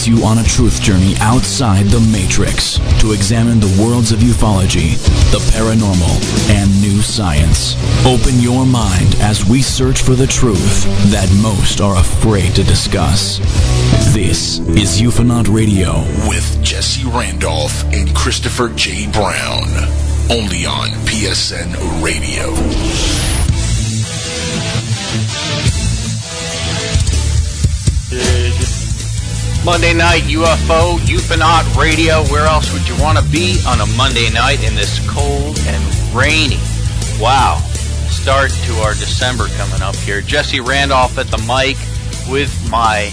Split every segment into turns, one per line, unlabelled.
takes you on a truth journey outside the Matrix to examine the worlds of ufology, the paranormal, and new science. Open your mind as we search for the truth that most are afraid to discuss. This is Ufonaut Radio
with Jesse Randolph and Christopher J. Brown. Only on PSN Radio.
Monday night UFO, UFOnaut Radio. Where else would you want to be on a Monday night in this cold and rainy? Wow. Start to our December coming up here. Jesse Randolph at the mic with my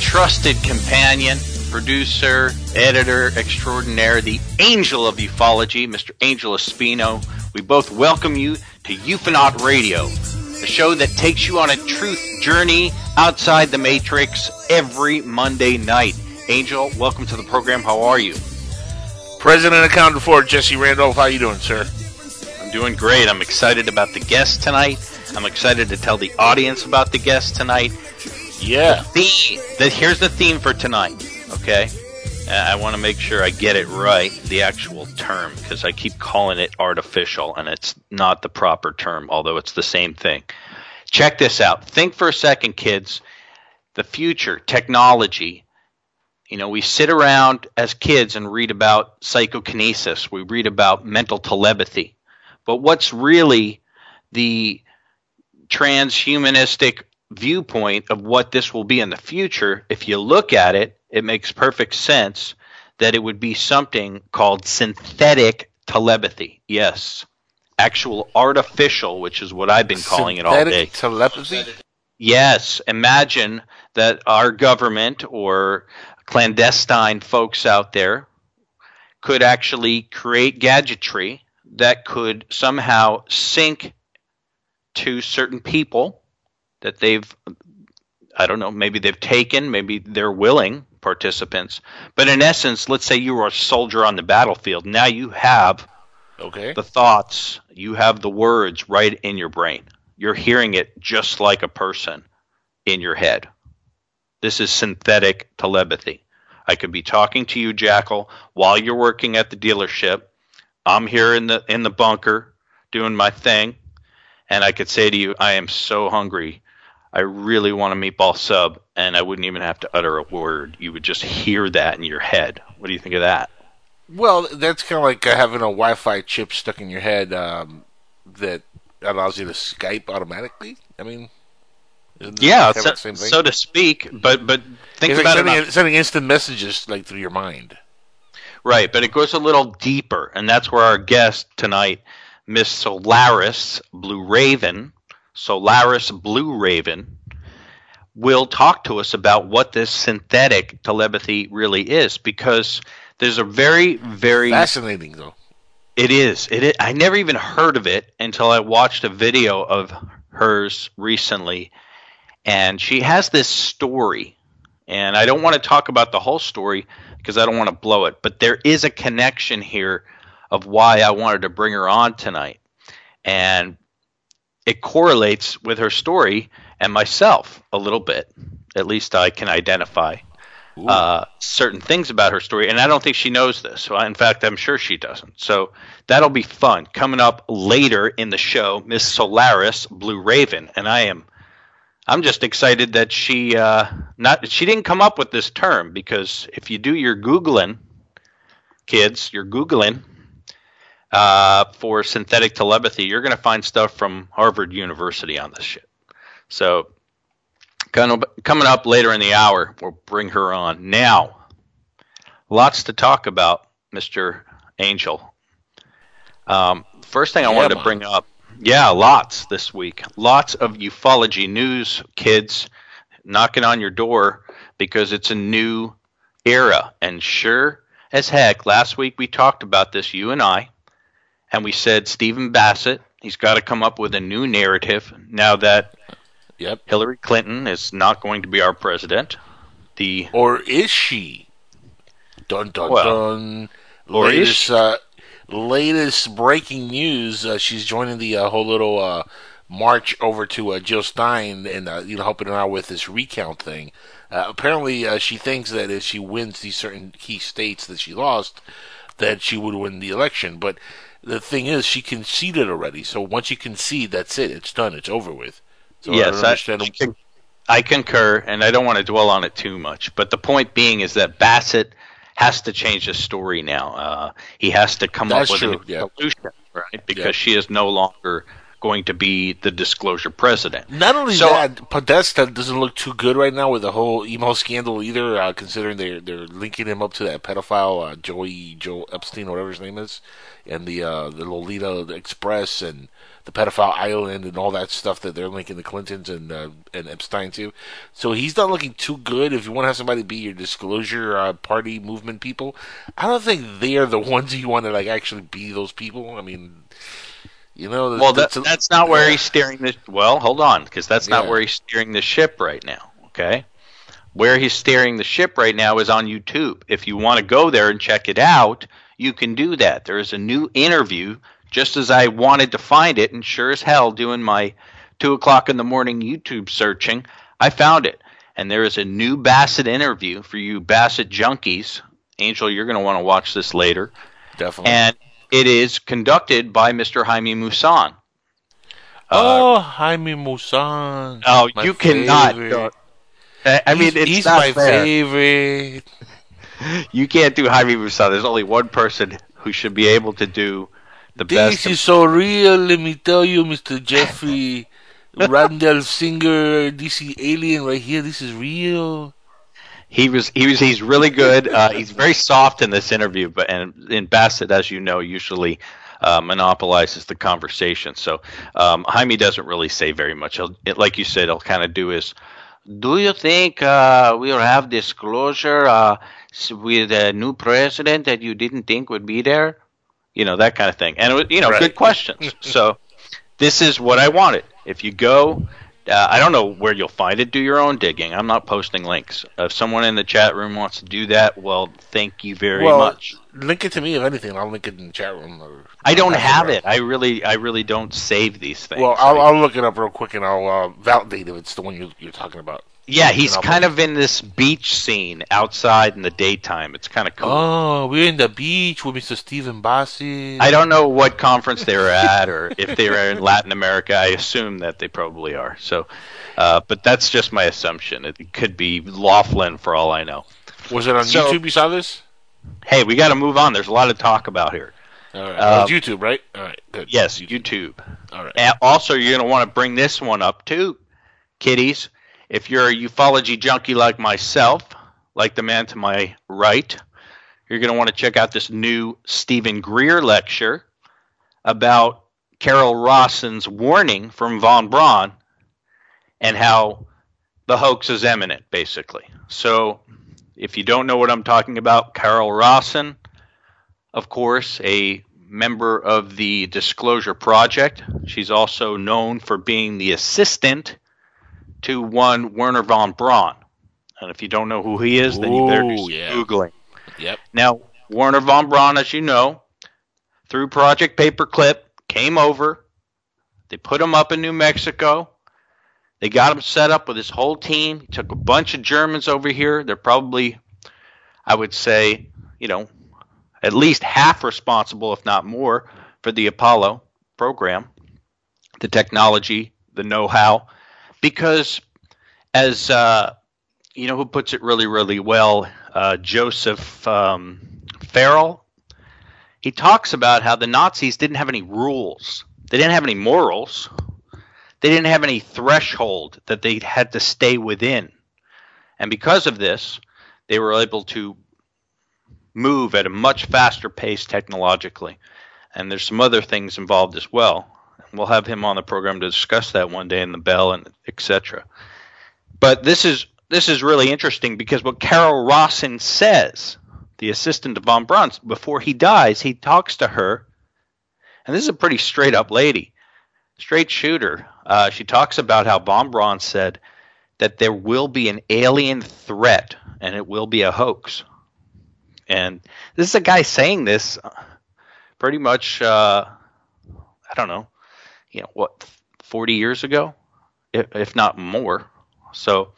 trusted companion, producer, editor extraordinaire, the angel of ufology, Mr. Angel Espino. We both welcome you to UFOnaut Radio, a show that takes you on a truth journey outside the matrix every Monday night. Angel, welcome to the program. How are you?
President accounted for Jesse Randolph. How you doing, sir?
I'm doing great. I'm excited about the guest tonight. I'm excited to tell the audience about the guest tonight.
Yeah.
The the, here's the theme for tonight. Okay. Uh, I want to make sure I get it right, the actual term, because I keep calling it artificial, and it's not the proper term, although it's the same thing. Check this out. Think for a second, kids. The future, technology. You know, we sit around as kids and read about psychokinesis, we read about mental telepathy. But what's really the transhumanistic viewpoint of what this will be in the future, if you look at it, it makes perfect sense that it would be something called synthetic telepathy. Yes. Actual artificial, which is what I've been calling
Synthetic
it all day.
Telepathy.
Yes, imagine that our government or clandestine folks out there could actually create gadgetry that could somehow sync to certain people that they've I don't know, maybe they've taken, maybe they're willing participants. But in essence, let's say you were a soldier on the battlefield. Now you have
Okay.
the thoughts, you have the words right in your brain. You're hearing it just like a person in your head. This is synthetic telepathy. I could be talking to you, Jackal, while you're working at the dealership. I'm here in the in the bunker doing my thing, and I could say to you, I am so hungry. I really want a meatball sub, and I wouldn't even have to utter a word. You would just hear that in your head. What do you think of that?
Well, that's kind of like uh, having a Wi-Fi chip stuck in your head um, that allows you to Skype automatically. I mean,
Yeah, so,
the same thing?
so to speak. But but think
it's like
about it.
sending,
on-
sending instant messages like through your mind.
Right, but it goes a little deeper, and that's where our guest tonight, Miss Solaris Blue Raven, Solaris Blue Raven, will talk to us about what this synthetic telepathy really is, because there's a very, very
Fascinating, though.
it is. It is. I never even heard of it until I watched a video of hers recently, and she has this story, and I don't want to talk about the whole story because I don't want to blow it, but there is a connection here of why I wanted to bring her on tonight, and it correlates with her story and myself a little bit. At least I can identify uh, certain things about her story, and I don't think she knows this. So, I, in fact, I'm sure she doesn't. So that'll be fun coming up later in the show. Miss Solaris Blue Raven, and I am, I'm just excited that she uh, not she didn't come up with this term because if you do your googling, kids, you're googling uh, for synthetic telepathy, you're going to find stuff from Harvard University on this shit. So Kind of coming up later in the hour, we'll bring her on. Now, lots to talk about, Mr. Angel. Um, first thing I
Yeah,
wanted to bring up, yeah, lots this week. Lots of ufology news, kids, knocking on your door because it's a new era. And sure as heck, last week we talked about this, you and I, and we said Stephen Bassett, he's got to come up with a new narrative now that
Yep.
Hillary Clinton is not going to be our president. The
Or is she? Dun dun
Well,
dun.
or is
latest,
she?
Uh, latest breaking news: uh, she's joining the uh, whole little uh, march over to uh, Jill Stein and uh, you know helping her out with this recount thing. Uh, apparently, uh, she thinks that if she wins these certain key states that she lost, that she would win the election. But the thing is, she conceded already. So once you concede, that's it. It's done. It's over with. So I
yes, I. I I concur, and I don't want to dwell on it too much. But the point being is that Bassett has to change his story now. Uh, he has to come
That's
up with
true,
a new
yeah.
solution, right? Because
Yeah.
she is no longer going to be the disclosure president.
Not only
So-
that, Podesta doesn't look too good right now with the whole email scandal either. Uh, considering they're they're linking him up to that pedophile uh, Joey Joe Epstein, whatever his name is, and the uh, the Lolita Express and the pedophile island and all that stuff that they're linking the Clintons and uh, and Epstein to. So he's not looking too good. If you want to have somebody be your disclosure uh, party movement people, I don't think they're the ones you want to like actually be those people. I mean. You know,
Well, that,
a-
that's not where
yeah.
he's steering the. Well, hold on, because that's not
Yeah.
where he's steering the ship right now. Okay, where he's steering the ship right now is on YouTube. If you want to go there and check it out, you can do that. There is a new interview, just as I wanted to find it, and sure as hell, doing my two o'clock in the morning YouTube searching, I found it. And there is a new Bassett interview for you Bassett junkies. Angel, you're going to want to watch this later
definitely.
and it is conducted by Mr. Jaime Maussan.
Uh, oh, Jaime Maussan.
Oh,
My
you cannot.
favorite.
go- I I mean,
he's,
it's
he's
not
my
fair.
favorite.
You can't do Jaime Maussan. There's only one person who should be able to do the
This
best.
is so real. Let me tell you, Mr. Jeffrey Randall Singer. DC alien right here. This is real.
He was. He was. He's really good. Uh, he's very soft in this interview, but and in Bassett, as you know, usually. Uh, monopolizes the conversation, so um, Jaime doesn't really say very much. He'll, it, like you said, he'll kind of do his Do you think uh, we'll have disclosure uh, with a new president that you didn't think would be there? You know that kind of thing, and it was, you know,
Right.
good questions. so this is what I wanted. If you go, uh, I don't know where you'll find it. Do your own digging. I'm not posting links. If someone in the chat room wants to do that, well, thank you very
well,
much.
link it to me if anything. I'll link it in the chat room. Or,
I don't have it. I really, I really don't save these things.
Well, I'll, I'll look it up real quick and I'll uh, validate if it's the one you're, you're talking about.
Yeah, he's kind of in this beach scene outside in the daytime. It's kind of cool.
Oh, we're in the beach with Mr. Stephen Bassi.
I don't know what conference they were at, or if they were in Latin America. I assume that they probably are. So, uh, but that's just my assumption. It could be Laughlin for all I know.
Was it on
So-
YouTube you saw this?
Hey, we got to move on. There's a lot to talk about here.
All right.
Uh,
it YouTube, right? All right. Good.
Yes, YouTube.
All right.
And also, you're going to want to bring this one up too, kiddies. If you're a ufology junkie like myself, like the man to my right, you're going to want to check out this new Stephen Greer lecture about Carol Rosin's warning from von Braun and how the hoax is imminent, basically. So, if you don't know what I'm talking about, Carol Rosin, of course, a member of the Disclosure Project. She's also known for being the assistant to one Werner von Braun. And if you don't know who he is, then you better do some
yeah.
Googling.
Yep.
Now, Werner von Braun, as you know, through Project Paperclip, came over. They put him up in New Mexico. They got him set up with his whole team. He took a bunch of Germans over here. They're probably, I would say, you know, at least half responsible, if not more, for the Apollo program, the technology, the know how. Because, as uh, you know, who puts it really, really well, uh, Joseph um, Farrell, he talks about how the Nazis didn't have any rules, they didn't have any morals, they didn't have any threshold that they had to stay within. And because of this, they were able to move at a much faster pace technologically. And there's some other things involved as well. We'll have him on the program to discuss that one day in the bell and etc. But this is this is really interesting because what Carol Rosin says, the assistant to von Braun, before he dies, he talks to her, and this is a pretty straight up lady. straight shooter. Uh, she talks about how Von Braun said that there will be an alien threat and it will be a hoax. And this is a guy saying this pretty much, uh, I don't know, you know, what, 40 years ago, if, if not more. So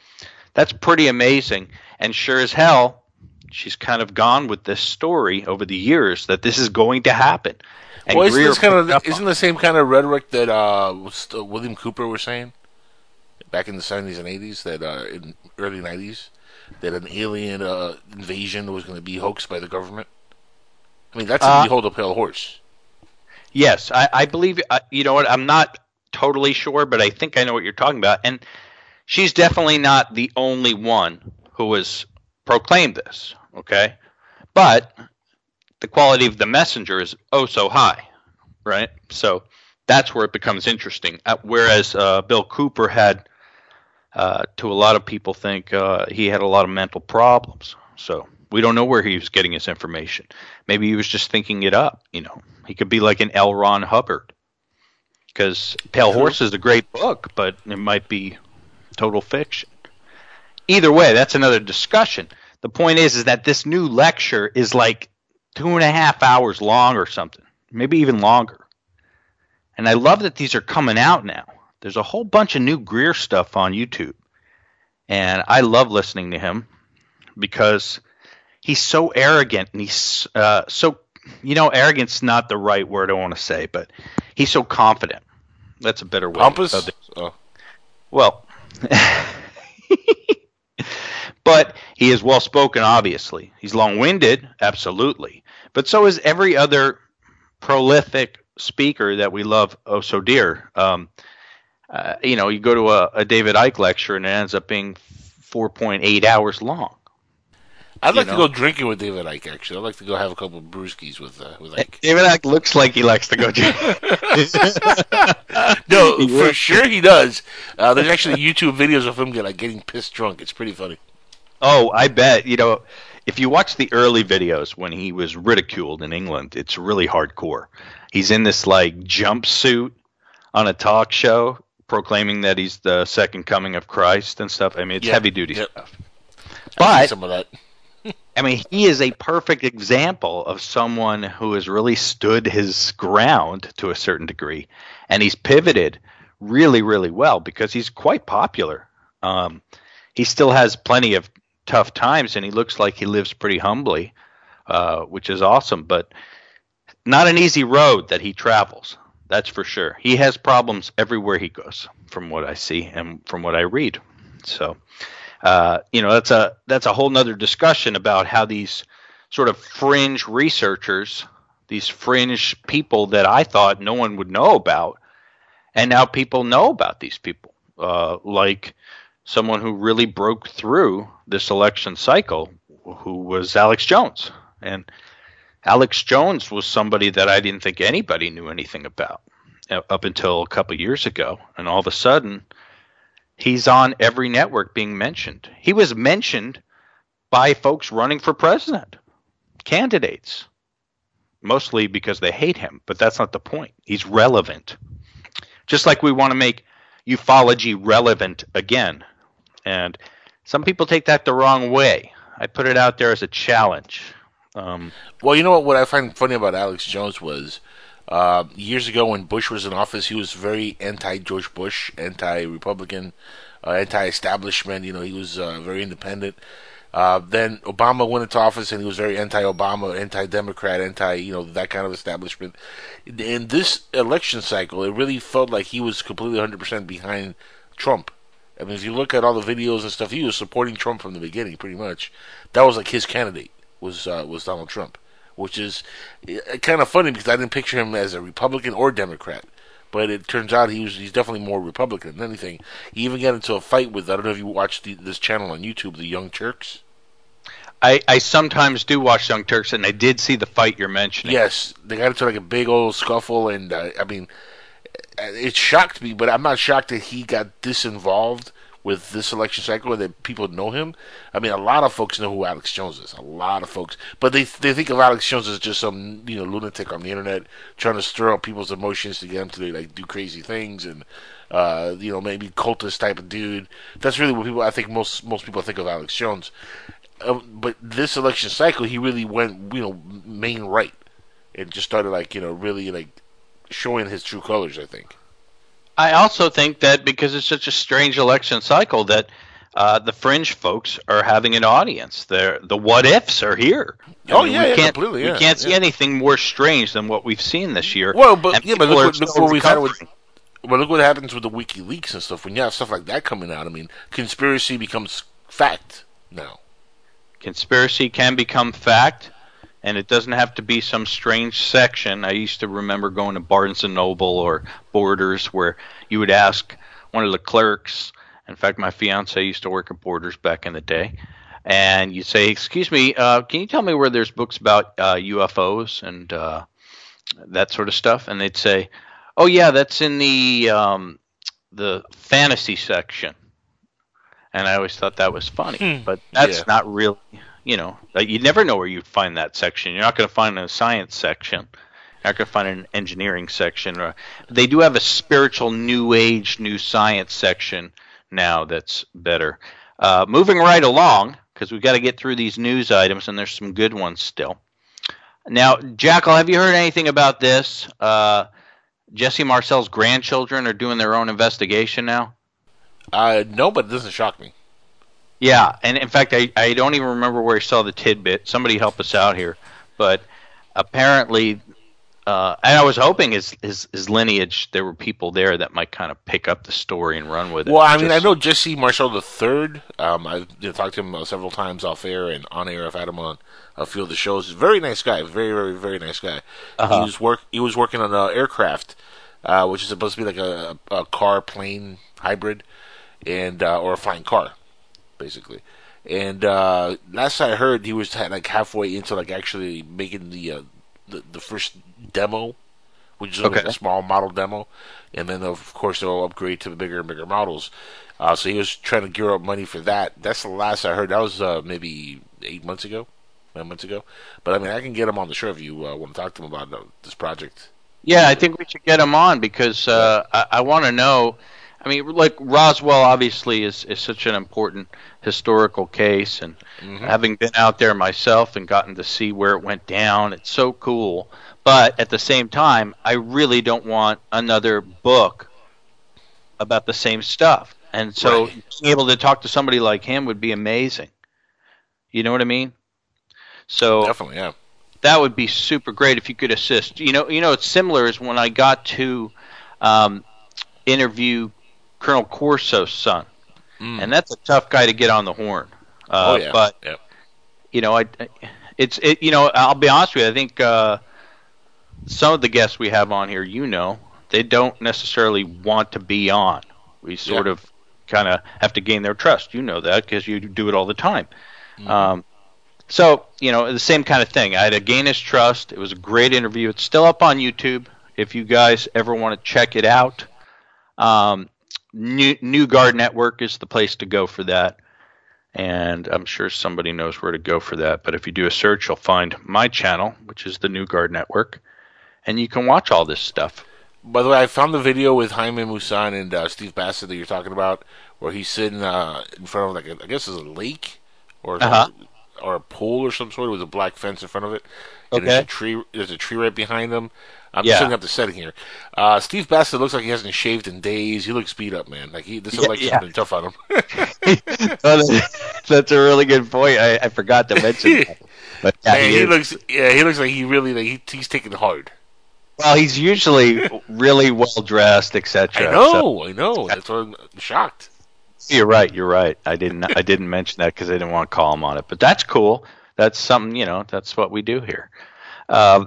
that's pretty amazing. And sure as hell, she's kind of gone with this story over the years that this is going to happen.
And well, isn't this kind of isn't the same kind of rhetoric that uh, William Cooper was saying back in the seventies and eighties that uh, in early nineties that an alien uh, invasion was going to be hoaxed by the government? I mean, that's a uh, hold a pale horse.
Yes, I, I believe. Uh, you know what? I'm not totally sure, but I think I know what you're talking about. And she's definitely not the only one who has proclaimed this. Okay, but the quality of the messenger is oh so high, right? So that's where it becomes interesting. Uh, whereas uh, Bill Cooper had, uh, to a lot of people, think uh, he had a lot of mental problems. So we don't know where he was getting his information. Maybe he was just thinking it up. You know, he could be like an L. Ron Hubbard. Because Pale Horse is a great book, but it might be total fiction. Either way, that's another discussion. The point is, is that this new lecture is like two and a half hours long or something, maybe even longer. And I love that these are coming out now. There's a whole bunch of new Greer stuff on YouTube. And I love listening to him because he's so arrogant and he's uh, so, you know, arrogant's not the right word I want to say, but he's so confident. That's a better way.
Pompous? Oh.
Well, but he is well spoken, obviously. He's long winded, absolutely. But so is every other prolific speaker that we love oh so dear. Um, uh, you know, you go to a, a, David Icke lecture and it ends up being 4.8 hours long.
I'd like know? to go drinking with David Icke. Actually, I'd like to go have a couple of brewskis with uh, with Icke.
David Icke looks like he likes to go drink.
no, for sure he does. Uh, there's actually YouTube videos of him get, like getting pissed drunk. It's pretty funny.
Oh, I bet. You know, if you watch the early videos when he was ridiculed in England, it's really hardcore. He's in this like jumpsuit on a talk show proclaiming that he's the second coming of Christ and stuff. I mean, it's heavy duty yep. stuff. But
some of that.
I mean, he is a perfect example of someone who has really stood his ground to a certain degree, and he's pivoted really, really well because he's quite popular. Um, he still has plenty of tough times, and he looks like he lives pretty humbly, uh, which is awesome. But not an easy road that he travels. That's for sure. He has problems everywhere he goes, from what I see and from what I read. So, uh, you know, that's a that's a whole nother discussion about how these sort of fringe researchers, these fringe people that I thought no one would know about, and now people know about these people, uh, like someone who really broke through this election cycle, who was Alex Jones. And Alex Jones was somebody that I didn't think anybody knew anything about uh, up until a couple years ago. And all of a sudden, he's on every network being mentioned. He was mentioned by folks running for president, candidates, mostly because they hate him, but that's not the point. He's relevant. Just like we want to make ufology relevant again. And some people take that the wrong way. I put it out there as a challenge. Um,
well, you know what? What I find funny about Alex Jones was uh, years ago when Bush was in office, he was very anti-George Bush, anti-Republican, uh, anti-establishment. You know, he was uh, very independent. Uh, then Obama went into office and he was very anti-Obama, anti-Democrat, anti you know that kind of establishment. In this election cycle, it really felt like he was completely 100% behind Trump. I mean, if you look at all the videos and stuff, he was supporting Trump from the beginning, pretty much. That was like his candidate was uh, was Donald Trump, which is uh, kind of funny because I didn't picture him as a Republican or Democrat. But it turns out he was he's definitely more Republican than anything. He even got into a fight with I don't know if you watched the, this channel on YouTube, the Young Turks.
I, I sometimes do watch Young Turks, and I did see the fight you're mentioning.
Yes, they got into like a big old scuffle, and uh, I mean, it shocked me, but I'm not shocked that he got disinvolved with this election cycle that people know him. I mean, a lot of folks know who Alex Jones is. A lot of folks, but they they think of Alex Jones as just some you know lunatic on the internet trying to stir up people's emotions to get them to like do crazy things and uh, you know maybe cultist type of dude. That's really what people I think most most people think of Alex Jones. Um, but this election cycle, he really went you know main right and just started like you know really like showing his true colors. I think.
I also think that because it's such a strange election cycle that uh, the fringe folks are having an audience. They're, the what ifs are here.
I oh mean, yeah, we yeah, can't, completely. Yeah,
we can't see anything more strange than what we've seen this year.
Well, but yeah, but look, look what we've had with. Well, look what happens with the WikiLeaks and stuff. When you have stuff like that coming out, I mean, conspiracy becomes fact now.
Conspiracy can become fact and it doesn't have to be some strange section. I used to remember going to Barnes and Noble or Borders where you would ask one of the clerks. In fact, my fiance used to work at Borders back in the day, and you'd say, "Excuse me, uh, can you tell me where there's books about uh, UFOs and uh, that sort of stuff?" And they'd say, "Oh yeah, that's in the um, the fantasy section." And I always thought that was funny, hmm. but that's yeah. not really you know, you never know where you'd find that section. You're not going to find a science section. You're not going to find an engineering section. Or, they do have a spiritual new age, new science section now that's better. Uh, moving right along, because we've got to get through these news items, and there's some good ones still. Now, Jackal, have you heard anything about this? Uh, Jesse Marcel's grandchildren are doing their own investigation now.
Uh, no, but it doesn't shock me.
Yeah, and in fact, I, I don't even remember where I saw the tidbit. Somebody help us out here. But apparently, uh, and I was hoping his, his his lineage, there were people there that might kind of pick up the story and run with it.
Well, I mean, Just, I know Jesse Marcel III. Um, I've you know, talked to him uh, several times off air and on air. I've had him on a few of the shows. Very nice guy. Very, very, very nice guy. Uh-huh. He was work. He was working on an aircraft, uh, which is supposed to be like a, a car plane hybrid, and uh, or a flying car basically. And uh, last I heard, he was like halfway into like actually making the uh, the, the first demo, which is okay. like a small model demo, and then of course they'll upgrade to the bigger and bigger models. Uh, so he was trying to gear up money for that. That's the last I heard. That was uh, maybe eight months ago, nine months ago. But I mean, I can get him on the show if you uh, want to talk to him about uh, this project.
Yeah, I think we should get him on because uh, I, I want to know I mean, like Roswell obviously is, is such an important historical case, and mm-hmm. having been out there myself and gotten to see where it went down, it's so cool. But at the same time, I really don't want another book about the same stuff. And so right. being able to talk to somebody like him would be amazing. You know what I mean? So
definitely, yeah.
That would be super great if you could assist. You know, you know, it's similar as when I got to um, interview Colonel Corso's son, mm. and that's a tough guy to get on the horn. Uh, oh yeah, but yep. you know, I, it's it. You know, I'll be honest with you. I think uh, some of the guests we have on here, you know, they don't necessarily want to be on. We sort of kind of have to gain their trust. You know that because you do it all the time. Mm. Um, so you know, the same kind of thing. I had to gain his trust. It was a great interview. It's still up on YouTube. If you guys ever want to check it out, um, New, New Guard Network is the place to go for that. And I'm sure somebody knows where to go for that. But if you do a search, you'll find my channel, which is the New Guard Network, and you can watch all this stuff.
By the way, I found the video with Jaime Maussan and uh, Steve Bassett that you're talking about, where he's sitting uh, in front of like a, I guess it's a lake or uh-huh. or a pool or some sort with a black fence in front of it. And okay. there's a tree. There's a tree right behind them. I'm yeah. setting up the setting here. Uh, Steve Bassett looks like he hasn't shaved in days. He looks beat up, man. Like he, this yeah, election's yeah. been tough on him.
that's a really good point. I, I forgot to mention that.
But yeah, man, he, he looks. Yeah, he looks like he really like he, he's taking hard.
Well, he's usually really well dressed, etc.
I know, so. I know. That's why I'm shocked.
You're right. You're right. I didn't. I didn't mention that because I didn't want to call him on it. But that's cool. That's something. You know. That's what we do here. Uh,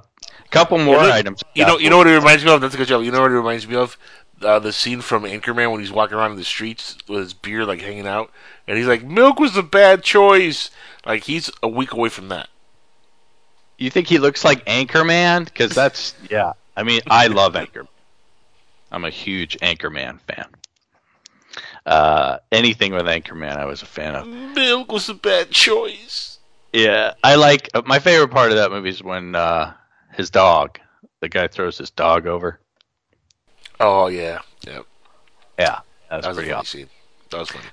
couple more yeah, items.
You know, you know what it reminds me of. That's a good job. You know what it reminds me of? Uh, the scene from Anchorman when he's walking around in the streets with his beard like hanging out, and he's like, "Milk was a bad choice." Like he's a week away from that.
You think he looks like Anchorman? Because that's yeah. I mean, I love Anchorman. I'm a huge Anchorman fan. Uh, anything with Anchorman, I was a fan of.
Milk was a bad choice.
Yeah, I like uh, my favorite part of that movie is when uh, his dog, the guy throws his dog over.
Oh yeah, yep.
Yeah, that's
That was
pretty awesome.
scene. That was funny.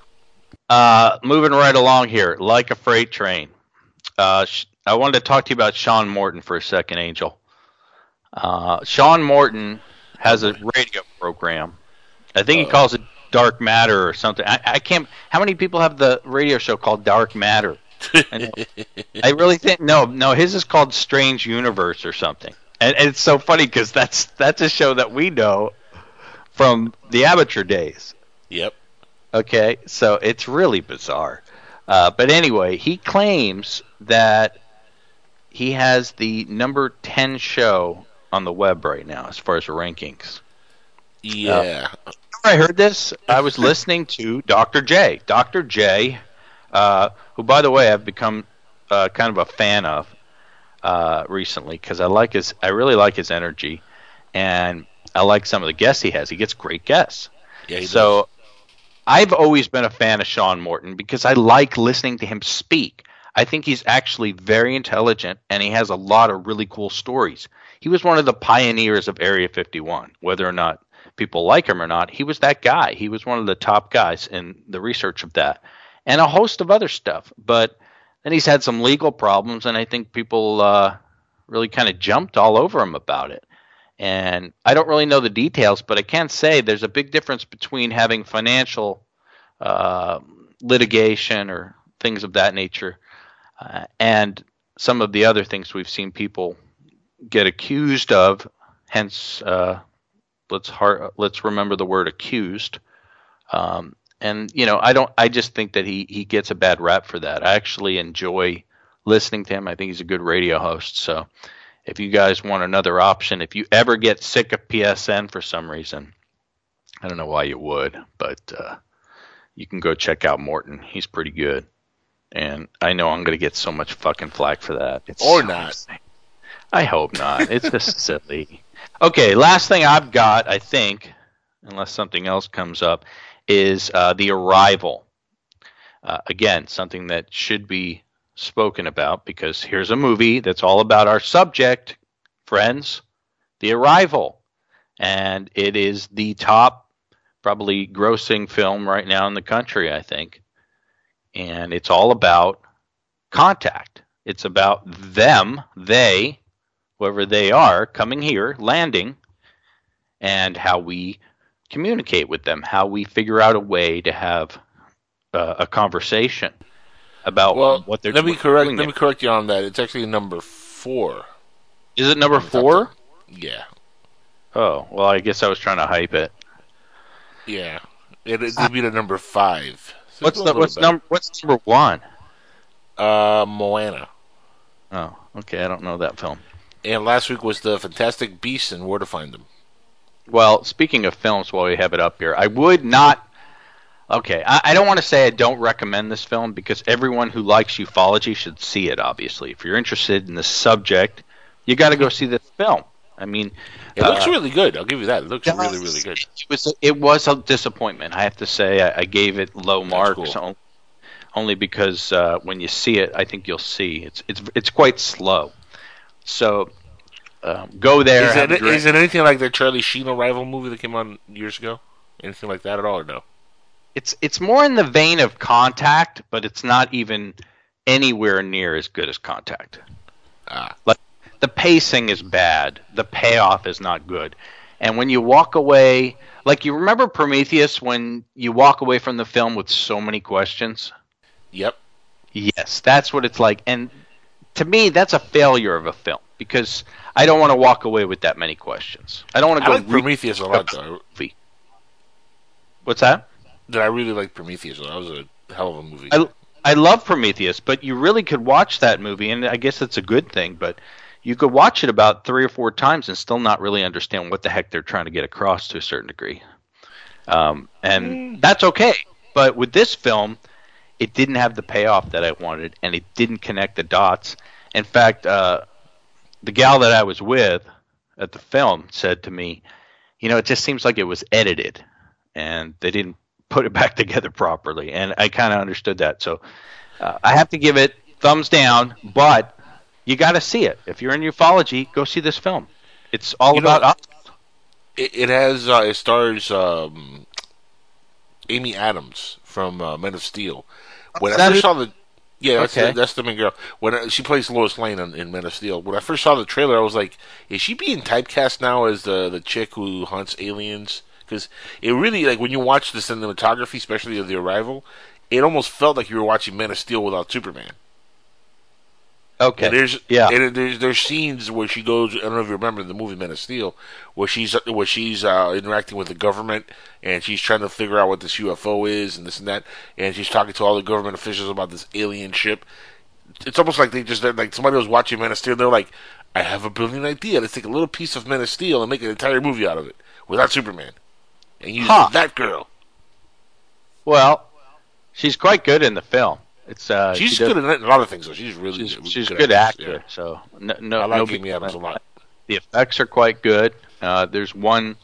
Uh, moving right along here, like a freight train. Uh, sh- I wanted to talk to you about Sean Morton for a second, Angel. Uh, Sean Morton has a radio program. I think he calls it Dark Matter or something. I, I can't. How many people have the radio show called Dark Matter? I. I really think no, no. His is called Strange Universe or something. And, and it's so funny because that's that's a show that we know from the amateur days.
Yep.
Okay, so it's really bizarre. Uh, but anyway, he claims that he has the number 10 show on the web right now as far as rankings.
Yeah.
When I heard this, I was listening to Dr. J. Dr. J, uh, who, by the way, I've become uh, kind of a fan of uh, recently because I like his, I really like his energy, and I like some of the guests he has. He gets great guests.
yeah.
So
does.
I've always been a fan of Sean Morton because I like listening to him speak. I think he's actually very intelligent and he has a lot of really cool stories. He was one of the pioneers of Area 51, whether or not people like him or not. He was that guy. He was one of the top guys in the research of that and a host of other stuff. But then he's had some legal problems and I think people uh, really kind of jumped all over him about it. And I don't really know the details, but I can say there's a big difference between having financial uh, litigation or things of that nature uh, and some of the other things we've seen people get accused of. Hence, uh, let's har- let's remember the word accused. Um, and you know, I don't. I just think that he he gets a bad rap for that. I actually enjoy listening to him. I think he's a good radio host. So if you guys want another option, if you ever get sick of PSN for some reason, I don't know why you would, but uh, you can go check out Morton. He's pretty good. And I know I'm going to get so much fucking flack for that. It's
Or
so
not.
insane. I hope not. It's just silly. Okay, last thing I've got, I think, unless something else comes up, is uh, The Arrival. Uh, again, something that should be spoken about because here's a movie that's all about our subject, friends, The Arrival. And it is the top, probably grossing film right now in the country, I think. And it's all about contact. It's about them, they, whoever they are, coming here, landing, and how we communicate with them, how we figure out a way to have uh, a conversation about
Well,
what they're
let me correct.
doing
Let
there.
me correct you on that. It's actually number four.
Is it number four?
Yeah.
Oh, well, I guess I was trying to hype it.
Yeah. It, it would be the number five. So
What's the what's number what's number one?
Uh, Moana.
Oh, okay, I don't know that film.
And last week was the Fantastic Beasts and Where to Find Them.
Well, speaking of films, while we have it up here, I would not. Okay, I, I don't want to say I don't recommend this film because everyone who likes ufology should see it. Obviously, if you're interested in the subject, you got to go see this film. I mean,
It looks
uh,
really good. I'll give you that. It looks really, really good.
It was it was a disappointment. I have to say, I, I gave it low marks
cool.
on- only because uh, when you see it, I think you'll see it's it's it's quite slow. So um, go there.
Is
have
it,
a drink.
is it anything like the Charlie Sheen Arrival movie that came out years ago? Anything like that at all, or no?
it's it's more in the vein of Contact, but it's not even anywhere near as good as Contact.
Ah,
Like the pacing is bad, the payoff is not good, and when you walk away, like you remember Prometheus, when you walk away from the film with so many questions.
yep.
Yes, that's what it's like, and to me, that's a failure of a film because I don't want to walk away with that many questions. I don't want to go.
like Prometheus a lot, though.
movie. What's that?
That I really like Prometheus. That was a hell of a movie.
I, I love Prometheus, but you really could watch that movie, and I guess it's a good thing, but you could watch it about three or four times and still not really understand what the heck they're trying to get across to a certain degree. Um, and that's okay. But with this film, it didn't have the payoff that I wanted, and it didn't connect the dots. In fact, uh, the gal that I was with at the film said to me, "You know, it just seems like it was edited, and they didn't put it back together properly, and I kind of understood that. So uh, I have to give it thumbs down, but you got to see it. If you're in ufology, go see this film. It's all
You
about us.
It, it has uh, it stars um, Amy Adams from uh, Men of Steel. When I first saw the yeah, that's,
Okay.
the, that's the main girl. When I, she plays Lois Lane in, in Men of Steel. When I first saw the trailer, I was like, "Is she being typecast now as the the chick who hunts aliens?" Because it really like when you watch the cinematography, especially of the Arrival, it almost felt like you were watching Men of Steel without Superman.
Okay.
And there's
Yeah.
and there's there's scenes where she goes. I don't know if you remember the movie Men of Steel, where she's where she's uh, interacting with the government and she's trying to figure out what this UFO is and this and that, and she's talking to all the government officials about this alien ship. It's almost like they just like somebody was watching Men of Steel. And they're like, "I have a brilliant idea. Let's take a little piece of Men of Steel and make an entire movie out of it without Superman, and use
Huh.
that girl.
Well, she's quite good in the film. It's uh,
She's
she
good at a lot of things. though. She's really
She's,
good.
she's a good
actress,
actor. So no, no,
I like
no
Amy Adams a lot.
The effects are quite good. Uh, there's one,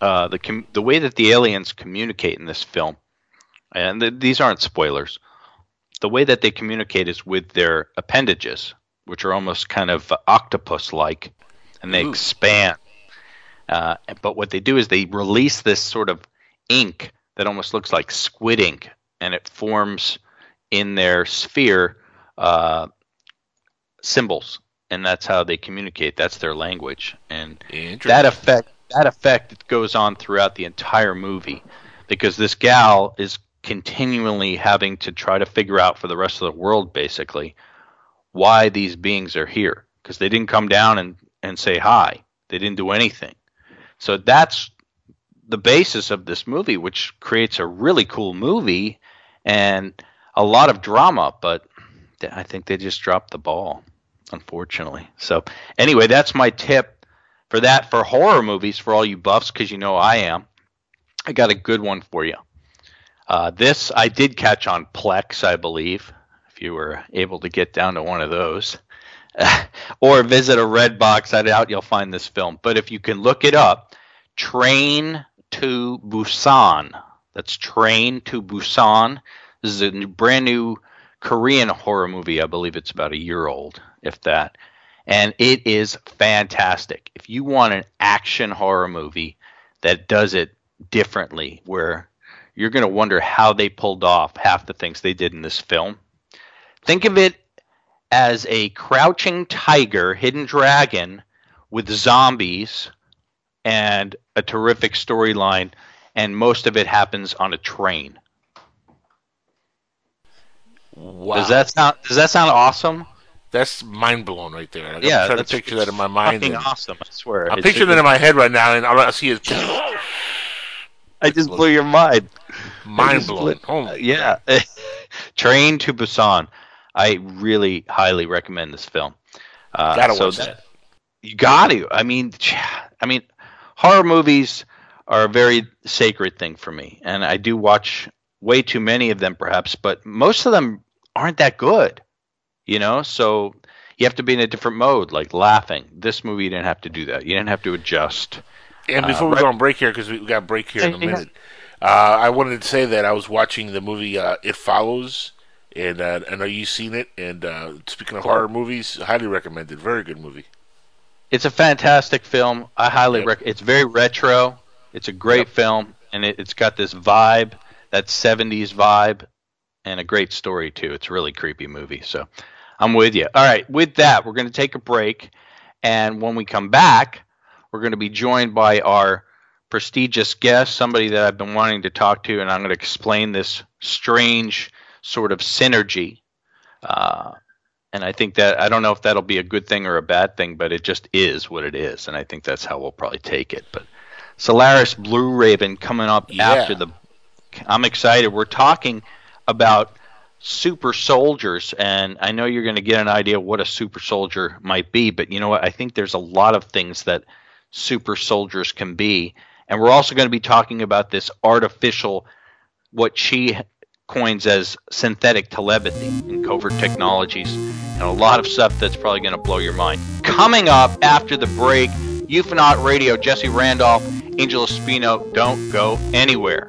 uh, the com- the way that the aliens communicate in this film, and th- these aren't spoilers. The way that they communicate is with their appendages, which are almost kind of octopus-like, and they
Ooh.
expand. Uh, but what they do is they release this sort of ink that almost looks like squid ink, and it forms in their sphere uh, symbols, and that's how they communicate. That's their language, and that effect that effect goes on throughout the entire movie because this gal is continually having to try to figure out for the rest of the world basically why these beings are here. Because they didn't come down and, and say hi. They didn't do anything. So that's the basis of this movie which creates a really cool movie. And a lot of drama but i think they just dropped the ball unfortunately so anyway that's my tip for that for horror movies for all you buffs because you know I am. I got a good one for you. Uh, this I did catch on Plex, I believe, if you were able to get down to one of those, or visit a Red Box. I doubt you'll find this film, but if you can look it up, Train to Busan. That's Train to Busan. This is a brand new Korean horror movie. I believe it's about a year old, if that and it is fantastic. If you want an action horror movie that does it differently, where you're going to wonder how they pulled off half the things they did in this film, think of it as a crouching tiger, hidden dragon with zombies and a terrific storyline, and most of it happens on a train.
Wow.
Does that sound does that sound awesome?
That's mind blown right there. Like,
yeah,
I'm trying to picture that in my mind.
Fucking awesome, I swear.
I'm
It's-
picturing that in my head right now, and all I see is
I just blew your mind.
mind blown. Oh
yeah. Train to Busan. I really highly recommend this film. Uh,
Gotta
so
watch that.
You got to. I mean, I mean, horror movies are a very sacred thing for me, and I do watch way too many of them, perhaps, but most of them aren't that good. You know, so you have to be in a different mode, like laughing. This movie, you didn't have to do that. You didn't have to adjust.
And
Uh,
before we
right-
go on break here, because we we got break here in a
Yeah, yeah.
minute, uh, I wanted to say that I was watching the movie uh, It Follows, and uh, I know you've seen it. And uh, speaking of horror movies, highly recommended. Very good movie.
It's a fantastic film. I highly
Yep.
rec. It's very retro. It's a great
Yep.
film, and it, it's got this vibe, that '70s vibe, and a great story too. It's a really creepy movie. So, I'm with you. All right, with that, we're going to take a break, and when we come back, we're going to be joined by our prestigious guest, somebody that I've been wanting to talk to, and I'm going to explain this strange sort of synergy. Uh, and I think that I don't know if that'll be a good thing or a bad thing, but it just is what it is, and I think that's how we'll probably take it. But Solaris Blue Raven coming up
Yeah.
after the. I'm excited. We're talking about super soldiers, and I know you're going to get an idea what a super soldier might be, but you know what? I think there's a lot of things that super soldiers can be, and we're also going to be talking about this artificial, what she coins as synthetic telepathy and covert technologies, and a lot of stuff that's probably going to blow your mind. Coming up after the break, Ufonaut Radio, Jesse Randolph, Angel Espino, don't go anywhere.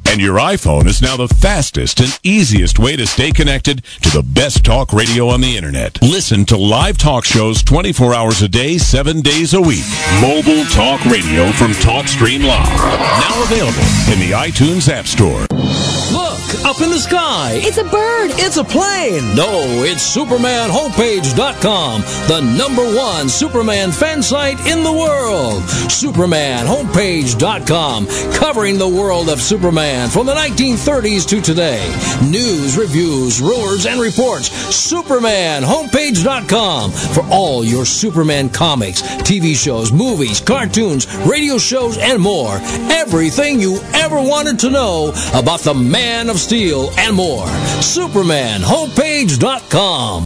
And your iPhone is now the fastest and easiest way to stay connected to the best talk radio on the internet. Listen to live talk shows 24 hours a day, 7 days a week. Mobile talk radio from TalkStream Live. Now available in the iTunes App Store.
Look, up in the sky.
It's a bird.
It's a plane. No, it's SupermanHomepage.com, the number one Superman fan site in the world. SupermanHomepage.com, covering the world of Superman from the 1930s to today. News, reviews, rumors, and reports. SupermanHomepage.com for all your Superman comics, TV shows, movies, cartoons, radio shows, and more. Everything you ever wanted to know about the Man of Steel and more. SupermanHomepage.com.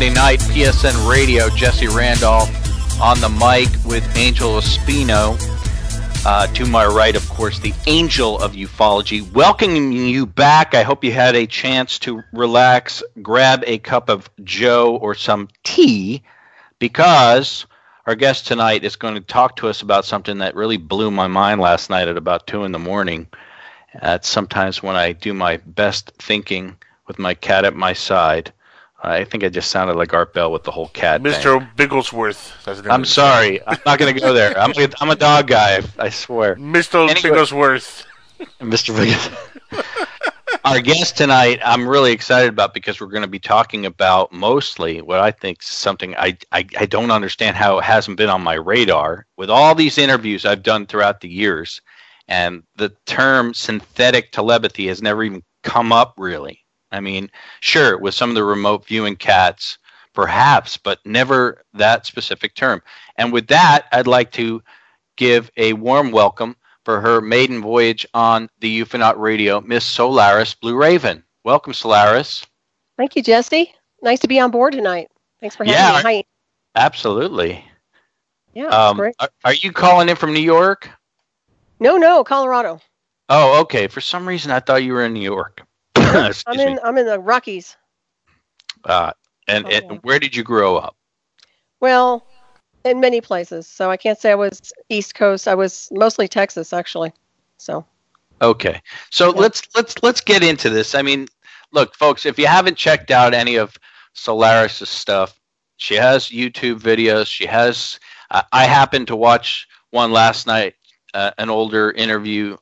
Monday night, PSN Radio, Jesse Randolph on the mic with Angel Espino. Uh, to my right, of course, the angel of ufology. Welcoming you back. I hope you had a chance to relax, grab a cup of Joe or some tea, because our guest tonight is going to talk to us about something that really blew my mind last night at about 2 in the morning. That's sometimes when I do my best thinking with my cat at my side. I think I just sounded like Art Bell with the whole cat. thing.
Mr. Bigglesworth. The name
I'm sorry. I'm not going to go there. I'm a, I'm a dog guy. I swear.
Mr.
Anyway.
Bigglesworth.
Mr. Biggins. Our guest tonight, I'm really excited about because we're going to be talking about mostly what I think is something I, I, I don't understand how it hasn't been on my radar. With all these interviews I've done throughout the years, and the term synthetic telepathy has never even come up really. I mean, sure, with some of the remote viewing cats, perhaps, but never that specific term. And with that, I'd like to give a warm welcome for her maiden voyage on the Ufonaut Radio, Miss Solaris Blue Raven. Welcome, Solaris.
Thank you, Jesse. Nice to be on board tonight. Thanks for having
Yeah,
me. Hi.
Absolutely.
Yeah,
Um,
great.
are, are you calling in from New York?
No, no, Colorado.
Oh, okay. For some reason, I thought you were in New York.
I'm
me.
in. I'm in the Rockies.
Uh, and,
Oh,
and
yeah.
where did you grow up?
Well, in many places. So I can't say I was East Coast. I was mostly Texas, actually. So
Okay. So
Yeah.
let's let's let's get into this. I mean, look, folks, if you haven't checked out any of Solaris's stuff, she has YouTube videos. She has. Uh, I happened to watch one last night, uh, an older interview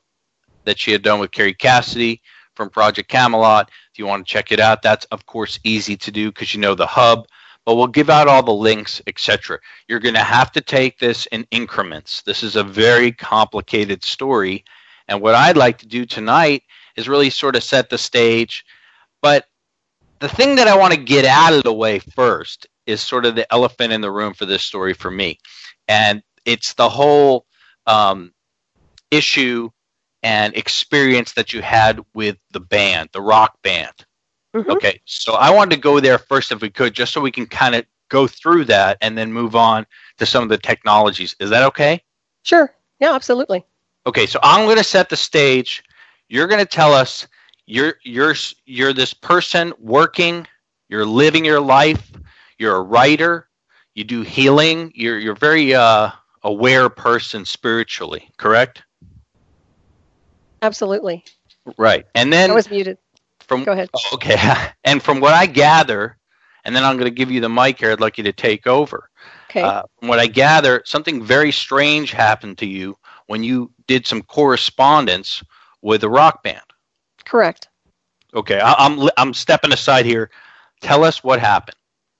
that she had done with Kerry Cassidy from Project Camelot. If you want to check it out, that's of course easy to do because you know the hub. But we'll give out all the links, etc. You're going to have to take this in increments. This is a very complicated story. And what I'd like to do tonight is really sort of set the stage. But the thing that I want to get out of the way first is sort of the elephant in the room for this story for me. And it's the whole um, issue and experience that you had with the band, the rock band.
Mhm.
Okay, so I wanted to go there first if we could, just so we can kind of go through that and then move on to some of the technologies. Is that okay?
Sure. Yeah, absolutely.
Okay, so I'm going to set the stage. You're going to tell us you're you're you're this person working, you're living your life, you're a writer, you do healing, you're you're very uh, aware person spiritually, correct?
Absolutely.
Right. And then
I was muted.
from
Go ahead.
Oh, okay, and from what I gather, and then I'm going to give you the mic here. I'd like you to take over.
Okay.
Uh, from what I gather, something very strange happened to you when you did some correspondence with a rock band.
Correct.
Okay, I, I'm I'm stepping aside here. Tell us what happened.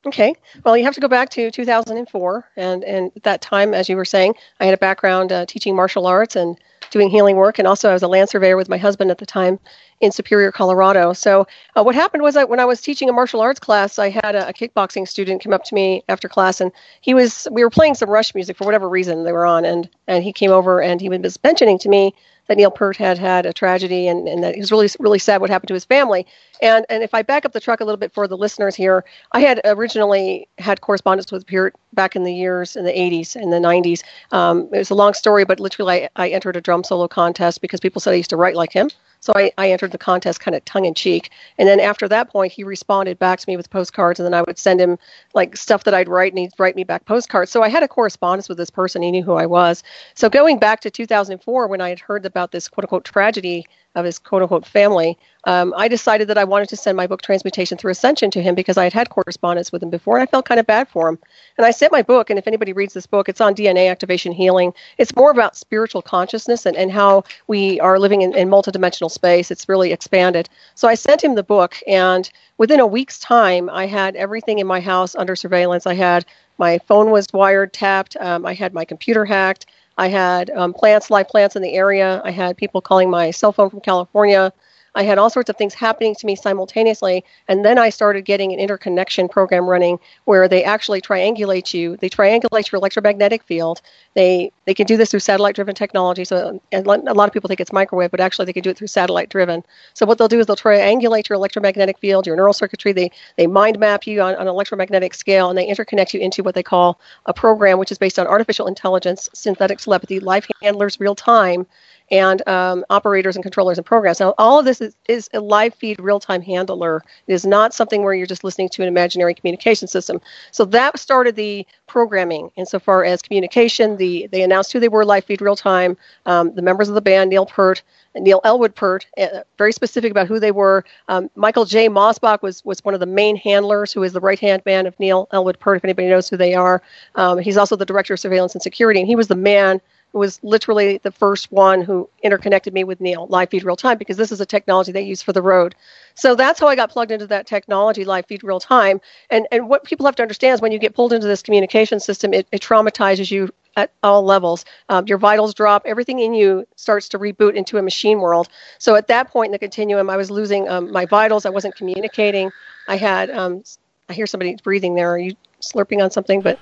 Okay. Well, you have to go back to 2004, and and at that time, as you were saying, I had a background uh, teaching martial arts and doing healing work, and also I was a land surveyor with my husband at the time in Superior, Colorado. So uh, what happened was, I, when I was teaching a martial arts class, I had a, a kickboxing student come up to me after class, and he was we were playing some Rush music for whatever reason they were on, and and he came over and he was mentioning to me that Neil Peart had had a tragedy and, and that he was really really sad what happened to his family. And and if I back up the truck a little bit for the listeners here, I had originally had correspondence with Peart back in the years in the 80s and the 90s. Um, it was a long story, but literally I, I entered a drum solo contest because people said I used to write like him. So I, I entered the contest kind of tongue in cheek. And then after that point, he responded back to me with postcards, and then I would send him like stuff that I'd write, and he'd write me back postcards. So I had a correspondence with this person. He knew who I was. So going back to 2004, when I had heard about this quote unquote tragedy of his quote unquote family, um, I decided that I wanted to send my book Transmutation Through Ascension to him because I had had correspondence with him before, and I felt kind of bad for him. And I sent my book, and if anybody reads this book, it's on DNA activation healing. It's more about spiritual consciousness and, and how we are living in, in multidimensional space. It's really expanded. So I sent him the book, and within a week's time, I had everything in my house under surveillance. I had my phone was wired tapped. Um, I had my computer hacked. I had um, plants, live plants in the area. I had people calling my cell phone from California. I had all sorts of things happening to me simultaneously. And then I started getting an interconnection program running where they actually triangulate you. They triangulate your electromagnetic field. They they can do this through satellite driven technology. So and a lot of people think it's microwave, but actually they can do it through satellite driven. So what they'll do is they'll triangulate your electromagnetic field, your neural circuitry. They they mind map you on, on an electromagnetic scale and they interconnect you into what they call a program, which is based on artificial intelligence, synthetic telepathy, life handlers, real time and um, operators and controllers and programs. Now, all of this is, is a live feed real time handler. It is not something where you're just listening to an imaginary communication system. So that started the programming insofar as communication. The They announced who they were live feed real time. Um, the members of the band, Neil Peart, Neil Elwood Peart, uh, very specific about who they were. Um, Michael J. Mosbach was, was one of the main handlers, who is the right hand man of Neil Elwood Peart, if anybody knows who they are. Um, he's also the director of surveillance and security, and he was the man was literally the first one who interconnected me with Neil live feed real time because this is a technology they use for the road. So that's how I got plugged into that technology live feed real time. And and what people have to understand is when you get pulled into this communication system, it, it traumatizes you at all levels. Um, your vitals drop. Everything in you starts to reboot into a machine world. So at that point in the continuum, I was losing um, my vitals. I wasn't communicating. I had. Um, I hear somebody breathing there. Are you slurping on something? But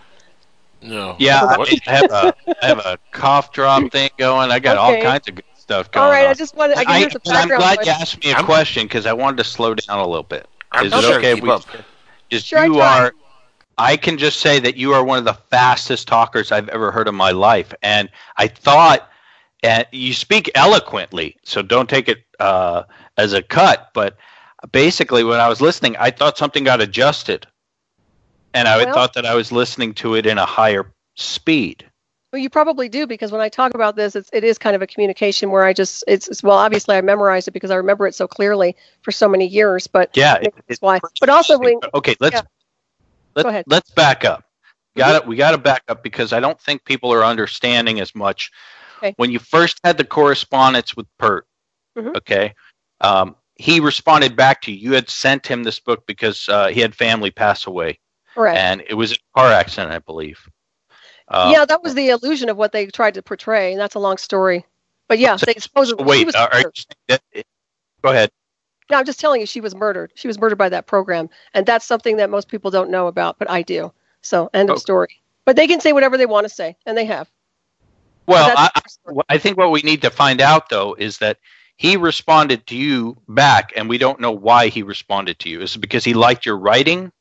No.
Yeah, I, mean, I have a I have a cough drop thing going. I got all kinds of good stuff going
all right,
on.
I just wanted. I can
I,
hear some
and I'm glad
noise.
you asked me a
I'm-
question because I wanted to slow down a little bit.
I'm
Is
just
it
trying to
okay?
keep
We,
up.
just
Sure,
you
tried.
are. I can just say that you are one of the fastest talkers I've ever heard in my life, and I thought, and you speak eloquently, so don't take it uh, as a cut. But basically, when I was listening, I thought something got adjusted, and I
Well-
thought that I was listening to it in a higher speed.
Well, you probably do because when I talk about this, it's, it is kind of a communication where I just it's, it's well, obviously I memorized it because I remember it so clearly for so many years. But
Yeah, it,
that's why. But also, when,
okay, let's
yeah.
let,
Go ahead. Mm-hmm.
let's back up. Got it. We got to back up because I don't think people are understanding as much.
Okay.
When you first had the correspondence with Peart,
Mhm.
okay, um, he responded back to you. You had sent him this book because uh, he had family pass away,
correct.
and it was a car accident, I believe. Um,
yeah, that was the illusion of what they tried to portray, and that's a long story. But yeah,
so-
they supposedly
so wait,
was
uh, that? Go ahead.
No, I'm just telling you, she was murdered. She was murdered by that program, and that's something that most people don't know about, but I do. So end
Oh.
of story. But they can say whatever they want to say, and they have.
Well, I, I think what we need to find out though is that he responded to you back, and we don't know why he responded to you. Is it because he liked your writing?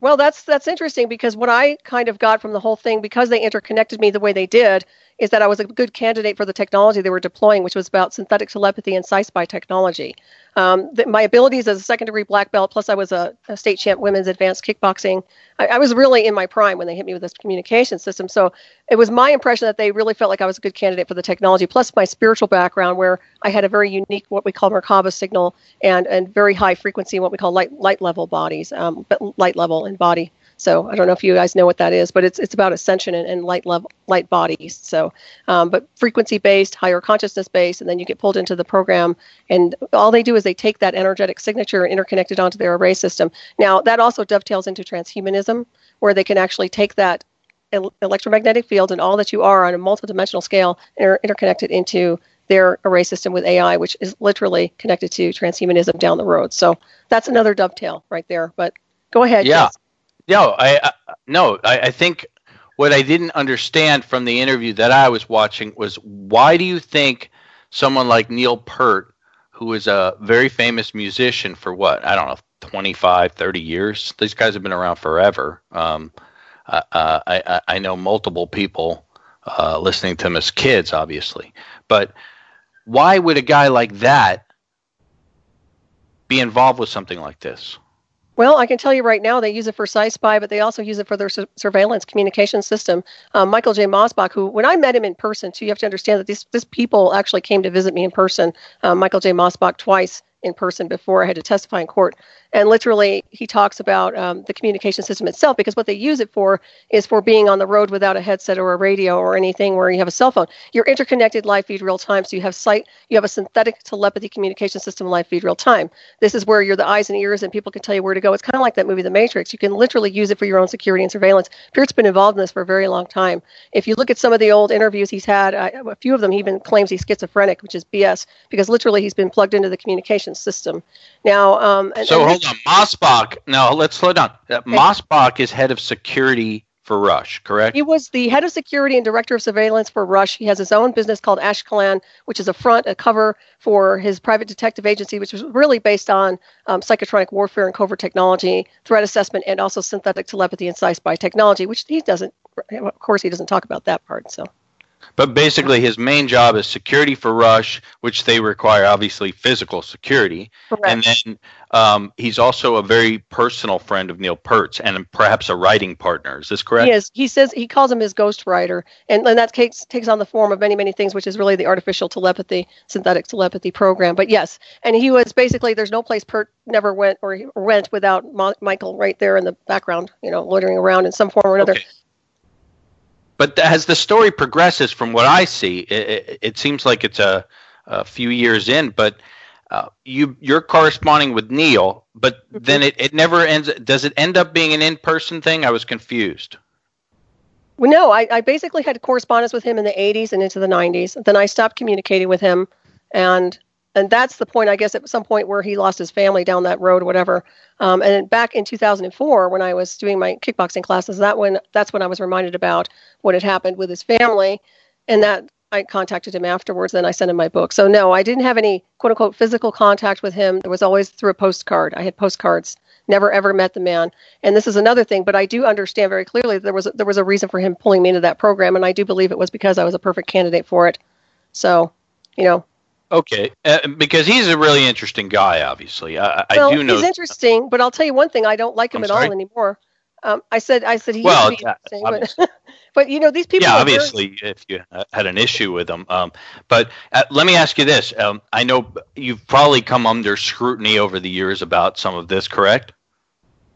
Well, that's that's interesting because what I kind of got from the whole thing, because they interconnected me the way they did, is that I was a good candidate for the technology they were deploying, which was about synthetic telepathy and SciSpy technology. Um, the, my abilities as a second degree black belt, plus I was a, a state champ women's advanced kickboxing. I, I, was really in my prime when they hit me with this communication system. So it was my impression that they really felt like I was a good candidate for the technology, plus my spiritual background, where I had a very unique, what we call Merkaba signal, and and very high frequency, what we call light light level bodies, um, light level and body. So I don't know if you guys know what that is, but it's it's about ascension and, and light level light bodies. So, um, but frequency based, higher consciousness based, and then you get pulled into the program, and all they do is they take that energetic signature and interconnect it onto their array system. Now that also dovetails into transhumanism, where they can actually take that electromagnetic field and all that you are on a multidimensional scale and interconnect it into their array system with AI, which is literally connected to transhumanism down the road. So that's another dovetail right there. But go ahead.
Yeah. Yes. No, I, I no, I, I think what I didn't understand from the interview that I was watching was why do you think someone like Neil Peart, who is a very famous musician for what I don't know, 25, 30 years. These guys have been around forever. Um, uh, I, I know multiple people uh, listening to them as kids, obviously. But why would a guy like that be involved with something like this?
Well, I can tell you right now, they use it for SciSpy, but they also use it for their su- surveillance communication system. Um, Michael J. Mosbach, who, when I met him in person, too, you have to understand that these, these people actually came to visit me in person. Um, Michael J. Mosbach twice in person before I had to testify in court. And literally, he talks about um, the communication system itself because what they use it for is for being on the road without a headset or a radio or anything where you have a cell phone. You're interconnected live feed real time, so you have sight, you have a synthetic telepathy communication system live feed real time. This is where you're the eyes and ears, and people can tell you where to go. It's kind of like that movie, The Matrix. You can literally use it for your own security and surveillance. Peart's been involved in this for a very long time. If you look at some of the old interviews he's had, uh, a few of them he even claims he's schizophrenic, which is BS because literally he's been plugged into the communication system. Now, um,
and, so and hold on, Mosbach. No, let's slow down. Uh. Mosbach is head of security for Rush, correct?
He was the head of security and director of surveillance for Rush. He has his own business called Ashkelon, which is a front, a cover for his private detective agency, which was really based on um, psychotronic warfare and covert technology, threat assessment, and also synthetic telepathy and sci-fi technology, which he doesn't. Of course, he doesn't talk about that part. So.
But basically, his main job is security for Rush, which they require obviously physical security. Correct. And then um, he's also a very personal friend of Neil Peart's and perhaps a writing partner. Is this correct?
He. He says he calls him his ghost writer, and, and that takes takes on the form of many many things, which is really the artificial telepathy, synthetic telepathy program. But yes, and he was basically there's no place Peart never went or went without Mo- Michael right there in the background, you know, loitering around in some form or another. Okay
but as the story progresses, from what I see, it, it, it seems like it's a, a, few years in. But uh, you you're corresponding with Neil, but mm-hmm. then it, it never ends. Does it end up being an in person thing? I was confused.
Well, no, I, I basically had correspondence with him in the 80s and into the 90s. Then I stopped communicating with him, and and that's the point i guess at some point where he lost his family down that road whatever. Um, and back in 2004 when i was doing my kickboxing classes that when that's when i was reminded about what had happened with his family. And that i contacted him afterwards then i sent him my book. So no i didn't have any quote unquote physical contact with him. It was always through a postcard. I had postcards. Never ever met the man. And this is another thing but i do understand very clearly that there was there was a reason for him pulling me into that program. And i do believe it was because i was a perfect candidate for it. So you know
Okay, uh, because he's a really interesting guy. Obviously, I,
well,
I do know
he's interesting, but I'll tell you one thing: I don't like him I'm at sorry? all anymore. Um, I said, I said he well, used to be interesting, but, but you know these people.
Yeah, obviously, very... if you had an issue with him, um, but uh, let me ask you this: um, I know you've probably come under scrutiny over the years about some of this, correct?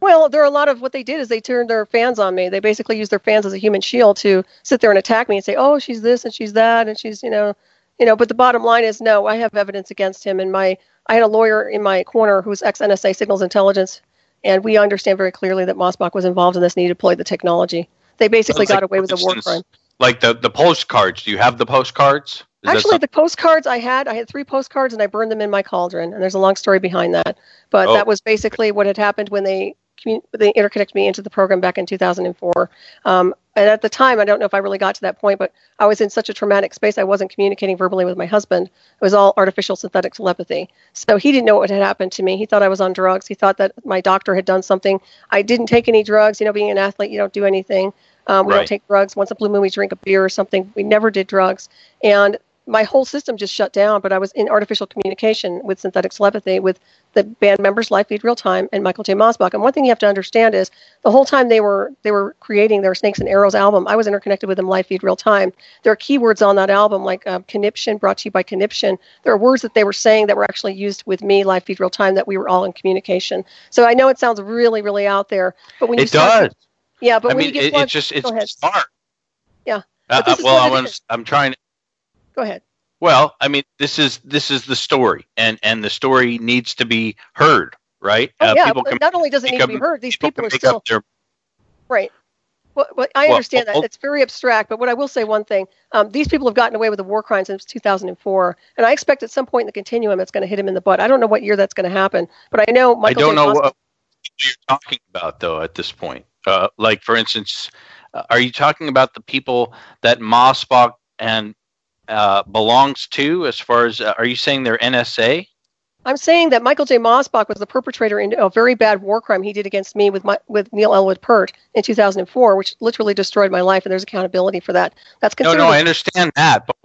Well, there are a lot of what they did is they turned their fans on me. They basically used their fans as a human shield to sit there and attack me and say, "Oh, she's this and she's that and she's you know." You know, but the bottom line is no, I have evidence against him. And my, I had a lawyer in my corner who's ex NSA signals intelligence, and we understand very clearly that Mosbach was involved in this and he deployed the technology. They basically got like, away with a war crime.
Like the, the postcards. Do you have the postcards?
Is Actually, the postcards I had, I had three postcards and I burned them in my cauldron. And there's a long story behind that. But oh. that was basically what had happened when they they interconnected me into the program back in 2004. Um, and at the time, I don't know if I really got to that point, but I was in such a traumatic space, I wasn't communicating verbally with my husband. It was all artificial synthetic telepathy. So he didn't know what had happened to me. He thought I was on drugs. He thought that my doctor had done something. I didn't take any drugs. You know, being an athlete, you don't do anything. Um, we
Right.
don't take drugs. Once a blue moon, we drink a beer or something. We never did drugs. And my whole system just shut down, but I was in artificial communication with synthetic telepathy with the band members Live Feed Real Time and Michael J. Mosbach. And one thing you have to understand is the whole time they were they were creating their Snakes and Arrows album, I was interconnected with them Live Feed Real Time. There are keywords on that album like uh, conniption, brought to you by conniption. There are words that they were saying that were actually used with me Live Feed Real Time that we were all in communication. So I know it sounds really really out there, but when you
It
start-
does.
yeah, but
I
when
mean,
you get
it,
plugged,
it's just it's smart.
Yeah,
Uh, uh, well, I was, I'm trying.
Go ahead.
Well, I mean, this is this is the story, and and the story needs to be heard, right?
Oh
Uh,
yeah,
people can
not only does it need to be heard, these people,
can
are still
up their
right. Well, well, I understand
well-
that it's very abstract, but what I will say one thing: um, these people have gotten away with the war crimes since 2004, and I expect at some point in the continuum it's going to hit them in the butt. I don't know what year that's going to happen, but I know Michael.
I don't
J.
know
Foster-
what you're talking about though at this point. Uh, like for instance, uh, are you talking about the people that Mosbach and uh, belongs to? As far as uh, are you saying they're NSA?
I'm saying that Michael J. Mosbach was the perpetrator in a very bad war crime he did against me with my, with Neil Elwood Peart in 2004, which literally destroyed my life, and there's accountability for that. That's
No,
considered.
no, I understand that, but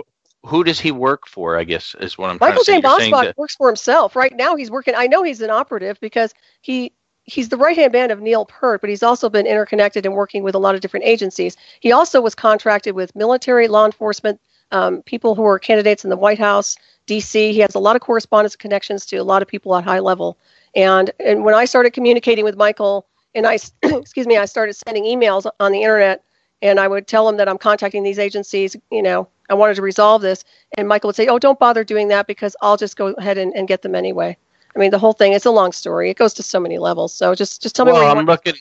who does he work for? I guess is what I'm
Michael
trying
J.
to say. You're
Mosbach
that-
works for himself. Right now, he's working. I know he's an operative because he he's the right hand man of Neil Peart, but he's also been interconnected and working with a lot of different agencies. He also was contracted with military, law enforcement, um, people who are candidates in the White House, D.C. He has a lot of correspondence connections to a lot of people at high level. And and when I started communicating with Michael, and I excuse me, I started sending emails on the internet, and I would tell him that I'm contacting these agencies. You know, I wanted to resolve this, and Michael would say, "Oh, don't bother doing that because I'll just go ahead and, and get them anyway." I mean, the whole thing. It's a long story. It goes to so many levels. So just just tell me
well, I'm looking.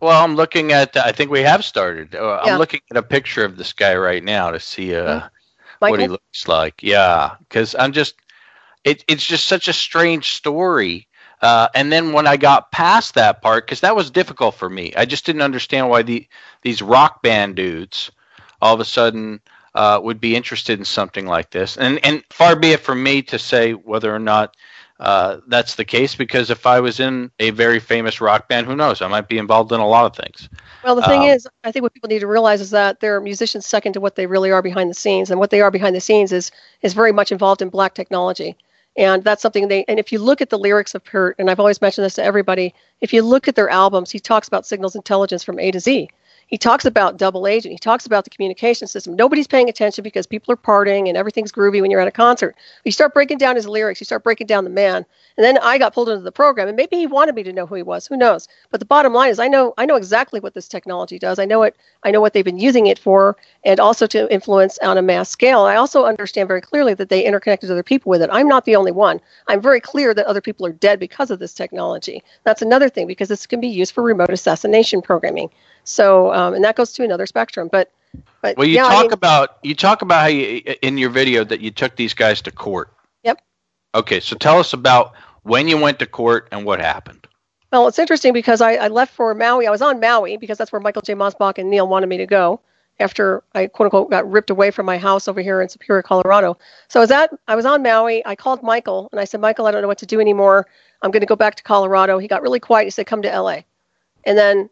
Well, I'm looking at. I think we have started. Uh,
Yeah.
I'm looking at a picture of this guy right now to see uh, what he looks like. Yeah, because I'm just. It, it's just such a strange story. Uh, and then when I got past that part, because that was difficult for me, I just didn't understand why the these rock band dudes all of a sudden uh, would be interested in something like this. And and far be it from me to say whether or not uh, that's the case, because if I was in a very famous rock band, who knows? I might be involved in a lot of things.
Well, the thing
Um,
is, I think what people need to realize is that they're musicians second to what they really are behind the scenes, and what they are behind the scenes is is very much involved in black technology, and that's something they. And if you look at the lyrics of Kurt, and I've always mentioned this to everybody, if you look at their albums, he talks about signals intelligence from A to Z. He talks about double agent. He talks about the communication system. Nobody's paying attention because people are partying and everything's groovy when you're at a concert. You start breaking down his lyrics, you start breaking down the man, and then I got pulled into the program, and maybe he wanted me to know who he was. Who knows? But the bottom line is, I know I know exactly what this technology does. I know it. I know what they've been using it for, and also to influence on a mass scale. I also understand very clearly that they interconnected other people with it. I'm not the only one. I'm very clear that other people are dead because of this technology. That's another thing because this can be used for remote assassination programming. So, um, and that goes to another spectrum. But, but
Well, you
yeah, I
talk
mean-
about you talk about how you in your video that you took these guys to court.
Yep.
Okay, so tell us about when you went to court and what happened.
Well, it's interesting because I, I left for Maui. I was on Maui because that's where Michael J. Mosbach and Neil wanted me to go after I quote unquote got ripped away from my house over here in Superior, Colorado. So I was at I was on Maui. I called Michael and I said, Michael, I don't know what to do anymore. I'm going to go back to Colorado. He got really quiet. He said, Come to LA. And then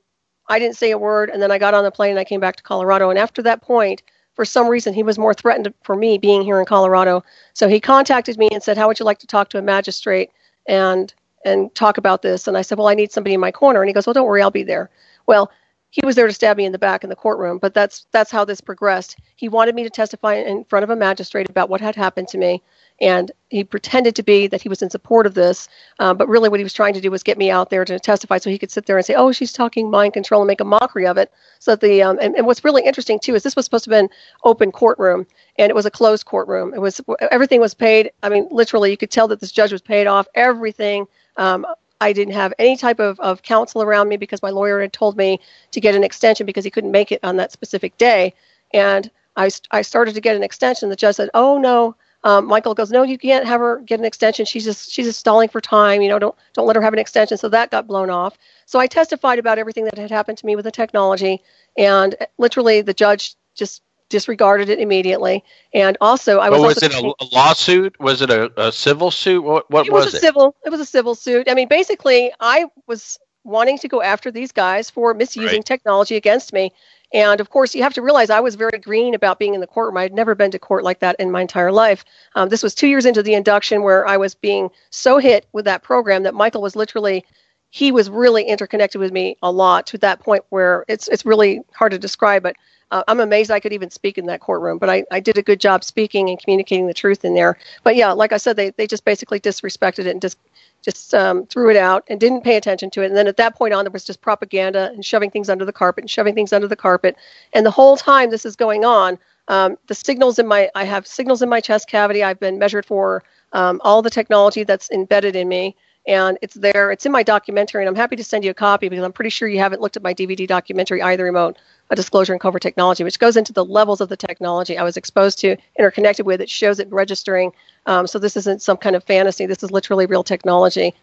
I didn't say a word. And then I got on the plane and I came back to Colorado. And after that point, for some reason, he was more threatened for me being here in Colorado. So he contacted me and said, How would you like to talk to a magistrate and and talk about this? And I said, Well, I need somebody in my corner. And he goes, Well, don't worry, I'll be there. Well, he was there to stab me in the back in the courtroom, but that's that's how this progressed. He wanted me to testify in front of a magistrate about what had happened to me, and he pretended to be that he was in support of this, uh, but really what he was trying to do was get me out there to testify so he could sit there and say, "Oh, she's talking mind control," and make a mockery of it. So the um, and, and what's really interesting too is this was supposed to be been open courtroom, and it was a closed courtroom. It was everything was paid. I mean, literally, you could tell that this judge was paid off. Everything. Um, I didn't have any type of, of counsel around me because my lawyer had told me to get an extension because he couldn't make it on that specific day. And I, I started to get an extension. The judge said, Oh, no, um, Michael goes, "No, you can't have her get an extension. She's just she's just stalling for time. You know, don't don't let her have an extension." So that got blown off. So I testified about everything that had happened to me with the technology, and literally the judge just disregarded it immediately. And also, I was.
But was it a, a lawsuit? Was it a, a civil suit? What, what
it was,
was
a
it?
civil. It was a civil suit. I mean, basically, I was wanting to go after these guys for misusing
Right.
technology against me. And of course, you have to realize I was very green about being in the courtroom. I had never been to court like that in my entire life. Um, this was two years into the induction where I was being so hit with that program that Michael was literally, he was really interconnected with me a lot to that point where it's it's really hard to describe. But uh, I'm amazed I could even speak in that courtroom. But I, I did a good job speaking and communicating the truth in there. But yeah, like I said, they, they just basically disrespected it and just just um, threw it out and didn't pay attention to it. And then at that point on, there was just propaganda and shoving things under the carpet and shoving things under the carpet. And the whole time this is going on, um, the signals in my I have signals in my chest cavity. I've been measured for um, all the technology that's embedded in me. And it's there. It's in my documentary, and I'm happy to send you a copy because I'm pretty sure you haven't looked at my DVD documentary either, remote, a disclosure in covert technology, which goes into the levels of the technology I was exposed to, interconnected with. It shows it registering. Um, so this isn't some kind of fantasy. This is literally real technology.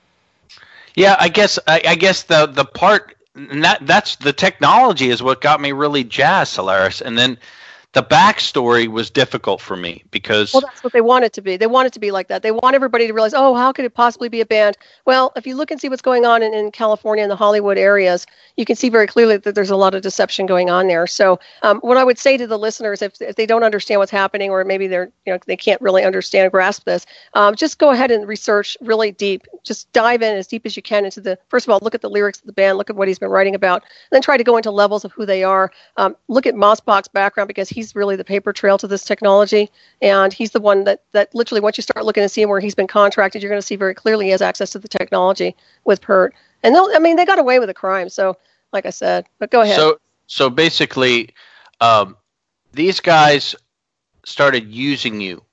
Yeah, I guess I, I guess the the part that that's the technology is what got me really jazzed, Solaris, and then the backstory was difficult for me because
Well, that's what they want it to be. They want it to be like that. They want everybody to realize, oh, how could it possibly be a band? Well, if you look and see what's going on in, in California and the Hollywood areas, you can see very clearly that there's a lot of deception going on there. So, um, what I would say to the listeners, if, if they don't understand what's happening, or maybe they're, you know, they can't really understand or grasp this, um, just go ahead and research really deep. Just dive in as deep as you can into the. First of all, look at the lyrics of the band, look at what he's been writing about, then try to go into levels of who they are. Um, look at Mosbach's background because he's really the paper trail to this technology, and he's the one that that literally once you start looking and seeing where he's been contracted, you're going to see very clearly he has access to the technology with Peart. And they'll, I mean, they got away with a crime. So, like I said, but go ahead.
So so basically, um, these guys started using you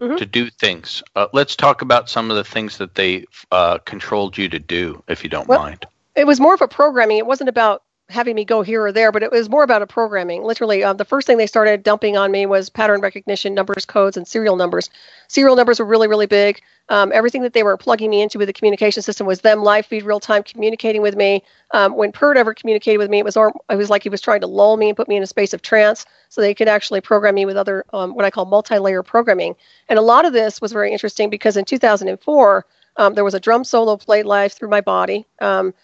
Mhm.
to do things. Uh, let's talk about some of the things that they uh, controlled you to do, if you don't
Well-
mind.
it was more of a programming. It wasn't about having me go here or there, but it was more about a programming. Literally, uh, the first thing they started dumping on me was pattern recognition, numbers, codes, and serial numbers. Serial numbers were really, really big. Um, everything that they were plugging me into with the communication system was them live feed, real time communicating with me. Um, when Peart ever communicated with me, it was or, it was like he was trying to lull me and put me in a space of trance, so they could actually program me with other um, what I call multi-layer programming. And a lot of this was very interesting because in 2004 um, there was a drum solo played live through my body. Um,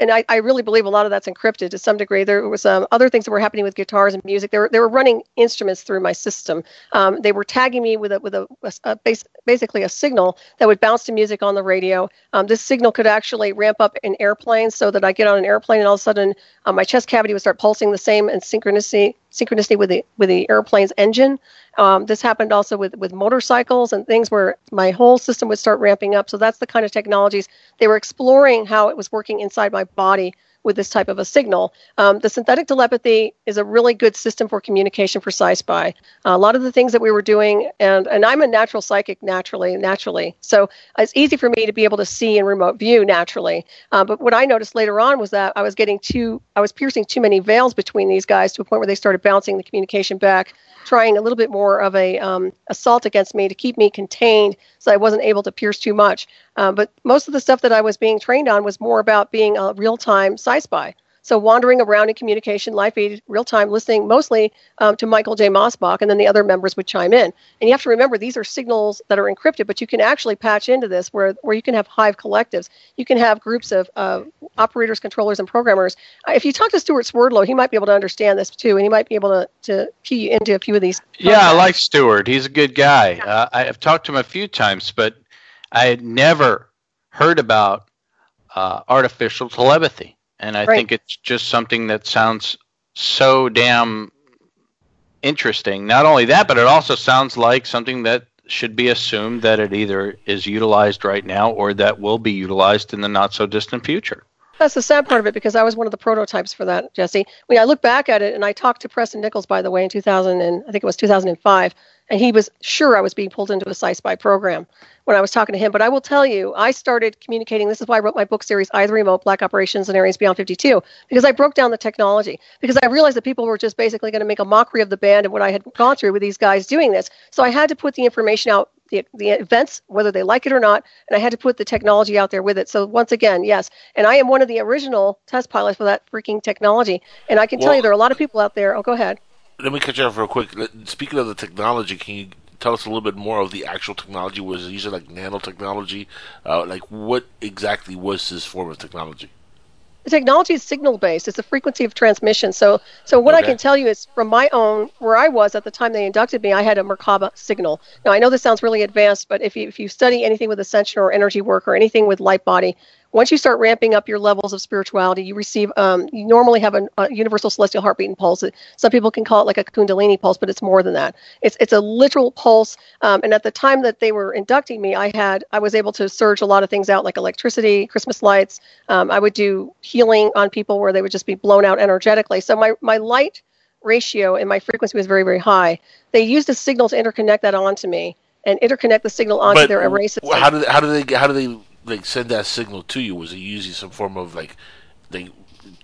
and I, I really believe a lot of that's encrypted to some degree. There was um, other things that were happening with guitars and music. They were they were running instruments through my system. Um, they were tagging me with a with a, a, a base, basically a signal that would bounce to music on the radio. Um, this signal could actually ramp up in airplanes so that I get on an airplane and all of a sudden um, my chest cavity would start pulsing the same and synchronicity synchronicity with the with the airplane's engine. Um, this happened also with with motorcycles and things where my whole system would start ramping up. So that's the kind of technologies they were exploring how it was working inside my body with this type of a signal. Um, the synthetic telepathy is a really good system for communication for SciSpy. Uh, a lot of the things that we were doing, and and I'm a natural psychic naturally, naturally. So it's easy for me to be able to see in remote view naturally. Uh, but what I noticed later on was that I was getting too, I was piercing too many veils between these guys to a point where they started bouncing the communication back, trying a little bit more of a um, assault against me to keep me contained, so I wasn't able to pierce too much. Um, but most of the stuff that I was being trained on was more about being a real-time sci-spy. So wandering around in communication, live feed, real time, listening mostly um, to Michael J. Mosbach, and then the other members would chime in. And you have to remember these are signals that are encrypted, but you can actually patch into this where where you can have hive collectives. You can have groups of uh, operators, controllers, and programmers. Uh, if you talk to Stewart Swerdlow, he might be able to understand this too, and he might be able to to key you into a few of these.
Yeah, I like Stewart. He's a good guy. Uh, I have talked to him a few times, but I had never heard about uh, artificial telepathy, and I
Right.
think it's just something that sounds so damn interesting. Not only that, but it also sounds like something that should be assumed that it either is utilized right now or that will be utilized in the not so distant future.
That's the sad part of it because I was one of the prototypes for that, Jesse. When I look back at it, and I talked to Preston Nichols, by the way, in 2000, and I think it was 2005, and he was sure I was being pulled into a Spy program when I was talking to him. But I will tell you, I started communicating. This is why I wrote my book series, Eye the Remote Black Operations and Areas Beyond 52, because I broke down the technology. Because I realized that people were just basically going to make a mockery of the band and what I had gone through with these guys doing this. So I had to put the information out the, the events, whether they like it or not, and I had to put the technology out there with it. So once again, yes, and I am one of the original test pilots for that freaking technology. And I can well, tell you, there are a lot of people out there. Oh, go ahead.
Let me cut you off real quick. Speaking of the technology, can you tell us a little bit more of the actual technology? Was it using like nanotechnology? Uh, like what exactly was this form of technology?
The technology is signal based. It's a frequency of transmission. So, so what okay. I can tell you is from my own, where I was at the time they inducted me, I had a Merkaba signal. Now I know this sounds really advanced, but if you if you study anything with ascension or energy work or anything with light body, once you start ramping up your levels of spirituality, you receive, um, you normally have a, a, universal celestial heartbeat and pulse. Some people can call it like a kundalini pulse, but it's more than that. It's it's a literal pulse. Um, and at the time that they were inducting me, I had I was able to surge a lot of things out like electricity, Christmas lights. Um, I would do healing on people where they would just be blown out energetically. So my my light ratio and my frequency was very very high. They used a signal to interconnect that onto me and interconnect the signal onto but their array system.
How do they, how do they how do they like send that signal to you? Was it using some form of like like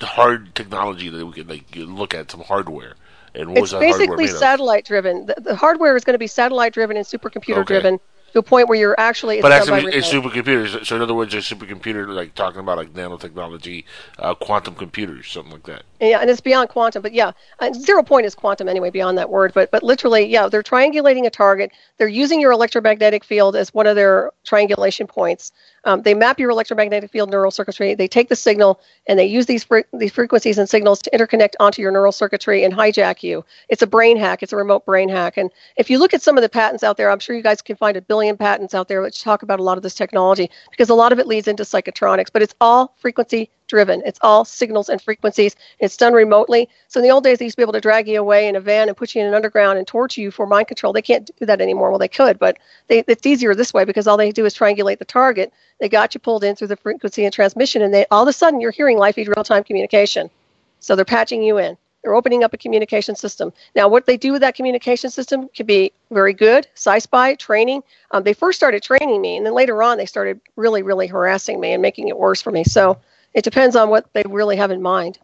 hard technology that we could like look at some hardware?
And what it's basically satellite driven. The, the, hardware is going to be satellite driven and supercomputer okay. driven to a point where you're actually.
But actually, it's supercomputers. So in other words, a supercomputer, like talking about like nanotechnology, uh, quantum computers, something like that.
Yeah, and it's beyond quantum. But yeah, zero point is quantum anyway, beyond that word. But but literally, yeah, they're triangulating a target. They're using your electromagnetic field as one of their triangulation points. Um, they map your electromagnetic field neural circuitry. They take the signal and they use these these frequencies and signals to interconnect onto your neural circuitry and hijack you. It's a brain hack. It's a remote brain hack. And if you look at some of the patents out there, I'm sure you guys can find a billion patents out there which talk about a lot of this technology because a lot of it leads into psychotronics. But it's all frequency driven. It's all signals and frequencies. It's done remotely. So in the old days, they used to be able to drag you away in a van and put you in an underground and torture you for mind control. They can't do that anymore. Well, they could, but they, it's easier this way because all they do is triangulate the target. They got you pulled in through the frequency and transmission, and they all of a sudden you're hearing live feed real time communication. So they're patching you in. They're opening up a communication system. Now, what they do with that communication system can be very good. SciSpy training. Um, they first started training me, and then later on they started really, really harassing me and making it worse for me. So it depends on what they really have in mind.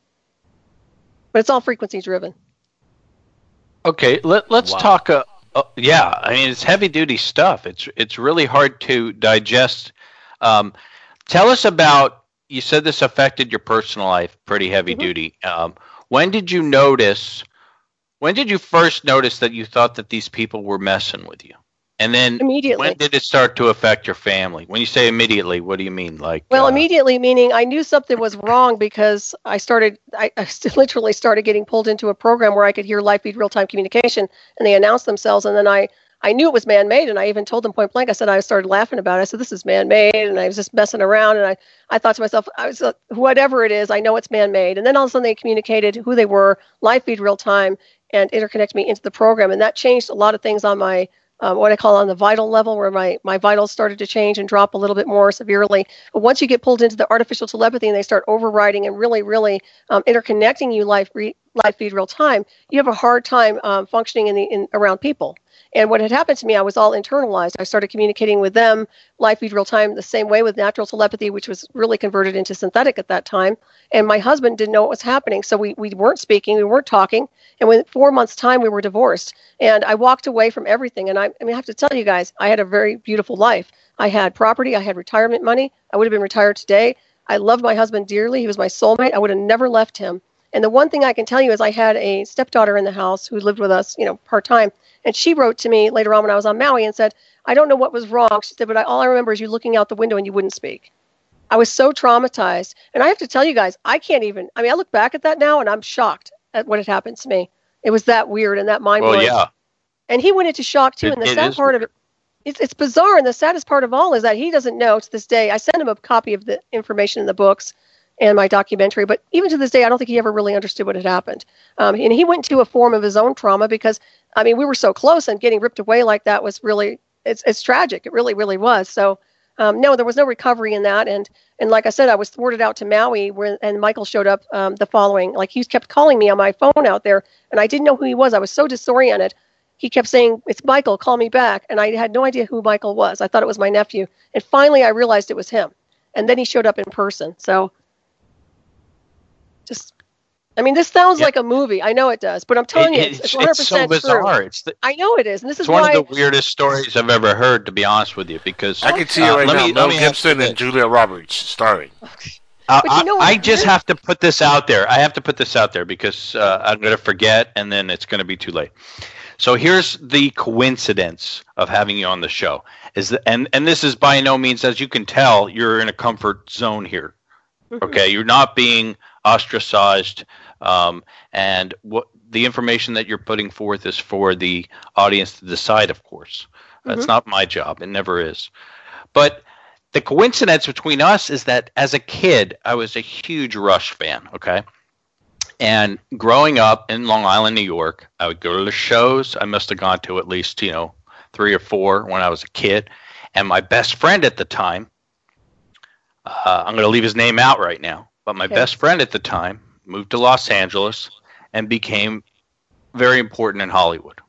But it's all frequency driven.
Okay, let, let's wow. talk. Uh, uh, yeah, I mean it's heavy duty stuff. It's it's really hard to digest. Um, tell us about. You said this affected your personal life pretty heavy mm-hmm. duty. Um, when did you notice? When did you first notice that you thought that these people were messing with you? And then
immediately.
When did it start to affect your family? When you say immediately, what do you mean? Like
well, uh, immediately meaning I knew something was wrong because I started, I, I literally started getting pulled into a program where I could hear live feed real time communication, and they announced themselves, and then I. I knew it was man-made, and I even told them point blank. I said I started laughing about it. I said this is man-made, and I was just messing around. And I, I thought to myself, I was uh, whatever it is, I know it's man-made. And then all of a sudden they communicated who they were, live feed real time, and interconnect me into the program, and that changed a lot of things on my um, what I call on the vital level, where my, my vitals started to change and drop a little bit more severely. But once you get pulled into the artificial telepathy and they start overriding and really, really um, interconnecting you life, re- live feed real time, you have a hard time um, functioning in the in around people. And what had happened to me, I was all internalized. I started communicating with them live feed real time the same way with natural telepathy, which was really converted into synthetic at that time. And my husband didn't know what was happening. So we, we weren't speaking, we weren't talking. And within four months' time, we were divorced. And I walked away from everything. And I, I mean, I have to tell you guys, I had a very beautiful life. I had property, I had retirement money. I would have been retired today. I loved my husband dearly. He was my soulmate. I would have never left him. And the one thing I can tell you is I had a stepdaughter in the house who lived with us, you know, part time. And she wrote to me later on when I was on Maui and said, I don't know what was wrong. She said, but I, all I remember is you looking out the window and you wouldn't speak. I was so traumatized. And I have to tell you guys, I can't even, I mean, I look back at that now and I'm shocked at what had happened to me. It was that weird and that mind blowing.
Well, yeah.
And he went into shock too. It, and the sad part weird. of it, it's, it's bizarre. And the saddest part of all is that he doesn't know to this day. I sent him a copy of the information in the books and my documentary. But even to this day, I don't think he ever really understood what had happened. Um, and he went to a form of his own trauma because, I mean, we were so close, and getting ripped away like that was really it's it's tragic. It really really was. So. Um, no, there was no recovery in that, and and like I said, I was thwarted out to Maui, where and Michael showed up um, the following. Like he kept calling me on my phone out there, and I didn't know who he was. I was so disoriented, he kept saying, It's Michael, call me back. And I had no idea who Michael was. I thought it was my nephew. And finally, I realized it was him. And then he showed up in person. So just. I mean, this sounds
Yeah.
like a movie. I know it does, but I'm telling you, it's, it's 100%
it's so bizarre.
true.
It's, the,
I know it is, and this
it's
is
one
why.
of the weirdest stories I've ever heard, to be honest with you. Because
I can see
Uh,
it right
let
now.
me-
Mel
let me
Gibson and Julia Roberts starring.
Uh,
you know
I. I just have to put this out there. I have to put this out there because uh, I'm going to forget, and then it's going to be too late. So here's the coincidence of having you on the show. Is that, and and this is by no means, as you can tell, you're in a comfort zone here. Okay, you're not being ostracized, um, and what the information that you're putting forth is for the audience to decide. Of course, that's not my job. It never is. But the coincidence between us is that as a kid, I was a huge Rush fan. Okay. And growing up in Long Island, New York, I would go to the shows. I must have gone to at least, you know, three or four when I was a kid. And my best friend at the time, uh, I'm going to leave his name out right now, but my
Okay.
best friend at the time moved to Los Angeles and became very important in Hollywood.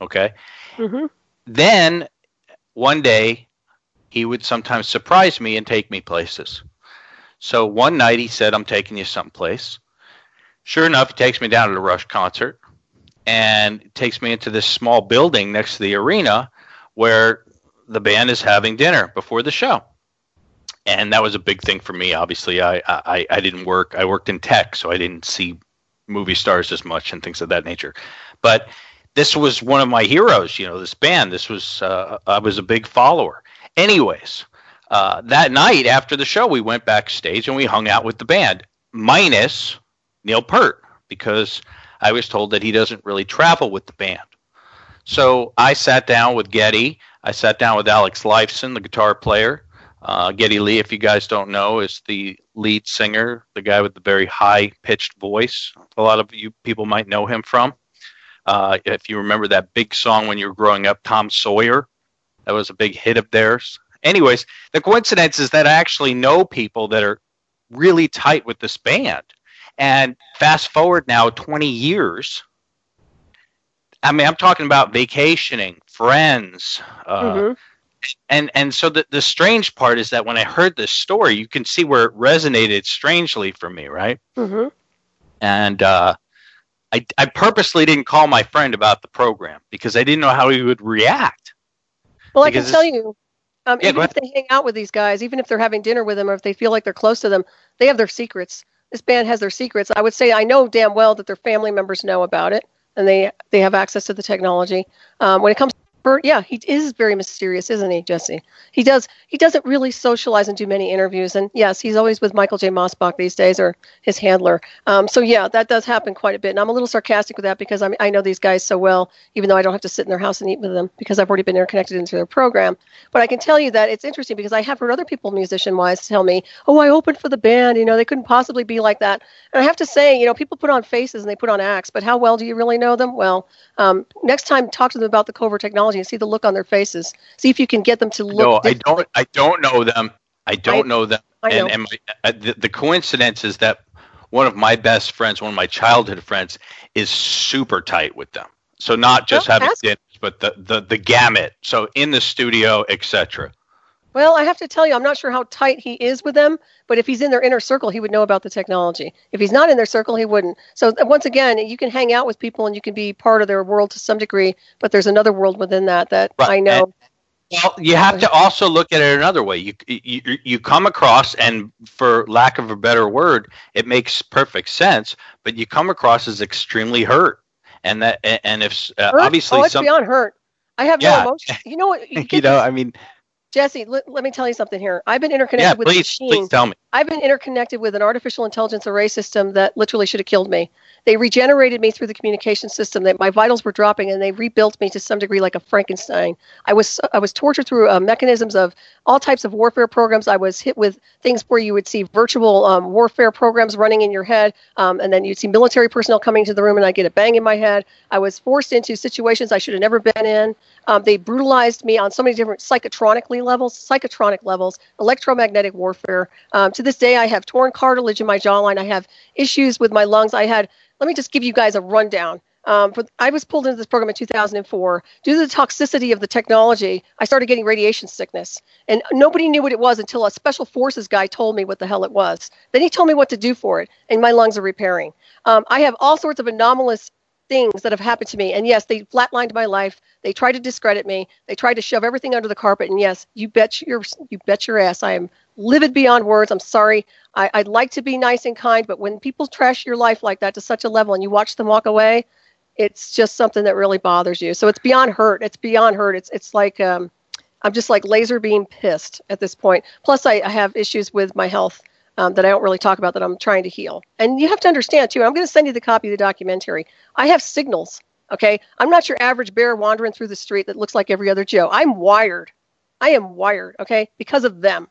Okay.
hmm
Then one day he would sometimes surprise me and take me places. So one night he said, I'm taking you someplace. Sure enough, he takes me down to the Rush concert and takes me into this small building next to the arena where the band is having dinner before the show. And that was a big thing for me. Obviously, I, I, I didn't work. I worked in tech, so I didn't see movie stars as much and things of that nature. But this was one of my heroes. You know, this band. This was uh, I was a big follower. Anyways, uh, that night after the show, we went backstage and we hung out with the band, minus Neil Peart, because I was told that he doesn't really travel with the band. So I sat down with Geddy. I sat down with Alex Lifeson, the guitar player. Uh, Geddy Lee, if you guys don't know, is the lead singer, the guy with the very high pitched voice. A lot of you people might know him from. Uh, if you remember that big song when you were growing up, Tom Sawyer, that was a big hit of theirs. Anyways, the coincidence is that I actually know people that are really tight with this band. And fast forward now 20 years. I mean, I'm talking about vacationing, friends, uh,
hmm
and and so the the strange part is that when I heard this story, you can see where it resonated strangely for me, right?
hmm
And uh, I I purposely didn't call my friend about the program because I didn't know how he would react.
Well, I can tell you, um,
Yeah,
even if they hang out with these guys, even if they're having dinner with them, or if they feel like they're close to them, they have their secrets. This band has their secrets. I would say I know damn well that their family members know about it, and they they have access to the technology. Um, when it comes to Yeah, he is very mysterious, isn't he, Jesse? He does. He doesn't really socialize and do many interviews, and yes, he's always with Michael J. Mosbach these days, or his handler. Um, so yeah, that does happen quite a bit, and I'm a little sarcastic with that because I I know these guys so well, even though I don't have to sit in their house and eat with them because I've already been interconnected into their program. But I can tell you that it's interesting because I have heard other people, musician wise, tell me, "Oh, I opened for the band. You know, they couldn't possibly be like that." And I have to say, you know, people put on faces and they put on acts, but how well do you really know them? Well, um, next time, talk to them about the covert technology and see the look on their faces. See if you can get them to look.
no, I don't. I don't know them. I don't
I-
know them.
I know.
And, and my, the, the coincidence is that one of my best friends, one of my childhood friends, is super tight with them. So not just
Well,
having dinners, but the, the the gamut. So in the studio, etc.
Well, I have to tell you, I'm not sure how tight he is with them, but if he's in their inner circle, he would know about the technology. If he's not in their circle, he wouldn't. So uh, once again, you can hang out with people and you can be part of their world to some degree, but there's another world within that that
Right,
I know.
Well, you have to also look at it another way. You, you you come across, and for lack of a better word, it makes perfect sense. But you come across as extremely hurt, and that and if uh, obviously
oh, it's
some
beyond hurt. I have
Yeah.
no emotion. You know what? You,
you know, I mean,
Jesse, let, let me tell you something here. I've been interconnected
yeah.
with
Please,
machines.
please tell me.
I've been interconnected with an artificial intelligence array system that literally should have killed me. They regenerated me through the communication system. That my vitals were dropping, and they rebuilt me to some degree like a Frankenstein. I was I was tortured through uh, mechanisms of all types of warfare programs. I was hit with things where you would see virtual um, warfare programs running in your head, um, and then you'd see military personnel coming into the room, and I get a bang in my head. I was forced into situations I should have never been in. Um, they brutalized me on so many different psychotronically levels, psychotronic levels, electromagnetic warfare. Um, to this day, I have torn cartilage in my jawline. I have issues with my lungs. I had, let me just give you guys a rundown. Um, I was pulled into this program in 2004 due to the toxicity of the technology. I started getting radiation sickness, and nobody knew what it was until a special forces guy told me what the hell it was. Then he told me what to do for it, and my lungs are repairing. Um, I have all sorts of anomalous things that have happened to me. And yes, they flatlined my life. They tried to discredit me. They tried to shove everything under the carpet. And yes, you bet your you bet your ass I am livid beyond words. I'm sorry. I, I'd like to be nice and kind, but when people trash your life like that to such a level and you watch them walk away, it's just something that really bothers you. So it's beyond hurt. It's beyond hurt. It's it's like um, I'm just like laser beam pissed at this point. Plus, I, I have issues with my health um, that I don't really talk about that I'm trying to heal. And you have to understand too. I'm going to send you the copy of the documentary. I have signals. Okay, I'm not your average bear wandering through the street that looks like every other Joe. I'm wired. I am wired. Okay, because of them.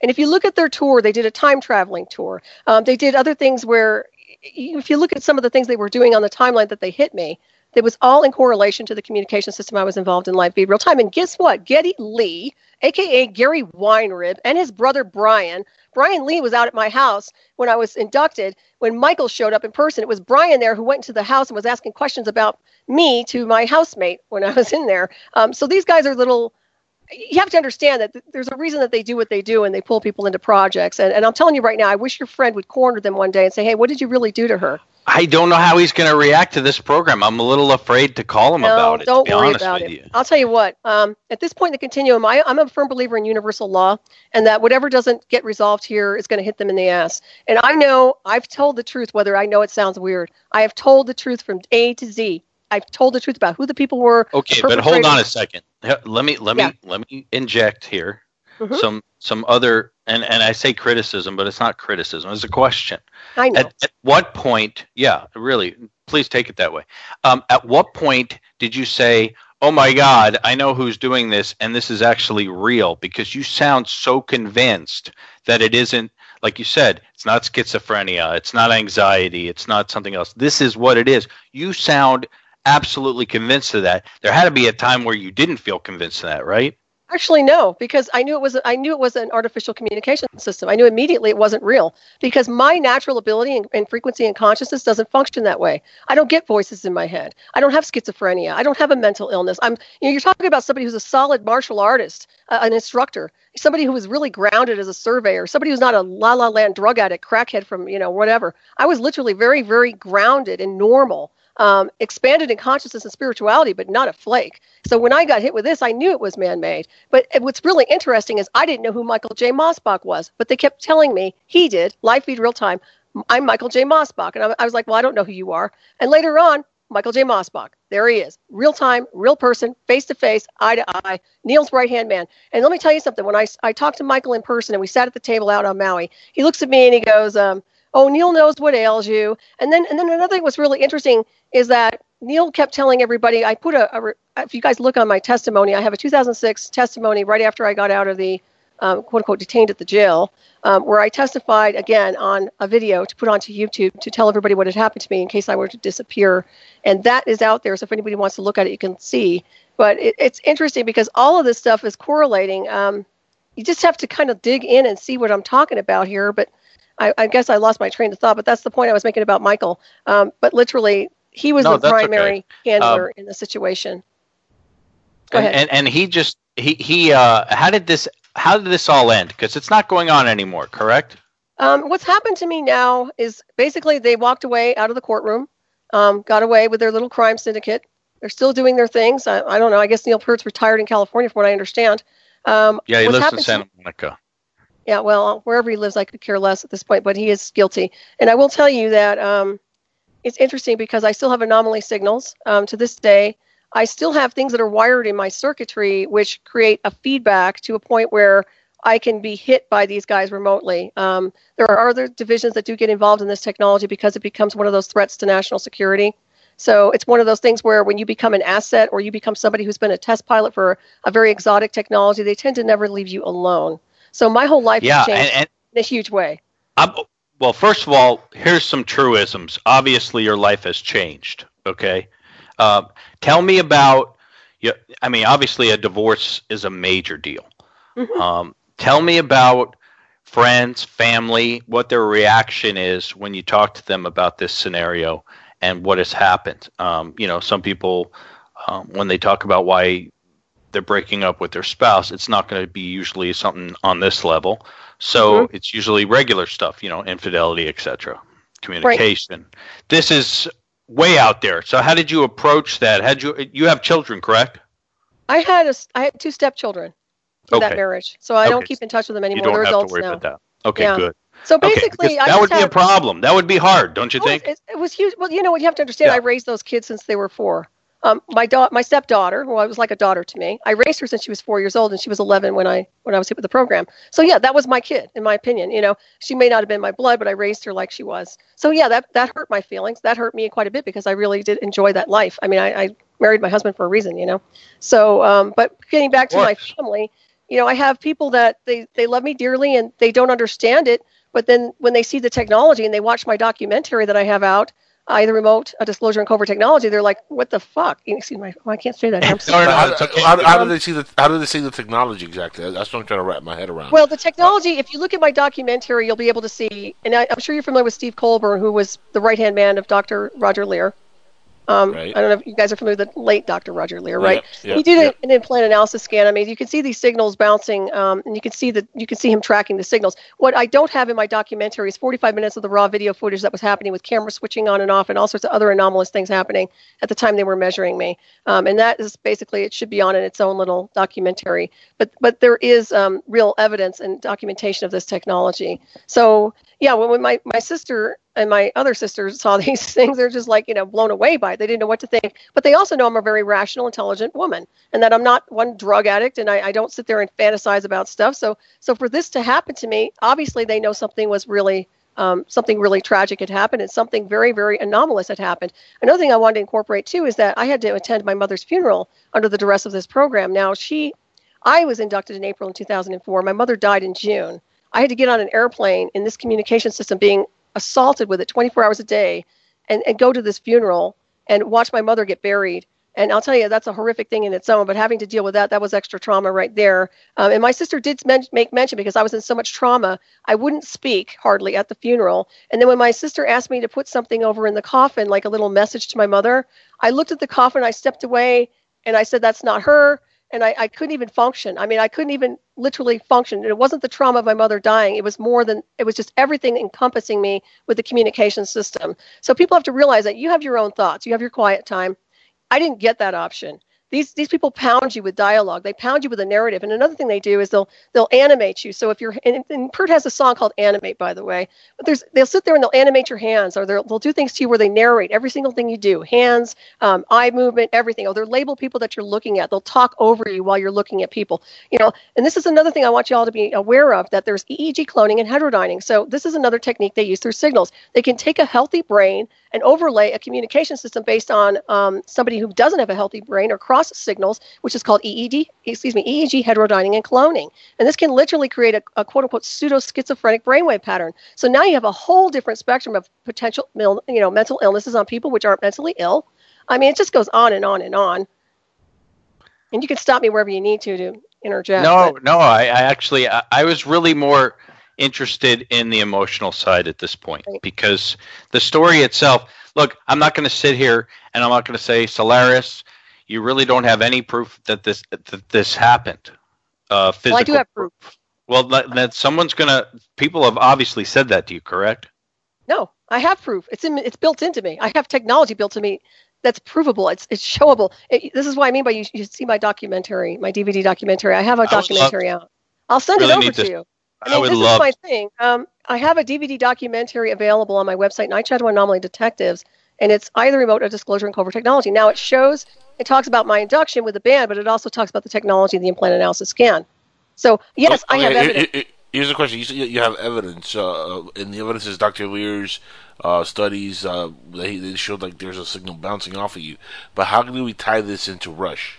And if you look at their tour, they did a time traveling tour. Um, they did other things where, if you look at some of the things they were doing on the timeline that they hit me, it was all in correlation to the communication system I was involved in live feed real time. And guess what? Geddy Lee, aka Gary Weinrib, and his brother Brian Brian Lee was out at my house when I was inducted. When Michael showed up in person, it was Brian there who went into the house and was asking questions about me to my housemate when I was in there. Um, so these guys are little. You have to understand that th- there's a reason that they do what they do and they pull people into projects. And, and I'm telling you right now, I wish your friend would corner them one day and say, "Hey, what did you really do to her?"
I don't know how he's going to react to this program. I'm a little afraid to call him
no,
about it.
Don't
to be
worry
honest
about
with
it.
you.
I'll tell you what. Um, at this point in the continuum, I, I'm a firm believer in universal law, and that whatever doesn't get resolved here is going to hit them in the ass. And I know I've told the truth, whether I know it sounds weird. I have told the truth from A to Z. I've told the truth about who the people were.
Okay, but hold on a second. Let me let
Yeah.
me let me inject here
Mhm.
some some other and and I say criticism, but it's not criticism. It's a question.
I know.
At, at what point? Yeah, really. Please take it that way. Um, at what point did you say, "Oh my God, I know who's doing this, and this is actually real"? Because you sound so convinced that it isn't. Like you said, it's not schizophrenia, it's not anxiety, it's not something else. This is what it is. You sound absolutely convinced of that. There had to be a time where you didn't feel convinced of that, right?
Actually, no, because I knew it was I knew it was an artificial communication system. I knew immediately it wasn't real because my natural ability and, and frequency and consciousness doesn't function that way. I don't get voices in my head. I don't have schizophrenia. I don't have a mental illness. I'm you know you're talking about somebody who's a solid martial artist, uh, an instructor, somebody who was really grounded as a surveyor, somebody who's not a la la land drug addict, crackhead from you know whatever. I was literally very very grounded and normal. Um, expanded in consciousness and spirituality, but not a flake. So when I got hit with this, I knew it was man-made. But what's really interesting is I didn't know who Michael J. Mosbach was, but they kept telling me he did. Live feed real time. I'm Michael J. Mosbach, and I, was like, well, I don't know who you are. And later on, Michael J. Mosbach, there he is, real time, real person, face to face, eye to eye, Neil's right hand man. And let me tell you something. When I I talked to Michael in person and we sat at the table out on Maui, he looks at me and he goes, um, "Oh, Neil knows what ails you." And then and then another thing was really interesting is that Neil kept telling everybody. I put a, a if you guys look on my testimony, I have a 2006 testimony right after I got out of the um, quote unquote detained at the jail, um, where I testified again on a video to put onto YouTube to tell everybody what had happened to me in case I were to disappear. And that is out there. So if anybody wants to look at it, you can see. But it, it's interesting because all of this stuff is correlating. Um, you just have to kind of dig in and see what I'm talking about here. But I, I guess I lost my train of thought. But that's the point I was making about Michael. Um, but literally, he was
No,
the
that's okay.
primary handler in the situation. Go
and,
ahead.
and and he just he he uh how did this how did this all end? Because it's not going on anymore, correct?
Um, what's happened to me now is basically they walked away out of the courtroom, um, got away with their little crime syndicate. They're still doing their things. I, I don't know. I guess Neil Peart's retired in California, from what I understand. Um,
Yeah, he
what's
lives in Santa Monica.
Yeah, well, wherever he lives, I could care less at this point, but he is guilty. And I will tell you that um, it's interesting because I still have anomaly signals um, to this day. I still have things that are wired in my circuitry which create a feedback to a point where I can be hit by these guys remotely. Um, there are other divisions that do get involved in this technology because it becomes one of those threats to national security. So it's one of those things where when you become an asset or you become somebody who's been a test pilot for a very exotic technology, they tend to never leave you alone. So my whole life
Yeah,
has changed
and, and
in a huge way.
I'm, well, first of all, here's some truisms. Obviously, your life has changed. Okay, uh, tell me about. You, I mean, obviously, a divorce is a major deal.
Mhm.
Um, tell me about friends, family, what their reaction is when you talk to them about this scenario, and what has happened. Um, you know, some people um, when they talk about why they're breaking up with their spouse, it's not going to be usually something on this level. So mm-hmm. it's usually regular stuff, you know, infidelity, etc., communication. Right. This is way out there. So how did you approach that? Had you you have children, correct?
I had a I had two stepchildren in okay. that marriage, so I okay. don't keep in touch with them anymore. They're
have
adults
to worry
now.
about that. Okay, yeah. good.
So basically,
okay, that would be a problem. That would be hard, don't you think?
It, it, was huge. Well, you know what you have to understand. Yeah. I raised those kids since they were four. Um, my da- my stepdaughter, who I was like a daughter to me, I raised her since she was four years old, and she was 11 when I when I was hit with the program. So yeah, that was my kid, in my opinion. You know, she may not have been my blood, but I raised her like she was. So yeah, that that hurt my feelings. That hurt me quite a bit because I really did enjoy that life. I mean, I, I married my husband for a reason, you know. So, um, but getting back to my family, you know, I have people that they they love me dearly and they don't understand it, but then when they see the technology and they watch my documentary that I have out either remote a disclosure and covert technology, they're like, "What the fuck?" Excuse me, oh, I can't say that. I'm sorry.
how, how, how, do they see the How do they see the technology exactly? That's what I'm trying to wrap my head around.
Well, the technology. If you look at my documentary, you'll be able to see, and I, am sure you're familiar with Steve Colbern, who was the right hand man of Dr. Roger Leir. Um, right. I don't know if you guys are familiar with the late Dr. Roger Leir, right? Yep, yep, he did yep. an implant analysis scan. I mean, you can see these signals bouncing, um, and you can see that you can see him tracking the signals. What I don't have in my documentary is 45 minutes of the raw video footage that was happening with camera switching on and off, and all sorts of other anomalous things happening at the time they were measuring me. Um, and that is basically it should be on in its own little documentary. But but there is um, real evidence and documentation of this technology. So yeah, when my my sister and my other sisters saw these things, they're just like, you know, blown away by it. They didn't know what to think. But they also know I'm a very rational, intelligent woman and that I'm not one drug addict and I, I don't sit there and fantasize about stuff. So so for this to happen to me, obviously they know something was really um, something really tragic had happened and something very, very anomalous had happened. Another thing I wanted to incorporate too is that I had to attend my mother's funeral under the duress of this program. Now she I was inducted in April in 2004. My mother died in June. I had to get on an airplane in this communication system being assaulted with it 24 hours a day and, and go to this funeral and watch my mother get buried. And I'll tell you, that's a horrific thing in its own, but having to deal with that, that was extra trauma right there. Um, and my sister did men- make mention because I was in so much trauma, I wouldn't speak hardly at the funeral. And then when my sister asked me to put something over in the coffin, like a little message to my mother, I looked at the coffin, I stepped away, and I said, That's not her and I, I couldn't even function. I mean, I couldn't even literally function. And it wasn't the trauma of my mother dying. It was more than it was just everything encompassing me with the communication system. So people have to realize that you have your own thoughts. You have your quiet time. I didn't get that option these these people pound you with dialogue. They pound you with a narrative. And another thing they do is they'll they'll animate you. So if you're and, and Peart has a song called Animate, by the way. But there's they'll sit there and they'll animate your hands, or they'll they'll do things to you where they narrate every single thing you do, hands, um, eye movement, everything. Or they'll label people that you're looking at. They'll talk over you while you're looking at people. You know, and this is another thing I want you all to be aware of that there's EEG cloning and heterodyning. So this is another technique they use through signals. They can take a healthy brain and overlay a communication system based on um, somebody who doesn't have a healthy brain or cross signals, which is called EEG, excuse me, EEG heterodyning and cloning. And this can literally create a, a quote unquote pseudo schizophrenic brainwave pattern. So now you have a whole different spectrum of potential, you know, mental illnesses on people which aren't mentally ill. I mean, it just goes on and on and on. And you can stop me wherever you need to to interject.
No, but. no, I, I actually, I, I was really more interested in the emotional side at this point because the story itself. Look, I'm not going to sit here and I'm not going to say Solaris. You really don't have any proof that this that this happened.
Uh, physical well, I do have proof.
Well, that, that someone's going to. People have obviously said that to you, correct?
No, I have proof. It's in. It's built into me. I have technology built to me that's provable. It's it's showable. It, this is what I mean by you. You see my documentary, my DVD documentary. I have a documentary out. I'll send really it over to, to you. I, mean, this love... is my thing. Um, I have a DVD documentary available on my website, Night Shadow Anomaly Detectives, and it's either remote or disclosure and covert technology. Now it shows, it talks about my induction with the band, but it also talks about the technology of the implant analysis scan. So yes, okay, I have evidence. It, it,
here's the question: you, you have evidence, uh, and the evidence is Dr. Leir's uh, studies. Uh, they, they showed like there's a signal bouncing off of you. But how do we tie this into Rush?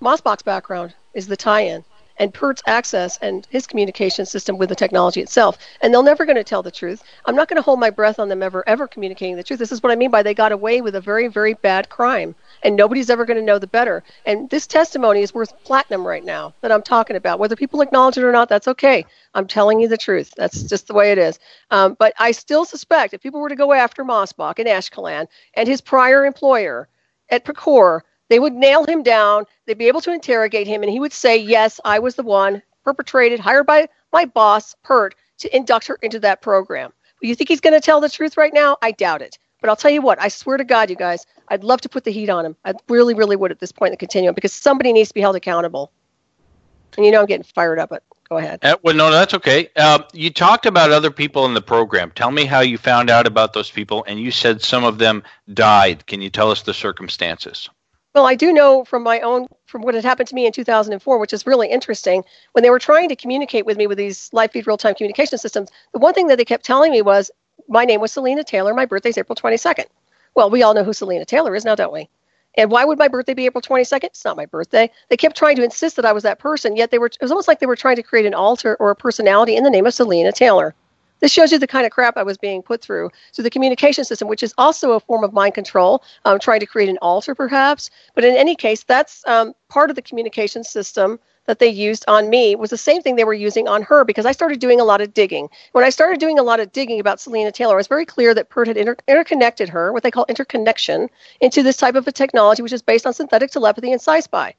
Mosbach's background is the tie-in. And Peart's access and his communication system with the technology itself. And they're never going to tell the truth. I'm not going to hold my breath on them ever, ever communicating the truth. This is what I mean by they got away with a very, very bad crime. And nobody's ever going to know the better. And this testimony is worth platinum right now that I'm talking about. Whether people acknowledge it or not, that's okay. I'm telling you the truth. That's just the way it is. Um, but I still suspect if people were to go after Mosbach and Ashkelon and his prior employer at Procure, they would nail him down. They'd be able to interrogate him, and he would say, Yes, I was the one perpetrated, hired by my boss, Peart, to induct her into that program. But you think he's going to tell the truth right now? I doubt it. But I'll tell you what, I swear to God, you guys, I'd love to put the heat on him. I really, really would at this point in the continuum because somebody needs to be held accountable. And you know I'm getting fired up, but go ahead.
Uh, well, no, that's okay. Um, you talked about other people in the program. Tell me how you found out about those people, and you said some of them died. Can you tell us the circumstances?
Well, I do know from my own, from what had happened to me in 2004, which is really interesting. When they were trying to communicate with me with these live feed real time communication systems, the one thing that they kept telling me was my name was Selena Taylor. My birthday's April 22nd. Well, we all know who Selena Taylor is now, don't we? And why would my birthday be April 22nd? It's not my birthday. They kept trying to insist that I was that person, yet they were, it was almost like they were trying to create an alter or a personality in the name of Selena Taylor. This shows you the kind of crap I was being put through. So the communication system, which is also a form of mind control, um, trying to create an altar perhaps. But in any case, that's um, part of the communication system that they used on me was the same thing they were using on her because I started doing a lot of digging. When I started doing a lot of digging about Selena Taylor, it was very clear that Peart had inter- interconnected her, what they call interconnection, into this type of a technology which is based on synthetic telepathy and SciSpy.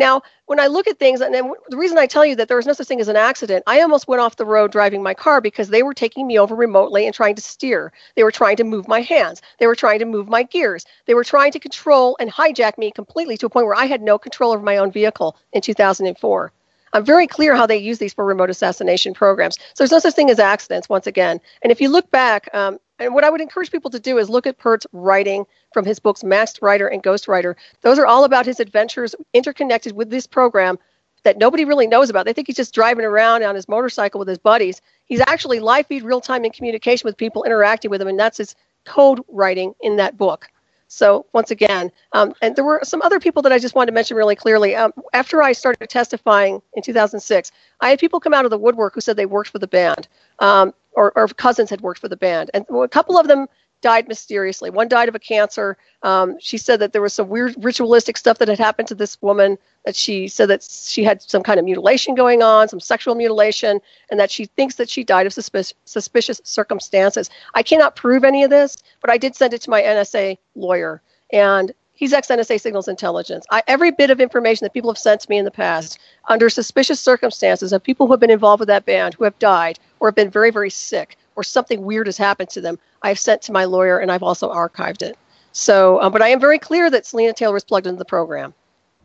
Now, when I look at things, and the reason I tell you that there was no such thing as an accident, I almost went off the road driving my car because they were taking me over remotely and trying to steer. They were trying to move my hands. They were trying to move my gears. They were trying to control and hijack me completely to a point where I had no control over my own vehicle in 2004. I'm very clear how they use these for remote assassination programs. So there's no such thing as accidents, once again. And if you look back, um, and what I would encourage people to do is look at Peart's writing from his books Masked Rider and Ghost Rider. Those are all about his adventures interconnected with this program that nobody really knows about. They think he's just driving around on his motorcycle with his buddies. He's actually live feed real time in communication with people interacting with him, and that's his code writing in that book. So once again, um, and there were some other people that I just wanted to mention really clearly. Um, after I started testifying in 2006, I had people come out of the woodwork who said they worked for the band, um, or, or cousins had worked for the band, and a couple of them died mysteriously. One died of a cancer. Um, she said that there was some weird ritualistic stuff that had happened to this woman. That she said that she had some kind of mutilation going on, some sexual mutilation, and that she thinks that she died of suspicious, suspicious circumstances. I cannot prove any of this, but I did send it to my NSA lawyer, and he's ex NSA Signals Intelligence. I, every bit of information that people have sent to me in the past under suspicious circumstances of people who have been involved with that band who have died or have been very, very sick or something weird has happened to them, I've sent to my lawyer and I've also archived it. So, um, but I am very clear that Selena Taylor was plugged into the program,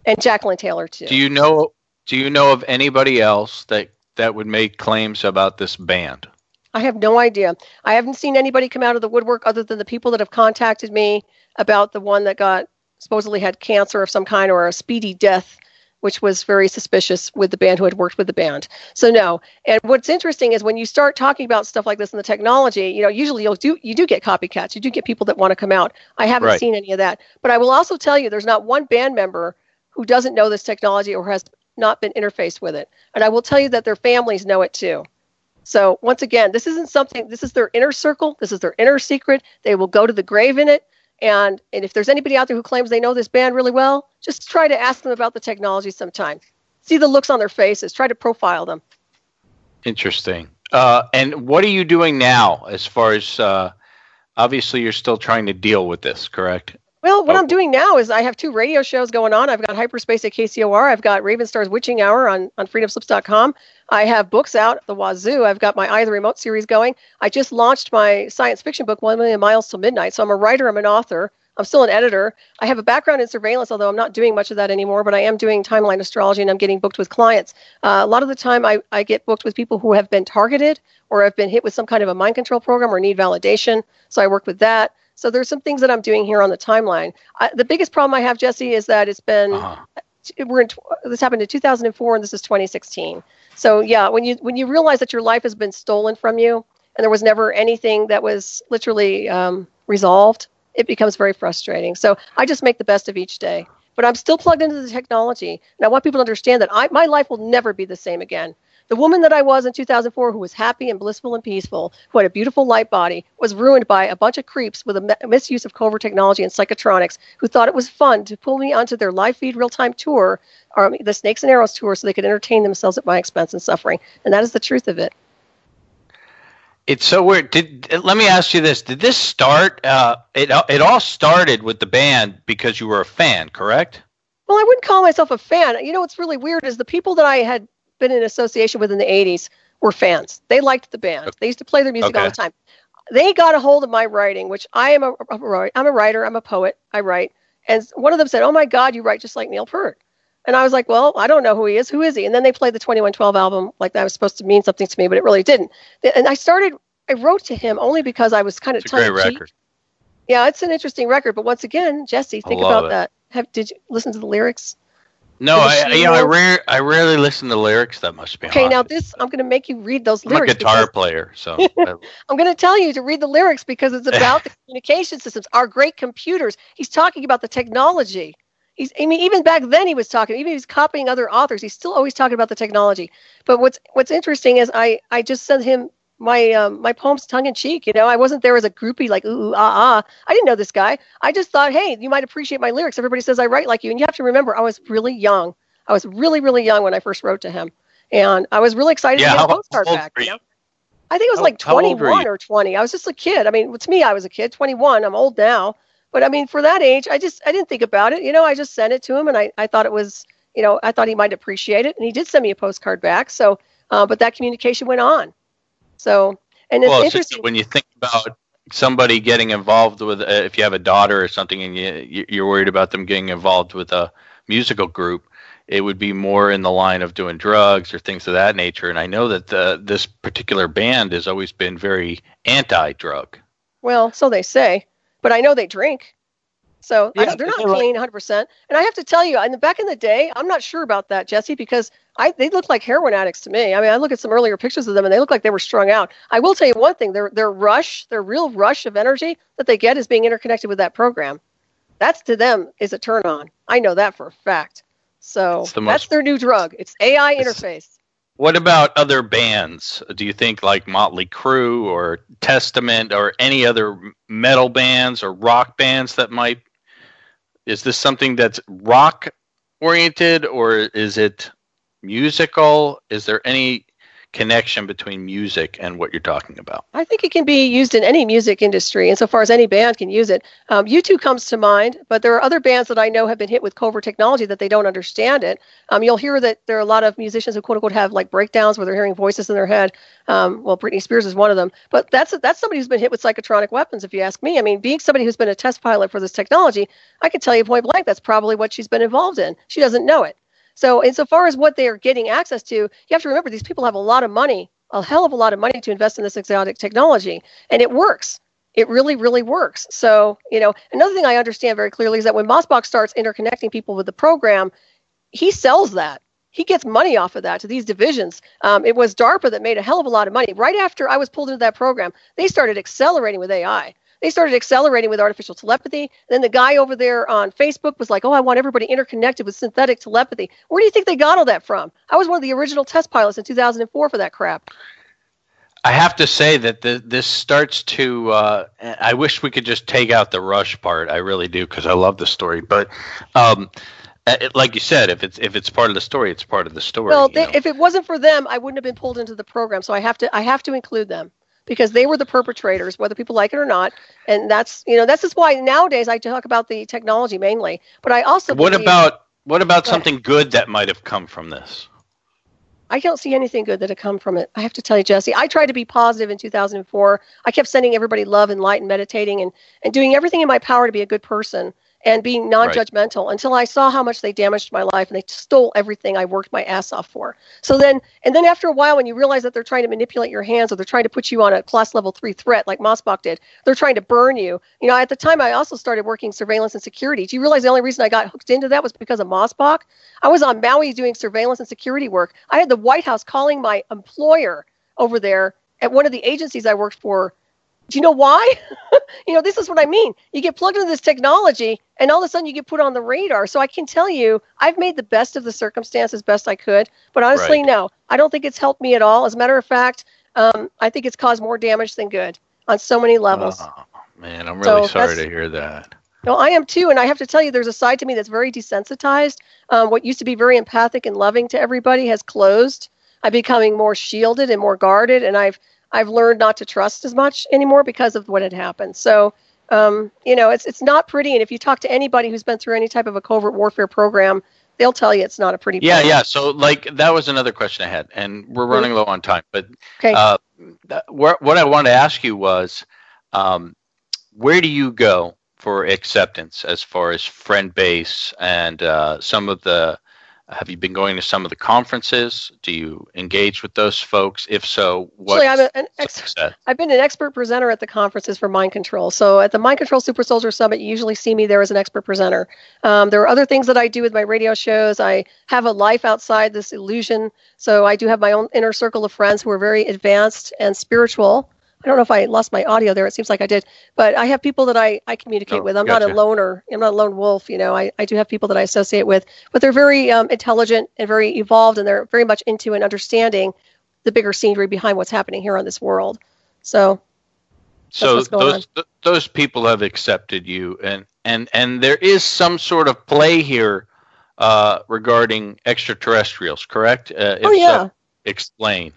and Jacqueline Taylor too.
Do you know? Do you know of anybody else that that would make claims about this band?
I have no idea. I haven't seen anybody come out of the woodwork other than the people that have contacted me about the one that got supposedly had cancer of some kind or a speedy death which was very suspicious with the band who had worked with the band. So no. And what's interesting is when you start talking about stuff like this in the technology, you know, usually you'll do you do get copycats. You do get people that want to come out. I haven't right. seen any of that. But I will also tell you there's not one band member who doesn't know this technology or has not been interfaced with it. And I will tell you that their families know it too. So once again, this isn't something this is their inner circle, this is their inner secret. They will go to the grave in it. And, and if there's anybody out there who claims they know this band really well, just try to ask them about the technology sometime. See the looks on their faces. Try to profile them.
Interesting. Uh, and what are you doing now as far as uh, obviously you're still trying to deal with this, correct?
Well, what oh. I'm doing now is I have two radio shows going on. I've got Hyperspace at KCOR. I've got Raven Star's Witching Hour on, on freedomslips.com. I have books out the wazoo. I've got my Eye the Remote series going. I just launched my science fiction book, One Million Miles Till Midnight. So I'm a writer, I'm an author. I'm still an editor. I have a background in surveillance, although I'm not doing much of that anymore, but I am doing timeline astrology and I'm getting booked with clients. Uh, a lot of the time, I, I get booked with people who have been targeted or have been hit with some kind of a mind control program or need validation. So I work with that. So there's some things that I'm doing here on the timeline. I, the biggest problem I have, Jesse, is that it's been uh-huh. we're in this happened in 2004 and this is 2016. So yeah, when you when you realize that your life has been stolen from you and there was never anything that was literally um, resolved, it becomes very frustrating. So I just make the best of each day. but I'm still plugged into the technology. And I want people to understand that I, my life will never be the same again. The woman that I was in 2004, who was happy and blissful and peaceful, who had a beautiful light body, was ruined by a bunch of creeps with a misuse of covert technology and psychotronics who thought it was fun to pull me onto their live feed real time tour, or the Snakes and Arrows tour, so they could entertain themselves at my expense and suffering. And that is the truth of it.
It's so weird. Did let me ask you this? Did this start? Uh, it it all started with the band because you were a fan, correct?
Well, I wouldn't call myself a fan. You know what's really weird is the people that I had been in association with in the 80s were fans. They liked the band. They used to play their music okay. all the time. They got a hold of my writing, which I am a, I'm a writer, I'm a poet, I write. And one of them said, "Oh my God, you write just like Neil Peart." And I was like, "Well, I don't know who he is. Who is he?" And then they played the 2112 album like that was supposed to mean something to me, but it really didn't. And I started. I wrote to him only because I was kind of
it's a great record.
Yeah, it's an interesting record, but once again, Jesse, think about it. that. Have did you listen to the lyrics?
No, I you know I rare I rarely listen to lyrics. That much. be
okay. Now this I'm going to make you read those
I'm
lyrics.
I'm a guitar player, so
I'm going to tell you to read the lyrics because it's about the communication systems, our great computers. He's talking about the technology. He's I mean even back then he was talking. Even he's copying other authors. He's still always talking about the technology. But what's what's interesting is I I just sent him my um, my poems tongue in cheek. You know, I wasn't there as a groupie like ooh, ooh ah ah. I didn't know this guy. I just thought, hey, you might appreciate my lyrics. Everybody says I write like you, and you have to remember, I was really young. I was really really young when I first wrote to him, and I was really excited
yeah,
to get
a
postcard back. You know? I think it was how, like 21 or 20. I was just a kid. I mean, to me, I was a kid. 21. I'm old now, but I mean, for that age, I just I didn't think about it. You know, I just sent it to him, and I I thought it was you know I thought he might appreciate it, and he did send me a postcard back. So, uh, but that communication went on. So and it's
well,
interesting
when you think about somebody getting involved with, uh, if you have a daughter or something, and you you're worried about them getting involved with a musical group, it would be more in the line of doing drugs or things of that nature. And I know that the, this particular band has always been very anti-drug.
Well, so they say, but I know they drink. So yeah, I, they're not clean 100%. And I have to tell you, in the, back in the day, I'm not sure about that, Jesse, because I, they look like heroin addicts to me. I mean, I look at some earlier pictures of them, and they look like they were strung out. I will tell you one thing: their their rush, their real rush of energy that they get is being interconnected with that program. That's to them is a turn on. I know that for a fact. So the that's their new drug. It's AI interface.
What about other bands? Do you think like Motley Crue or Testament or any other metal bands or rock bands that might? Is this something that's rock oriented or is it musical? Is there any connection between music and what you're talking about?
I think it can be used in any music industry, insofar as any band can use it. Um, U2 comes to mind, but there are other bands that I know have been hit with covert technology that they don't understand it. Um, you'll hear that there are a lot of musicians who quote unquote have like breakdowns where they're hearing voices in their head. Um, well, Britney Spears is one of them, but that's that's somebody who's been hit with psychotronic weapons. If you ask me, I mean, being somebody who's been a test pilot for this technology, I can tell you point blank that's probably what she's been involved in. She doesn't know it. So, insofar as what they are getting access to, you have to remember these people have a lot of money, a hell of a lot of money to invest in this exotic technology, and it works. It really, really works. So, you know, another thing I understand very clearly is that when Mosbach starts interconnecting people with the program, he sells that. He gets money off of that to these divisions. Um, it was DARPA that made a hell of a lot of money. Right after I was pulled into that program, they started accelerating with AI they started accelerating with artificial telepathy. Then the guy over there on Facebook was like, "Oh, I want everybody interconnected with synthetic telepathy." Where do you think they got all that from? I was one of the original test pilots in 2004 for that crap.
I have to say that the, this starts to. Uh, I wish we could just take out the rush part. I really do because I love the story. But um, it, like you said, if it's if it's part of the story, it's part of the story.
Well, they, if it wasn't for them, I wouldn't have been pulled into the program. So I have to I have to include them because they were the perpetrators, whether people like it or not. And that's you know that's is why nowadays I talk about the technology mainly. But I also
what believe, about what about something good that might have come from this?
I don't see anything good that had come from it. I have to tell you, Jesse. I tried to be positive in 2004. I kept sending everybody love and light and meditating and, and doing everything in my power to be a good person and being non-judgmental right. until I saw how much they damaged my life and they stole everything I worked my ass off for. So then, and then after a while, when you realize that they're trying to manipulate your hands or they're trying to put you on a class level three threat like Mosbach did, they're trying to burn you. You know, at the time I also started working surveillance and security. Do you realize the only reason I got hooked into that was because of Mosbach? I was on Maui doing surveillance and security work. I had the White House calling my employer over there at one of the agencies I worked for Do you know why? you know, this is what I mean. You get plugged into this technology, and all of a sudden you get put on the radar. So I can tell you, I've made the best of the circumstances best I could. But honestly,
Right.
no, I don't think it's helped me at all. As a matter of fact, um, I think it's caused more damage than good on so many levels.
Oh, man, I'm
So
really sorry to hear that.
No, I am too, and I have to tell you, there's a side to me that's very desensitized. Um, what used to be very empathic and loving to everybody has closed. I'm becoming more shielded and more guarded, and I've I've learned not to trust as much anymore because of what had happened. So, um, you know, it's it's not pretty. And if you talk to anybody who's been through any type of a covert warfare program, they'll tell you it's not a pretty.
Yeah,
place.
yeah. So, like, that was another question I had, and we're running low on time. But
Okay.
uh, th- what I wanted to ask you was, um, where do you go for acceptance as far as friend base and uh, some of the? Have you been going to some of the conferences? Do you engage with those folks? If so, what?
Actually, I'm an ex- I've been an expert presenter at the conferences for mind control. So at the Mind Control Super Soldier Summit, you usually see me there as an expert presenter. Um, there are other things that I do with my radio shows. I have a life outside this illusion. So I do have my own inner circle of friends who are very advanced and spiritual. I don't know if I lost my audio there. It seems like I did. But I have people that I, I communicate
Oh,
with. I'm not a loner. I'm not a lone wolf. You know, I, I do have people that I associate with. But they're very um, intelligent and very evolved, and they're very much into and understanding the bigger scenery behind what's happening here on this world. So
so those th- those people have accepted you and and and there is some sort of play here uh, regarding extraterrestrials correct uh, if
Oh, yeah.
so, explain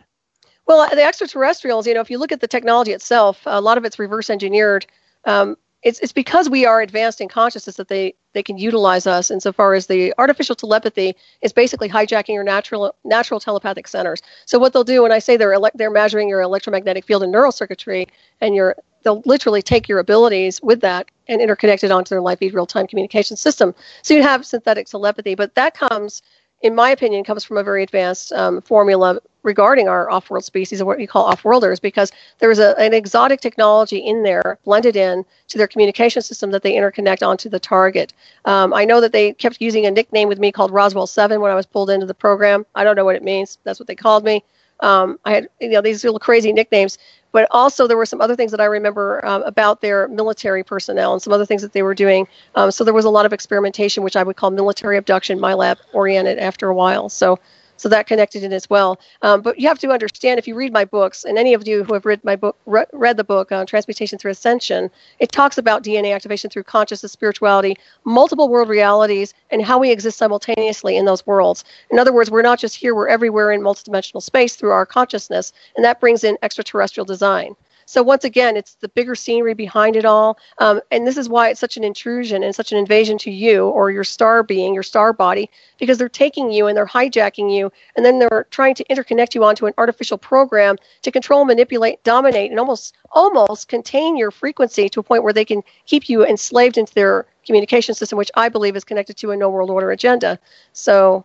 Well, the extraterrestrials, you know, if you look at the technology itself, a lot of it's reverse engineered. Um, it's, it's because we are advanced in consciousness that they, they can utilize us insofar as the artificial telepathy is basically hijacking your natural natural telepathic centers. So what they'll do when I say they're ele- they're measuring your electromagnetic field and neural circuitry, and your they'll literally take your abilities with that and interconnect it onto their live feed real time communication system. So you have synthetic telepathy, but that comes in my opinion, comes from a very advanced um, formula regarding our off-world species, or what we call off-worlders, because there's a, an exotic technology in there blended in to their communication system that they interconnect onto the target. Um, I know that they kept using a nickname with me called Roswell Seven when I was pulled into the program. I don't know what it means. That's what they called me. Um, I had you know these little crazy nicknames, but also there were some other things that I remember um, about their military personnel and some other things that they were doing. Um, so there was a lot of experimentation, which I would call military abduction, my lab oriented after a while. So so that connected in as well. Um, but you have to understand if you read my books, and any of you who have read my book, re- read the book on Transmutation Through Ascension, it talks about DNA activation through consciousness, spirituality, multiple world realities, and how we exist simultaneously in those worlds. In other words, we're not just here; we're everywhere in multidimensional space through our consciousness, and that brings in extraterrestrial design. So once again, it's the bigger scenery behind it all, um, and this is why it's such an intrusion and such an invasion to you or your star being, your star body, because they're taking you and they're hijacking you, and then they're trying to interconnect you onto an artificial program to control, manipulate, dominate, and almost almost contain your frequency to a point where they can keep you enslaved into their communication system, which I believe is connected to a no world order agenda. So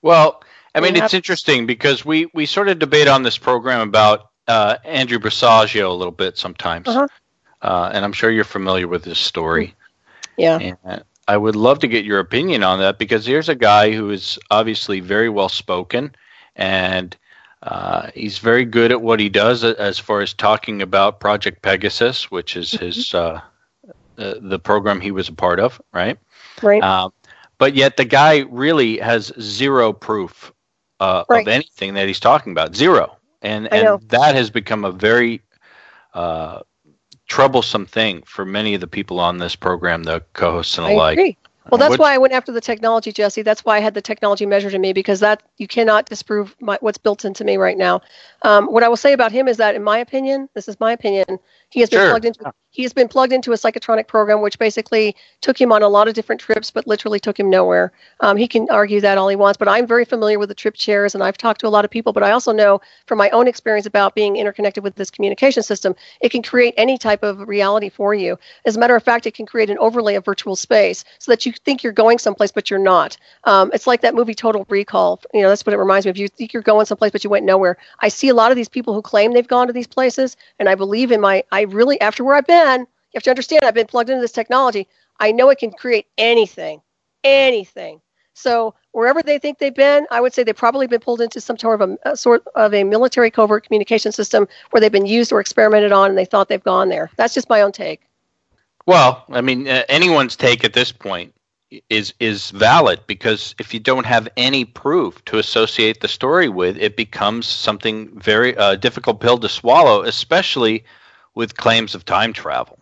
well i mean it's interesting because we we sort of debate on this program about uh, andrew Basiago a little bit sometimes
Uh-huh.
uh, and i'm sure you're familiar with his story
yeah,
And I would love to get your opinion on that because here's a guy who is obviously very well spoken and uh, he's very good at what he does as far as talking about Project Pegasus, which is his uh, uh, the program he was a part of, right?
right.
Um, but yet the guy really has zero proof uh,
Right.
of anything that he's talking about, zero, and
I
and that has become a very uh, troublesome thing for many of the people on this program, the co-hosts and
I
alike.
agree. Well, that's
What-
why I went after the technology, Jesse. That's why I had the technology measured in me because that you cannot disprove my, what's built into me right now. Um, what I will say about him is that, in my opinion, this is my opinion, he has been
Sure.
plugged into he has been plugged into a psychotronic program, which basically took him on a lot of different trips, but literally took him nowhere. Um, he can argue that all he wants, but I'm very familiar with the trip chairs, and I've talked to a lot of people. But I also know from my own experience about being interconnected with this communication system, it can create any type of reality for you. As a matter of fact, it can create an overlay of virtual space so that you think you're going someplace, but you're not. Um, it's like that movie Total Recall. You know, that's what it reminds me of. You think you're going someplace, but you went nowhere. I see a lot of these people who claim they've gone to these places, and I believe in my. I really, after where I've been, you have to understand, I've been plugged into this technology. I know it can create anything, anything. So wherever they think they've been, I would say they've probably been pulled into some sort of a, a, sort of a military covert communication system where they've been used or experimented on, and they thought they've gone there. That's just my own take.
Well, I mean, uh, anyone's take at this point is is valid because if you don't have any proof to associate the story with, it becomes something very uh, difficult pill to swallow, especially with claims of time travel.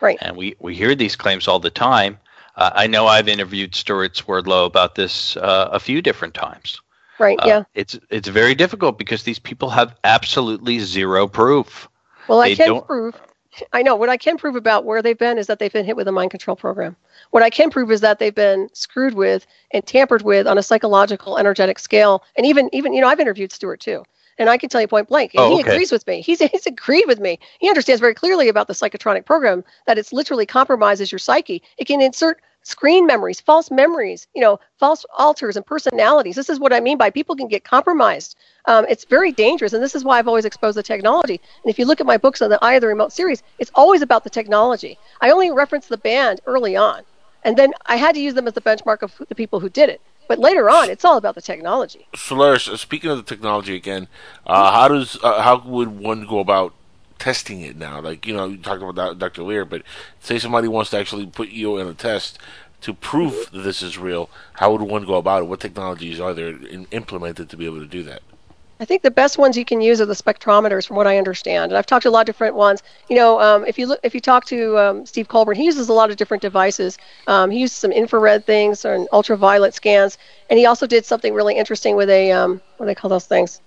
Right.
And we we hear these claims all the time uh, I know I've interviewed Stewart Swerdlow about this uh, a few different times.
Right.
Uh,
yeah.
It's it's very difficult because these people have absolutely zero proof.
Well, I can prove. I know what I can prove about where they've been is that they've been hit with a mind control program. What I can prove is that they've been screwed with and tampered with on a psychological, energetic scale. And even even you know I've interviewed Stewart too. And I can tell you point blank,
oh,
he
okay.
agrees with me. He's, he's agreed with me. He understands very clearly about the psychotronic program that it's literally compromises your psyche. It can insert screen memories, false memories, you know, false alters and personalities. This is what I mean by people can get compromised. Um, it's very dangerous, and this is why I've always exposed the technology. And if you look at my books on the Eye of the Remote series, it's always about the technology. I only reference the band early on, and then I had to use them as the benchmark of the people who did it. But later on, it's all about the technology.
Solaris, uh, speaking of the technology again, uh, how does uh, how would one go about testing it now? Like you know, you talked about Dr. Leir, but say somebody wants to actually put you in a test to prove that this is real. How would one go about it? What technologies are there in, implemented to be able to do that?
I think the best ones you can use are the spectrometers, from what I understand. And I've talked to a lot of different ones. You know, um, if you look, if you talk to um, Steve Colbern, he uses a lot of different devices. Um, he uses some infrared things and ultraviolet scans, and he also did something really interesting with a um, what do they call those things?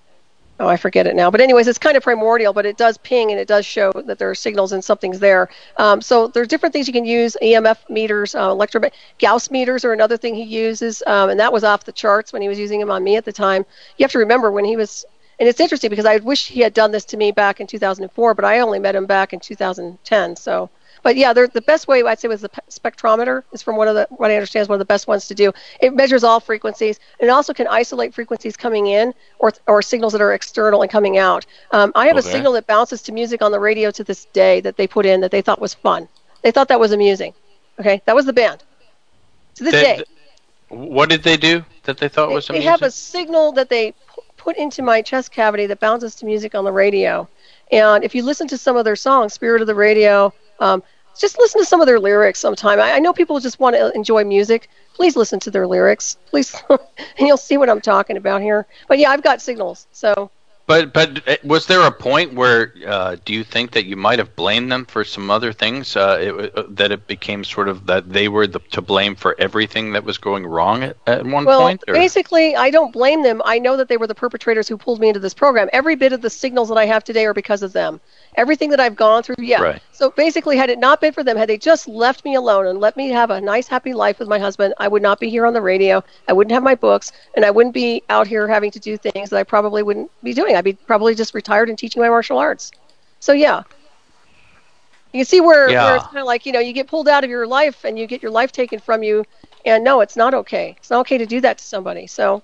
Oh, I forget it now. But anyways, it's kind of primordial, but it does ping and it does show that there are signals and something's there. Um, so there's different things you can use. EMF meters, uh, electro Gauss meters are another thing he uses, um, and that was off the charts when he was using them on me at the time. You have to remember when he was. And it's interesting because I wish he had done this to me back in 2004, but I only met him back in 2010. So but yeah, the best way I'd say was the spectrometer is from one of the what I understand is one of the best ones to do. It measures all frequencies. and It also can isolate frequencies coming in or or signals that are external and coming out. Um, I have okay. a signal that bounces to music on the radio to this day that they put in that they thought was fun. They thought that was amusing. Okay, that was the band. To this day.
What did they do that they thought
they,
was
amusing? They have a signal that they put into my chest cavity that bounces to music on the radio. And if you listen to some of their songs, Spirit of the Radio, um, just listen to some of their lyrics sometime. I, I know people just want to enjoy music. Please listen to their lyrics. Please, and you'll see what I'm talking about here. But yeah, I've got signals. So
but but uh, was there a point where uh, do you think that you might have blamed them for some other things? Uh, it, uh, that it became sort of that they were the, to blame for everything that was going wrong at, at one
well,
point.
Well, basically, I don't blame them. I know that they were the perpetrators who pulled me into this program. Every bit of the signals that I have today are because of them. Everything that I've gone through, yeah.
Right.
So basically, had it not been for them, had they just left me alone and let me have a nice, happy life with my husband, I would not be here on the radio. I wouldn't have my books, and I wouldn't be out here having to do things that I probably wouldn't be doing. I'd be probably just retired and teaching my martial arts. So yeah, you can see where,
yeah.
where it's kind of like you know you get pulled out of your life and you get your life taken from you, and no, it's not okay. It's not okay to do that to somebody. So,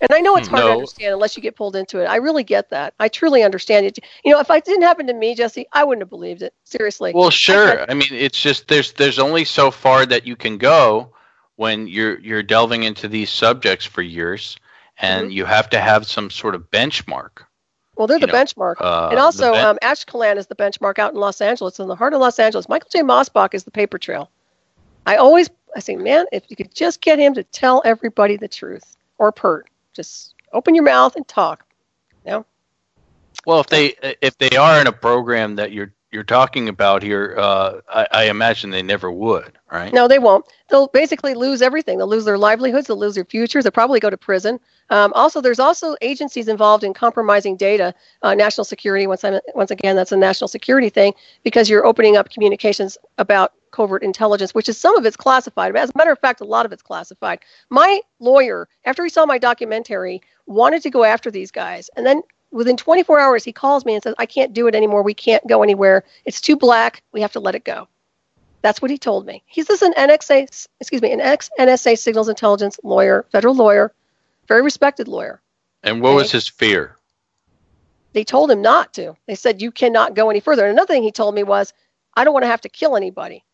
and I know it's hard
no.
to understand unless you get pulled into it. I really get that. I truly understand it. You know, if it didn't happen to me, Jesse, I wouldn't have believed it. Seriously.
Well, sure. I, I mean, it's just there's there's only so far that you can go when you're you're delving into these subjects for years and mm-hmm. you have to have some sort of benchmark.
Well, they're the
know,
benchmark,
uh,
and also
ben-
um, Ashkelon is the benchmark out in Los Angeles, in the heart of Los Angeles. Michael J. Mosbach is the paper trail. I always, I say, man, if you could just get him to tell everybody the truth, or Peart, just open your mouth and talk. You know?
Well, if they if they are in a program that you're you're talking about here, uh, I, I, imagine they never would, right?
No, they won't. They'll basically lose everything. They'll lose their livelihoods. They'll lose their futures. They'll probably go to prison. Um, also, there's also agencies involved in compromising data, uh, national security. Once, I'm, once again, that's a national security thing because you're opening up communications about covert intelligence, which is some of it's classified. As a matter of fact, a lot of it's classified. My lawyer, after he saw my documentary, wanted to go after these guys, and then within 24 hours, he calls me and says, I can't do it anymore. We can't go anywhere. It's too black. We have to let it go. That's what he told me. He's this an NXA, excuse me, an ex NSA signals intelligence lawyer, federal lawyer, very respected lawyer.
And what okay? was his fear?
They told him not to. They said, you cannot go any further. And another thing he told me was, I don't want to have to kill anybody.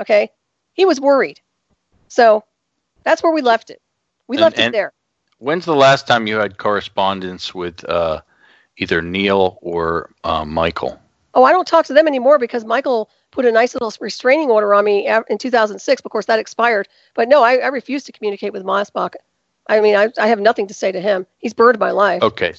Okay. He was worried. So that's where we left it. We
And-
left it there.
When's the last time you had correspondence with uh, either Neil or uh, Michael?
Oh, I don't talk to them anymore because Michael put a nice little restraining order on me in 2006. Of course, that expired. But no, I, I refuse to communicate with Mosbach. I mean, I, I have nothing to say to him. He's burned my life.
Okay,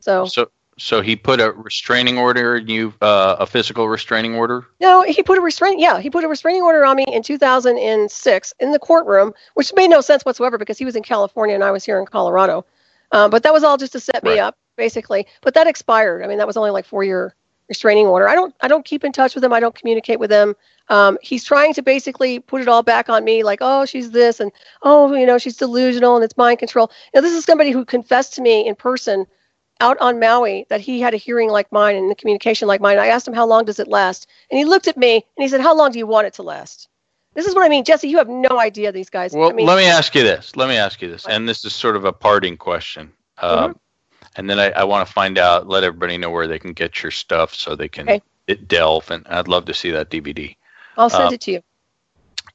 So
so so he put a restraining order in you, uh, a physical restraining order.
no, he put a restraint. Yeah, he put a restraining order on me in 2006 in the courtroom, which made no sense whatsoever because he was in California and I was here in Colorado. Um, but that was all just to set me
Right.
up, basically. But that expired. I mean, that was only like four year restraining order. I don't I don't keep in touch with him. I don't communicate with him. Um, he's trying to basically put it all back on me, like, oh, she's this, and oh, you know, she's delusional and it's mind control. Now, this is somebody who confessed to me in person out on Maui that he had a hearing like mine and a communication like mine. I asked him how long does it last, and he looked at me and he said, "How long do you want it to last?" This is what I mean, Jesse. You have no idea these guys.
Well,
I mean,
let me ask you this. Let me ask you this, and this is sort of a parting question. Um,
Mm-hmm.
And then I, I want to find out, let everybody know where they can get your stuff so they can
Okay.
it delve. And I'd love to see that DVD.
I'll send
um,
it to you.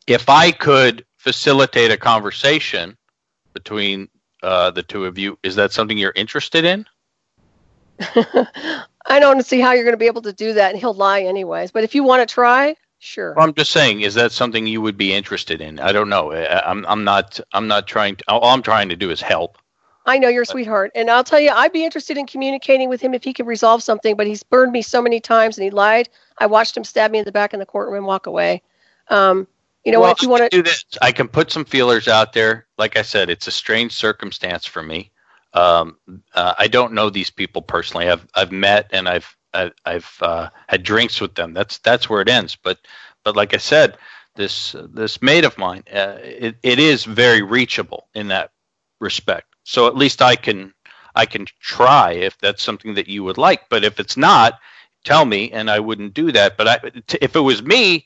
If I could facilitate a conversation between uh, the two of you, is that something you're interested in?
I don't see how you're going to be able to do that, and he'll lie anyways. But if you want to try, sure.
Well, I'm just saying, is that something you would be interested in? I don't know. I, I'm I'm not I'm not trying to. All I'm trying to do is help.
I know you're a sweetheart, and I'll tell you, I'd be interested in communicating with him if he could resolve something. But he's burned me so many times, and he lied. I watched him stab me in the back in the courtroom and walk away. Um, you know,
well,
if you want to,
do this, I can put some feelers out there. Like I said, it's a strange circumstance for me. Um, uh, I don't know these people personally. I've I've met and I've I've, I've uh, had drinks with them. That's that's where it ends. But but like I said, this this mate of mine, uh, it, it is very reachable in that respect. So at least I can I can try if that's something that you would like. But if it's not, tell me, and I wouldn't do that. But I, t- if it was me,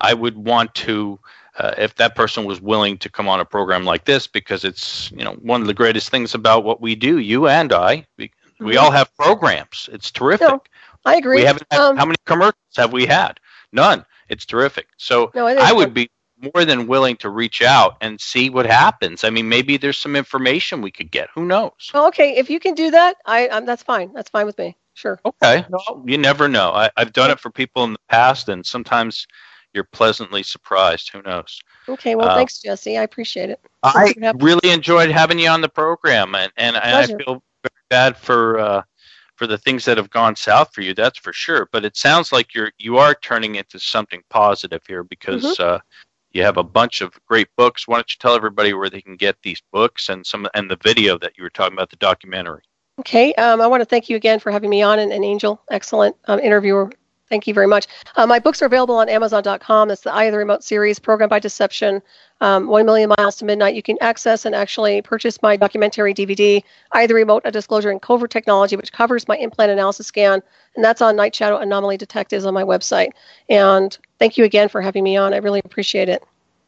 I would want to. Uh, if that person was willing to come on a program like this, because it's you know one of the greatest things about what we do, you and I, we, we
Mhm.
all have programs. It's terrific.
No, I agree.
we haven't had,
um,
how many commercials have we had? None. It's terrific. So
no,
I would be more than willing to reach out and see what happens. I mean, maybe there's some information we could get. Who knows?
Okay, if you can do that, I, i that's fine. That's fine with me. Sure.
Okay. Well, you never know. I, I've done it for people in the past, and sometimes you're pleasantly surprised. Who knows?
Okay. Well,
Uh,
thanks, Jesse. I appreciate it.
I really enjoyed having you on the program, and, and, and I feel very bad for uh, for the things that have gone south for you. That's for sure. But it sounds like you're you are turning into something positive here because
Mm-hmm.
uh, you have a bunch of great books. Why don't you tell everybody where they can get these books and some and the video that you were talking about, the documentary.
Okay. Um, I want to thank you again for having me on, and, and Angel, excellent um, interviewer. Thank you very much. Uh, my books are available on Amazon.com. It's the Eye of the Remote series, Program by Deception, um, One Million Miles to Midnight. You can access and actually purchase my documentary DVD, Eye of the Remote, A Disclosure in Covert Technology, which covers my implant analysis scan, and that's on Night Shadow Anomaly Detectives on my website. And thank you again for having me on. I really appreciate it.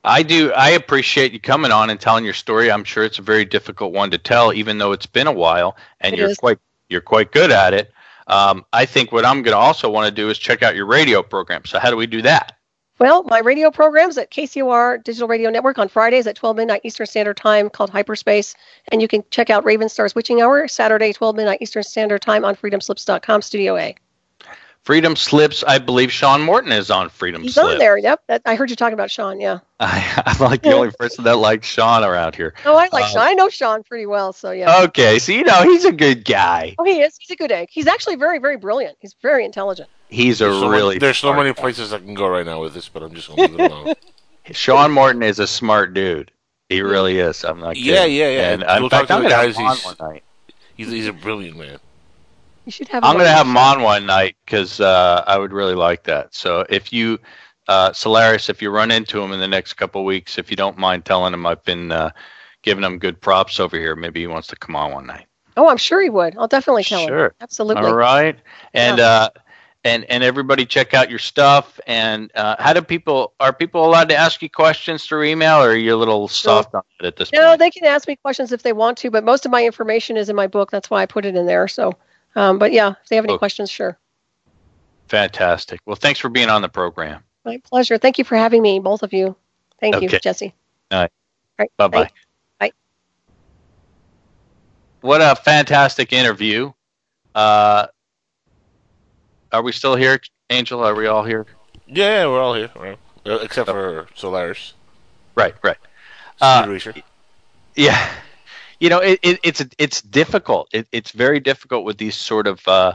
I do. I appreciate you coming on and telling your story. I'm sure it's a very difficult one to tell, even though it's been a while, and
It
you're
is.
quite you're quite good at it. Um, I think what I'm going to also want to do is check out your radio program. So how do we do that?
Well, my radio programs at KCOR Digital Radio Network on Fridays at 12 midnight Eastern Standard Time called Hyperspace. And you can check out Raven Star's Witching Hour Saturday, 12 midnight Eastern Standard Time on freedomslips.com, Studio A.
Freedom Slips. I believe Sean Morton is on Freedom
He's
Slips.
on there. Yep. That, I heard you talking about Sean. Yeah.
I, I'm like the only person that likes Sean around here.
Oh, I like
Uh,
Sean. I know Sean pretty well. So, yeah.
Okay, so you know he's a good guy.
oh, he is. He's a good egg. He's actually very, very brilliant. He's very intelligent.
He's a
There's so,
really
many, there's so many
guy.
places I can go right now with this, but I'm just going to leave it alone.
Sean Morton is a smart dude. He really is. I'm not kidding.
Yeah, yeah, yeah.
And
Go
in
talk
fact,
to
I'm
the
gonna
guys,
have him on
he's-
one night.
He's, he's a brilliant man.
You should have
I'm going to have him on one night because uh, I would really like that. So if you, uh, Solaris, if you run into him in the next couple of weeks, if you don't mind telling him I've been uh, giving him good props over here, maybe he wants to come on one night.
Oh, I'm sure he would. I'll definitely tell him.
Sure.
Absolutely.
All right, and
Yeah.
uh, and and everybody check out your stuff. And uh, how do people are people allowed to ask you questions through email, or are you a little soft on it at this
No,
point?
they can ask me questions if they want to, but most of my information is in my book. That's why I put it in there. So, um, but yeah, if they have any
Okay.
questions, sure.
Fantastic. Well, thanks for being on the program.
My pleasure. Thank you for having me, both of you. Thank you, Jesse.
All right.
All right.
Bye bye.
Bye.
what a fantastic interview. Uh, are we still here, Angel? Are we all here?
Yeah, we're all here, right? Except for Solaris.
Right, right. Uh, Yeah, you know, it, it, it's it's difficult. It, it's very difficult with these sort of uh,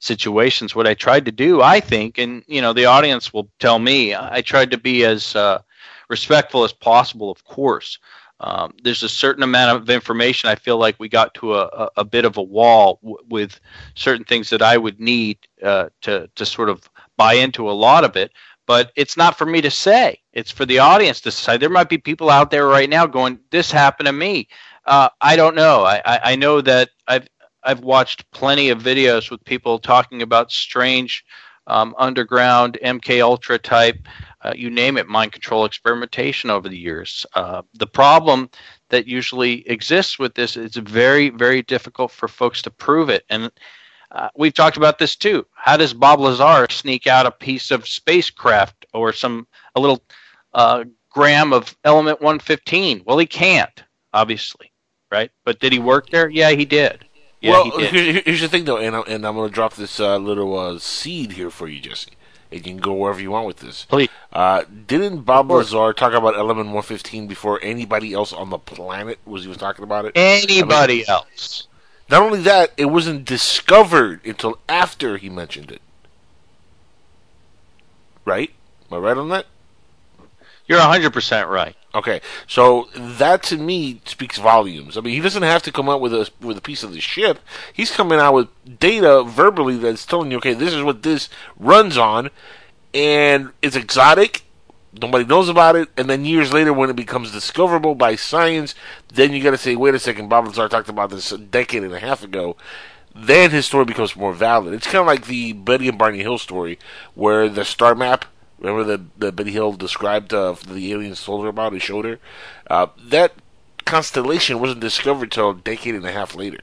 situations. What I tried to do, I think, and you know, the audience will tell me, I tried to be as uh, respectful as possible. Of course, um, there's a certain amount of information. I feel like we got to a, a, a bit of a wall w- with certain things that I would need uh, to to sort of buy into a lot of it. But it's not for me to say. It's for the audience to decide. There might be people out there right now going, "This happened to me." Uh, I don't know. I, I, I know that I've I've watched plenty of videos with people talking about strange um, underground MK Ultra type, uh, you name it, mind control experimentation over the years. Uh, the problem that usually exists with this is very very difficult for folks to prove it, and uh, we've talked about this too. How does Bob Lazar sneak out a piece of spacecraft or some a little uh, gram of element 115? Well, he can't, obviously, right? But did he work there? Yeah, he did. Yeah,
well,
he did.
here- here's the thing, though, and, I'm, and I'm going to drop this uh, little uh, seed here for you, Jesse. And you can go wherever you want with this.
Please.
Uh, didn't Bob. Lazar talk about Element 115 before anybody else on the planet was he was talking about it?
Anybody else?
Not only that, it wasn't discovered until after he mentioned it. Right? Am I right on that?
You're 100% right.
Okay, so that to me speaks volumes. I mean, he doesn't have to come out with a with a piece of the ship. He's coming out with data verbally that's telling you, okay, this is what this runs on, and it's exotic. Nobody knows about it, and then years later, when it becomes discoverable by science, then you got to say, wait a second, Bob Lazar talked about this a decade and a half ago. Then his story becomes more valid. It's kind of like the Betty and Barney Hill story, where the star map Remember that that Betty Hill described uh, the aliens told her about and showed her. Uh, that constellation wasn't discovered till a decade and a half later.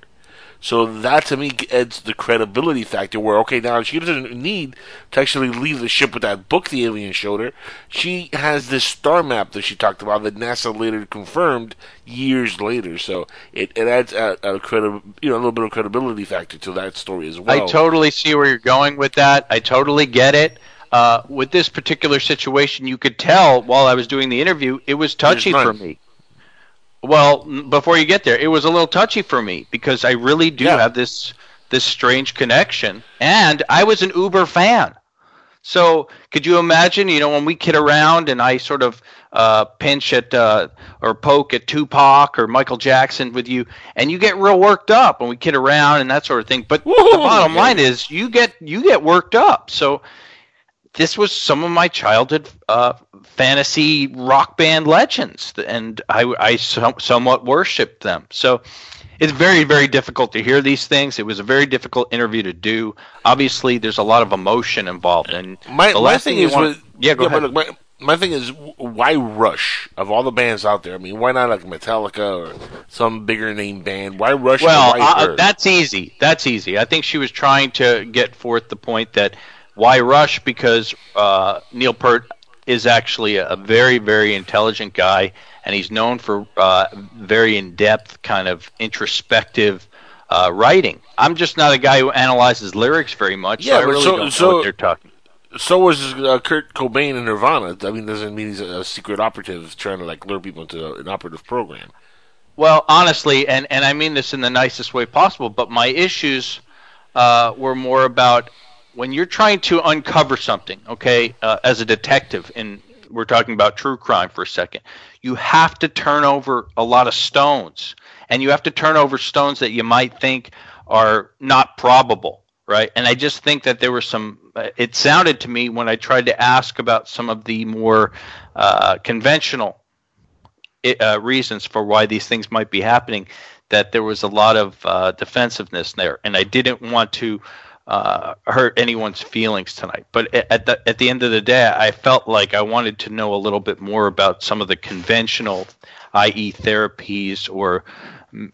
So that to me adds the credibility factor. Where okay, now she doesn't need to actually leave the ship with that book the alien showed her. She has this star map that she talked about that NASA later confirmed years later. So it, it adds a, a credi- you know a little bit of credibility factor to that story as well.
I totally see where you're going with that. I totally get it. Uh, with this particular situation, you could tell while I was doing the interview, it was touchy
There's
for me. Well, n- before you get there, it was a little touchy for me because I really do
Yeah.
have this this strange connection, and I was an Uber fan. So could you imagine, you know, when we kid around and I sort of uh, pinch at uh, or poke at Tupac or Michael Jackson with you, and you get real worked up and we kid around and that sort of thing. But the bottom line is you get you get worked up. So this was some of my childhood uh, fantasy rock band legends, and I, I som- somewhat worshipped them. So it's very, very difficult to hear these things. It was a very difficult interview to do. Obviously, there's a lot of emotion involved, and
My,
the last
thing
you
is,
wanna-
with,
yeah, go ahead.
but look, my, my thing is, why Rush of all the bands out there? I mean, why not like Metallica or some bigger name band? Why Rush?
Well, uh,
her?
that's easy. That's easy. I think she was trying to get forth the point that why rush because uh, Neil Peart is actually a, very, very intelligent guy, and he's known for uh, very in-depth, kind of introspective uh, writing. I'm just not a guy who analyzes lyrics very much,
Yeah,
so I really
so-
don't know what they're talking.
so was uh, Kurt Cobain in Nirvana. I mean, doesn't mean he's a, a secret operative trying to like lure people into an operative program.
Well, honestly, and, and I mean this in the nicest way possible, but my issues uh, were more about when you're trying to uncover something, okay, uh, as a detective, and we're talking about true crime for a second, you have to turn over a lot of stones, and you have to turn over stones that you might think are not probable, right? And I just think that there were some. uh, It sounded to me when I tried to ask about some of the more uh, conventional uh, reasons for why these things might be happening that there was a lot of uh, defensiveness there, and I didn't want to uh, hurt anyone's feelings tonight. But at the at the end of the day, I felt like I wanted to know a little bit more about some of the conventional, i.e., therapies or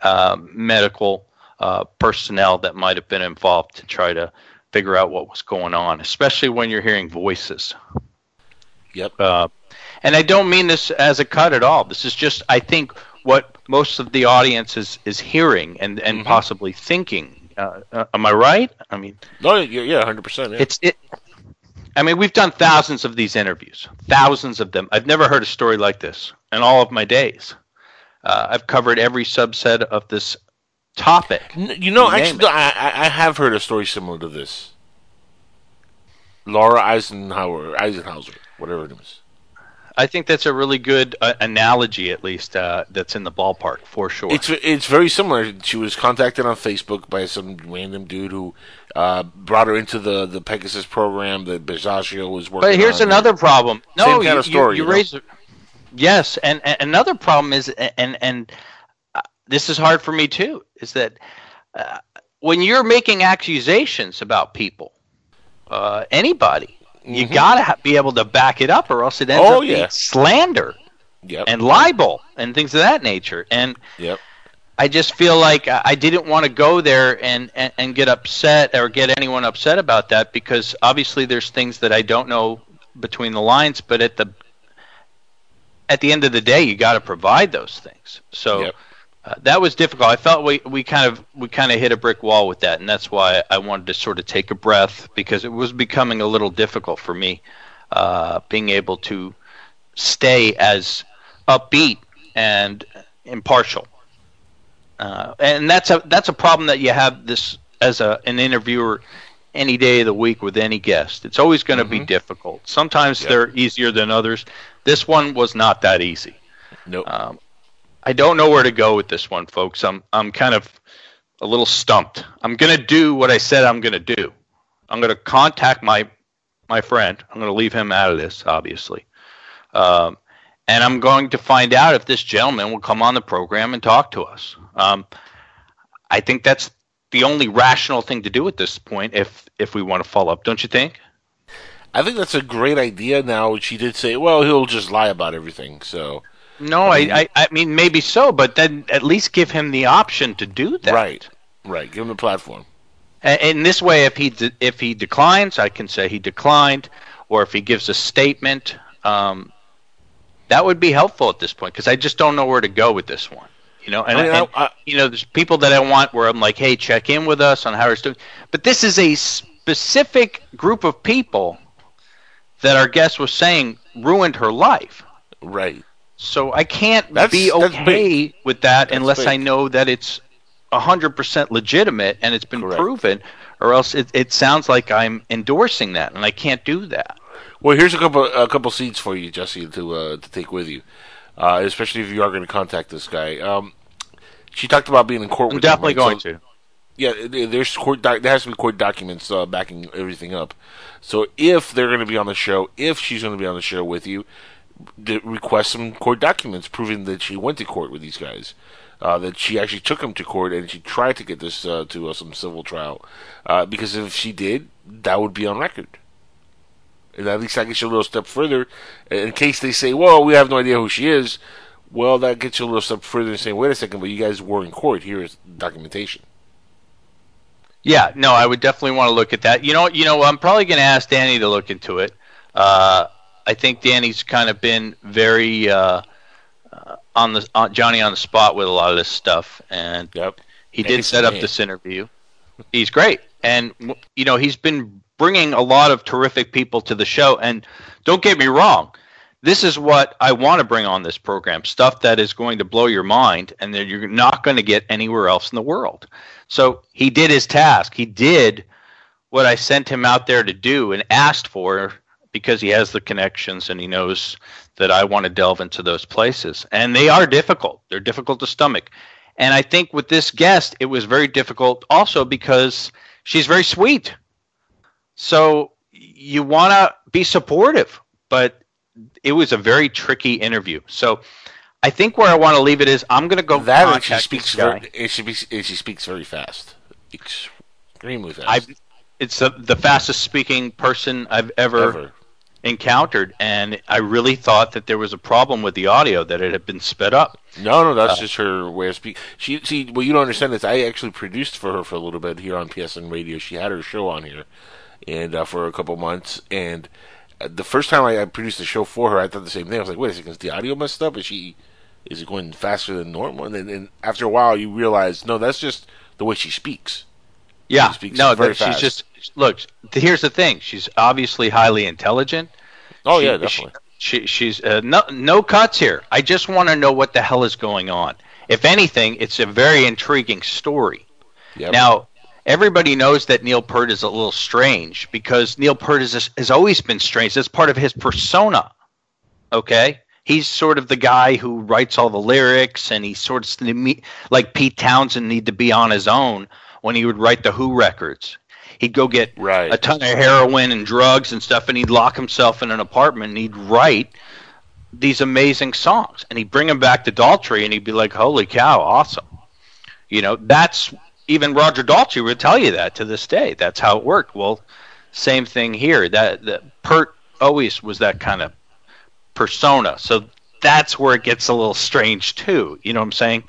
uh, medical uh, personnel that might have been involved to try to figure out what was going on, especially when you're hearing voices.
Yep.
Uh, and I don't mean this as a cut at all. This is just, I think, what most of the audience is is hearing and and
Mm-hmm.
possibly thinking. Uh, uh, am I right? I mean,
No, yeah, yeah, hundred percent. Yeah.
it's it. I mean, we've done thousands of these interviews, thousands of them. I've never heard a story like this in all of my days. Uh, I've covered every subset of this topic.
You know,
You
actually, I I have heard a story similar to this. Laura Eisenhower, Eisenhower, whatever it is.
I think that's a really good uh, analogy, at least uh, that's in the ballpark for sure.
It's it's very similar. She was contacted on Facebook by some random dude who uh, brought her into the, the Pegasus program that Basiago was working.
But here's
on.
another problem. No,
Same kind
you,
of story,
You,
you know?
raise. Yes, and, and another problem is, and and uh, this is hard for me too, is that uh, when you're making accusations about people, uh, anybody, you gotta ha- be able to back it up, or else it ends
Mm-hmm. Oh,
up being
yeah.
slander
Yep.
and libel and things of that nature. And
yep.
I just feel like I I didn't want to go there and, and, and get upset or get anyone upset about that because obviously there's things that I don't know between the lines, but at the at the end of the day, you got to provide those things. So
Yep.
Uh, that was difficult. I felt we, we kind of we kind of hit a brick wall with that, and that's why I wanted to sort of take a breath because it was becoming a little difficult for me uh, being able to stay as upbeat and impartial. Uh, and that's a that's a problem that you have this as a an interviewer any day of the week with any guest. It's always going to be difficult. Sometimes
Yep.
they're easier than others. This one was not that easy.
Nope.
Um, I don't know where to go with this one, folks. I'm I'm kind of a little stumped. I'm to do what I said I'm to do. I'm to contact my my friend. I'm to leave him out of this, obviously. Um, and I'm going to find out if this gentleman will come on the program and talk to us. Um, I think that's the only rational thing to do at this point if if we want to follow up, don't you think?
I think that's a great idea. Now she did say, well, he'll just lie about everything. So
No, I, I, I mean maybe so, but then at least give him the option to do that.
right, right. Give him a platform.
A- In this way, if he de- if he declines, I can say he declined, or if he gives a statement, um, that would be helpful at this point because I just don't know where to go with this one. You know, and,
I mean, I-
and,
I-
you know, there's people that I want where I'm like, hey, check in with us on how it's doing. But this is a specific group of people that our guest was saying ruined her life.
Right.
So I can't
That's-
be okay with that unless I know that it's hundred percent legitimate and it's been
Correct.
proven, or else it, it sounds like I'm endorsing that, and I can't do that.
Well, here's a couple a couple seeds for you, Jesse, to uh, to take with you, uh, especially if you are going to contact this guy. Um, she talked about being in court.
I'm
with him,
definitely
right?
going
So-
to.
Yeah, there- there's court. Doc, there has to be court documents uh, backing everything up. So if they're going to be on the show, if she's going to be on the show with you, request some court documents proving that she went to court with these guys, uh, that she actually took them to court and she tried to get this uh, to uh, some civil trial. Uh, because if she did, that would be on record. And at least that gets you a little step further. In case they say, "Well, we have no idea who she is," well, that gets you a little step further and saying, "Wait a second, but you guys were in court. Here is documentation."
Yeah, no, I would definitely want to look at that. You know, you know, I'm probably going to ask Danny to look into it. Uh, I think Danny's kind of been very uh, uh, on the on Johnny on the spot with a lot of this stuff, and
Yep.
he did set up this interview. He's great, and you know, he's been bringing a lot of terrific people to the show. And don't get me wrong, this is what I want to bring on this program stuff that is going to blow your mind and that you're not going to get anywhere else in the world. So he did his task. He did what I sent him out there to do and asked for because he has the connections and he knows that I want to delve into those places. And they are difficult. They're difficult to stomach. And I think with this guest, it was very difficult also because she's very sweet. So you want to be supportive, but it was a very tricky interview. So I think where I want to leave it is I'm going to go
That and she speaks very, and she, and she speaks very fast, extremely fast.
I've, it's the, the fastest speaking person I've ever,
Ever.
Encountered, and I really thought that there was a problem with the audio that it had been sped up.
No, no,
Uh,
that's just her way of speaking. She, see, what you don't understand is I actually produced for her for a little bit here on PSN Radio. She had her show on here, and uh, for a couple months. And uh, the first time I, I produced a show for her, I thought the same thing. I was like, wait a second, is the audio messed up? Is she, Is it going faster than normal? And then and after a while, you realize no, that's just the way she speaks.
Yeah,
She
no,
very
she's
fast.
just look. Here's the thing: she's obviously highly intelligent.
Oh
She-
yeah, definitely.
She, she's uh, no no cuts here. I just want to know what the hell is going on. If anything, it's a very intriguing story.
Yep.
Now, everybody knows that Neil Peart is a little strange because Neil Peart is, has always been strange. That's part of his persona. Okay? He's sort of the guy who writes all the lyrics, and he sort of like Pete Townshend need to be on his own when he would write the Who records. He'd go get
Right.
a ton of heroin and drugs and stuff, and he'd lock himself in an apartment and he'd write these amazing songs. And he'd bring them back to Daltrey, and he'd be like, "Holy cow, awesome!" You know, that's even Roger Daltrey would tell you that to this day. That's how it worked. Well, same thing here. That, that Peart always was that kind of persona. So that's where it gets a little strange too. You know what I'm saying?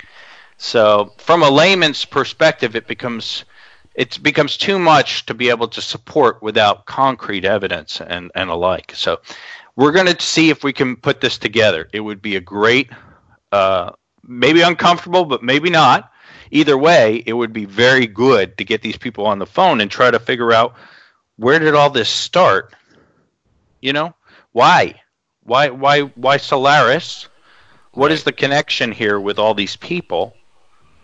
So from a layman's perspective, it becomes it becomes too much to be able to support without concrete evidence and and alike. So we're going to see if we can put this together. It would be a great, uh, maybe uncomfortable, but maybe not. Either way, it would be very good to get these people on the phone and try to figure out where did all this start. You know, why, why, why, why Solaris? What is the connection here with all these people?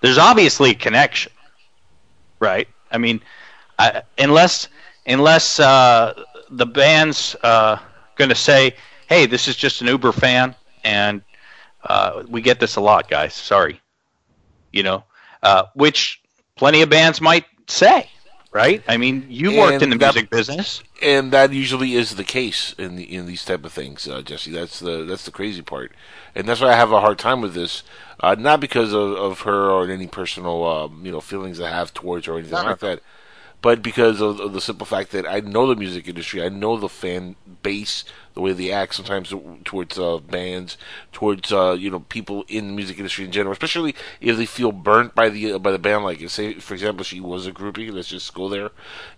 There's obviously a connection, right? I mean, I, unless unless uh, the band's uh, going to say, "Hey, this is just an Uber fan," and uh, we get this a lot, guys. Sorry, you know, uh, which plenty of bands might say, right? I mean, you worked in the
And that-
music business.
and that usually is the case in the, in these type of things, uh, Jesse. That's the that's the crazy part, and that's why I have a hard time with this. Uh, not because of, of her or any personal um, you know feelings I have towards her or anything like that, but because of, of the simple fact that I know the music industry, I know the fan base, the way they act sometimes towards uh, bands, towards uh, you know people in the music industry in general, especially if they feel burnt by the by the band. Like say, for example, she was a groupie. Let's just go there,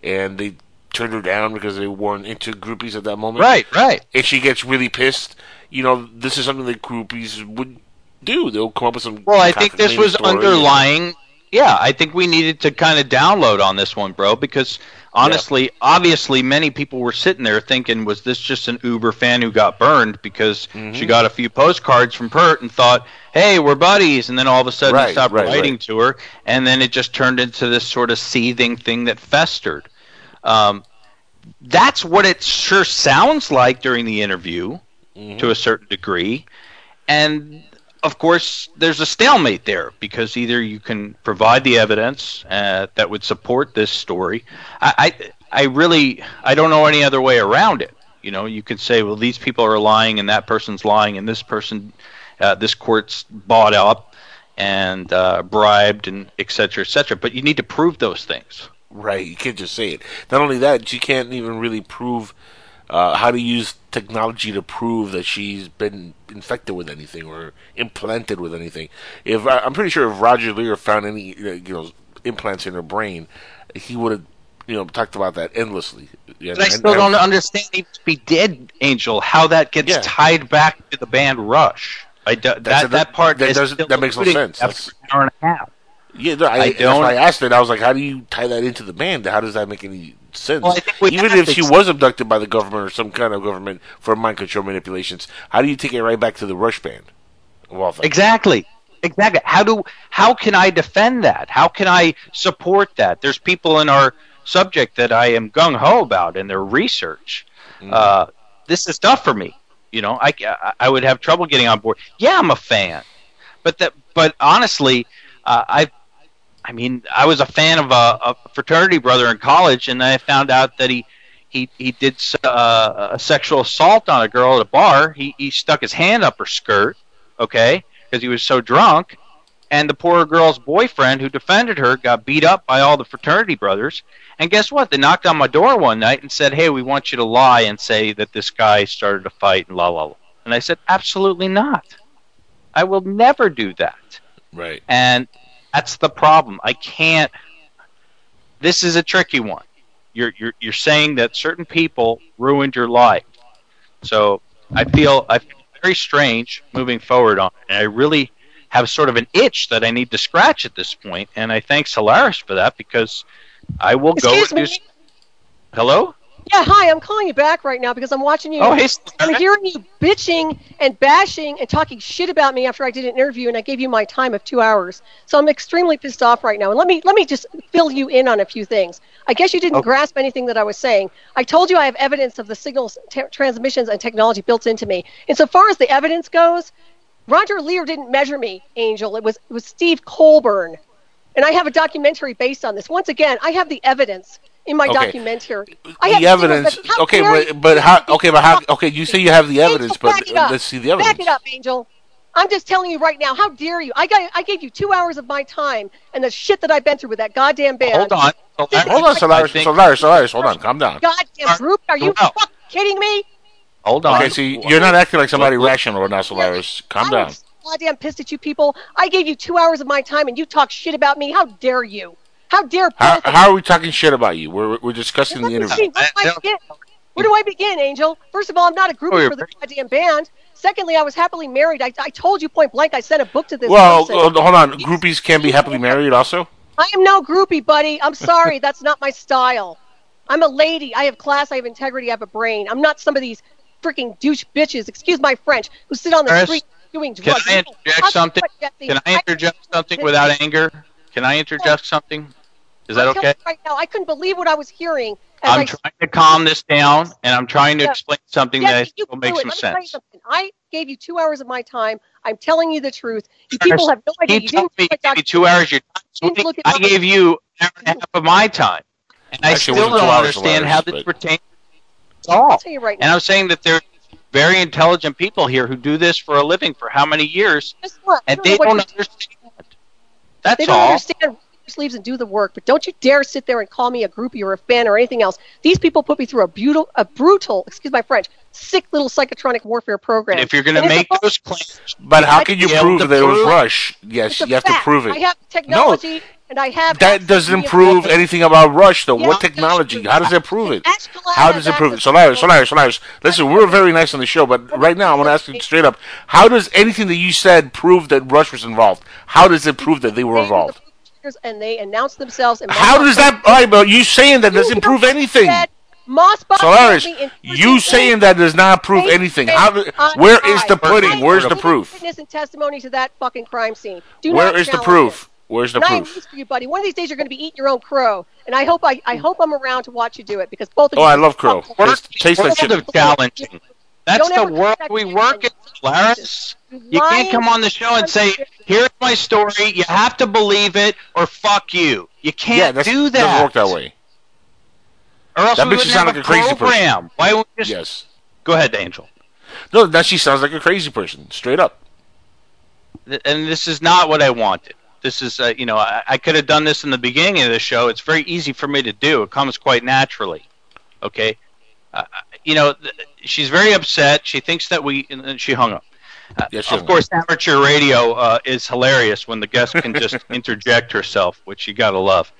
and they turned her down because they weren't into groupies at that moment.
Right, right.
And she gets really pissed. You know, this is something that groupies would do. They'll come up with some.
Well, I think this was underlying. Yeah, I think we needed to kind of download on this one, bro, because honestly, obviously, many people were sitting there thinking, was this just an Uber fan who got burned because
Mm-hmm.
she got a few postcards from Peart and thought, hey, we're buddies, and then all of a sudden
Right,
he stopped
right,
writing
right.
to her, and then it just turned into this sort of seething thing that festered. Um, that's what it sure sounds like during the interview
Mm-hmm.
to a certain degree. And of course, there's a stalemate there because either you can provide the evidence uh, that would support this story. I, I, I really, I don't know any other way around it. You know, you could say, well, these people are lying, and that person's lying, and this person, uh, this court's bought up and uh, bribed, and et cetera, et cetera. But you need to prove those things.
Right, you can't just say it. Not only that, you can't even really prove uh, how to use technology to prove that she's been infected with anything or implanted with anything. If I- I'm pretty sure if Roger Leir found any uh, you know implants in her brain, he would have you know talked about that endlessly.
But I still
and-
don't understand, even if he did, Angel, how that gets
Yeah.
tied back to the band Rush. I do, that
a-
that part
that that makes no sense.
after
That's-
an hour and a half.
Yeah, no, I,
I don't-
I asked it. I was like, how do you tie that into the band? How does that make any sense?
Well, I think we
Even if she was abducted by the government or some kind of government for mind control manipulations, how do you take it right back to the Rush band? Well,
Exactly. Exactly. How do how can I defend that? How can I support that? There's people in our subject that I am gung ho about in their research. Uh, this is tough for me. You know, I, I I would have trouble getting on board. Yeah, I'm a fan, but that but honestly, uh, I I mean I was a fan of a, a fraternity brother in college, and I found out that he. He, he did uh, a sexual assault on a girl at a bar. He, he stuck his hand up her skirt, okay, because he was so drunk. And the poor girl's boyfriend, who defended her, got beat up by all the fraternity brothers. And guess what? They knocked on my door one night and said, "Hey, we want you to lie and say that this guy started a fight and la la la." And I said, "Absolutely not. I will never do that."
right.
And that's the problem. I can't. This is a tricky one. You're you're you're saying that certain people ruined your life. So I feel I, I very strange moving forward on it. And I really have sort of an itch that I need to scratch at this point. and I thank Solaris for that because I will
Excuse
go
me?
and do. Hello?
Yeah, hi. I'm calling you back right now because I'm watching you.
Oh, hey,
I'm hearing you bitching and bashing and talking shit about me after I did an interview and I gave you my time of two hours. So I'm extremely pissed off right now. And let me let me just fill you in on a few things. I guess you didn't
Okay.
grasp anything that I was saying. I told you I have evidence of the signals, t- transmissions, and technology built into me. And so far as the evidence goes, Roger Leir didn't measure me, Angel. It was it was Steve Colbern, and I have a documentary based on this. Once again, I have the evidence in my
Okay.
documentary. I have
the evidence.
How
Okay, but but how? Okay, but how? Okay, you say you have the evidence,
Angel,
but
back it up.
let's see the evidence.
Back it up, Angel. I'm just telling you right now. How dare you? I got I gave you two hours of my time and the shit that I've been through with that goddamn band.
Hold on. Solaris,
Hold on, Solaris.
Think-
Solaris. Solaris. Hold on. Calm down.
Goddamn group. Are you
No.
fucking kidding me?
Hold on.
Okay, see, you're not acting like somebody rational right now, Solaris. Calm
I'm
down.
so goddamn pissed at you people. I gave you two hours of my time and you talk shit about me. How dare you? How dare
How, how are we talking shit about you? We're we're discussing the interview.
see. Where do
I
I begin? Where do I begin, Angel? First of all, I'm not a
Oh,
groupie
you're
for the goddamn band. Secondly, I was happily married. I, I told you point blank. I sent a book to this
Well,
person.
uh, hold on. Groupies can be happily married also.
I am no groupie, buddy. I'm sorry. That's not my style. I'm a lady. I have class. I have integrity. I have a brain. I'm not some of these freaking douche bitches, excuse my French, who sit on the
Chris,
street doing
Can. I interject something? Can I interject something without anger? Can I interject something? Is that
I'm
okay?
Right now, I couldn't believe what I was hearing.
I'm
I
trying to calm this down, and I'm trying to
Yeah.
explain something that
Yes, you
will make some
Let me tell you
sense.
I gave you two hours of my time. I'm telling you the truth. You
Chris,
people have no idea. You didn't
me
look
you
at
me two hours of your time.
Didn't look at
I gave you an hour and a half of my time, and I
Actually, it
still don't
two hours,
understand how this
but-
pertains at
I'll
all.
tell you right
And
now.
I'm saying that there's very intelligent people here who do this for a living for how many years,
Guess what?
And
don't
they don't understand. That's
They don't
all.
understand roll your sleeves and do the work. But don't you dare sit there and call me a groupie or a fan or anything else. These people put me through a brutal, a brutal, excuse my French, sick little psychotronic warfare program.
And if you're going to make
supposed-
those claims,
But how can you
be able
prove
to
that it was Rush? Yes, you have to prove it.
I have technology and I have.
That doesn't prove
evidence.
anything about Rush, though.
Yeah,
what technology? How does it prove it? How does it prove it? Solaris, Solaris, Solaris. Listen, we're very nice on the show, but right now I want to ask you straight up: How does anything that you said prove that Rush was involved? How does it prove that they were involved?
The And they announced themselves. And
How does that? All right, but you saying that doesn't prove anything.
Mosbach
Solaris,
told me in
you saying that does not prove anything. How? Do, where is the pudding?
I
Where's the proof?
Witness and testimony to that fucking crime scene. Do
Where
not
is the proof?
it.
Where's the
And I have
proof?
news for you, buddy. One of these days, you're going to be eating your own crow, and I hope I, I hope I'm around to watch you do it because both of
Oh,
you.
I love crow.
We're
Tastes tastes shit.
challenging. That's the
ever
world we work in,
and-
Solaris.
You
You can't come on the show and say, "Here's my story. You have to believe it, or fuck you." You can't
Yeah, that's,
do that.
doesn't work that way.
Or else
That makes you sound like a crazy person.
program. Why would we just
Yes.
go ahead, Angel?
No, that she sounds like a crazy person, straight up.
And this is not what I wanted. This is, uh, you know, I, I could have done this in the beginning of the show. It's very easy for me to do. It comes quite naturally. Okay, uh, you know, she's very upset. She thinks that we, and she hung up. Uh, of course, amateur radio uh, is hilarious when the guest can just interject herself, which you gotta love.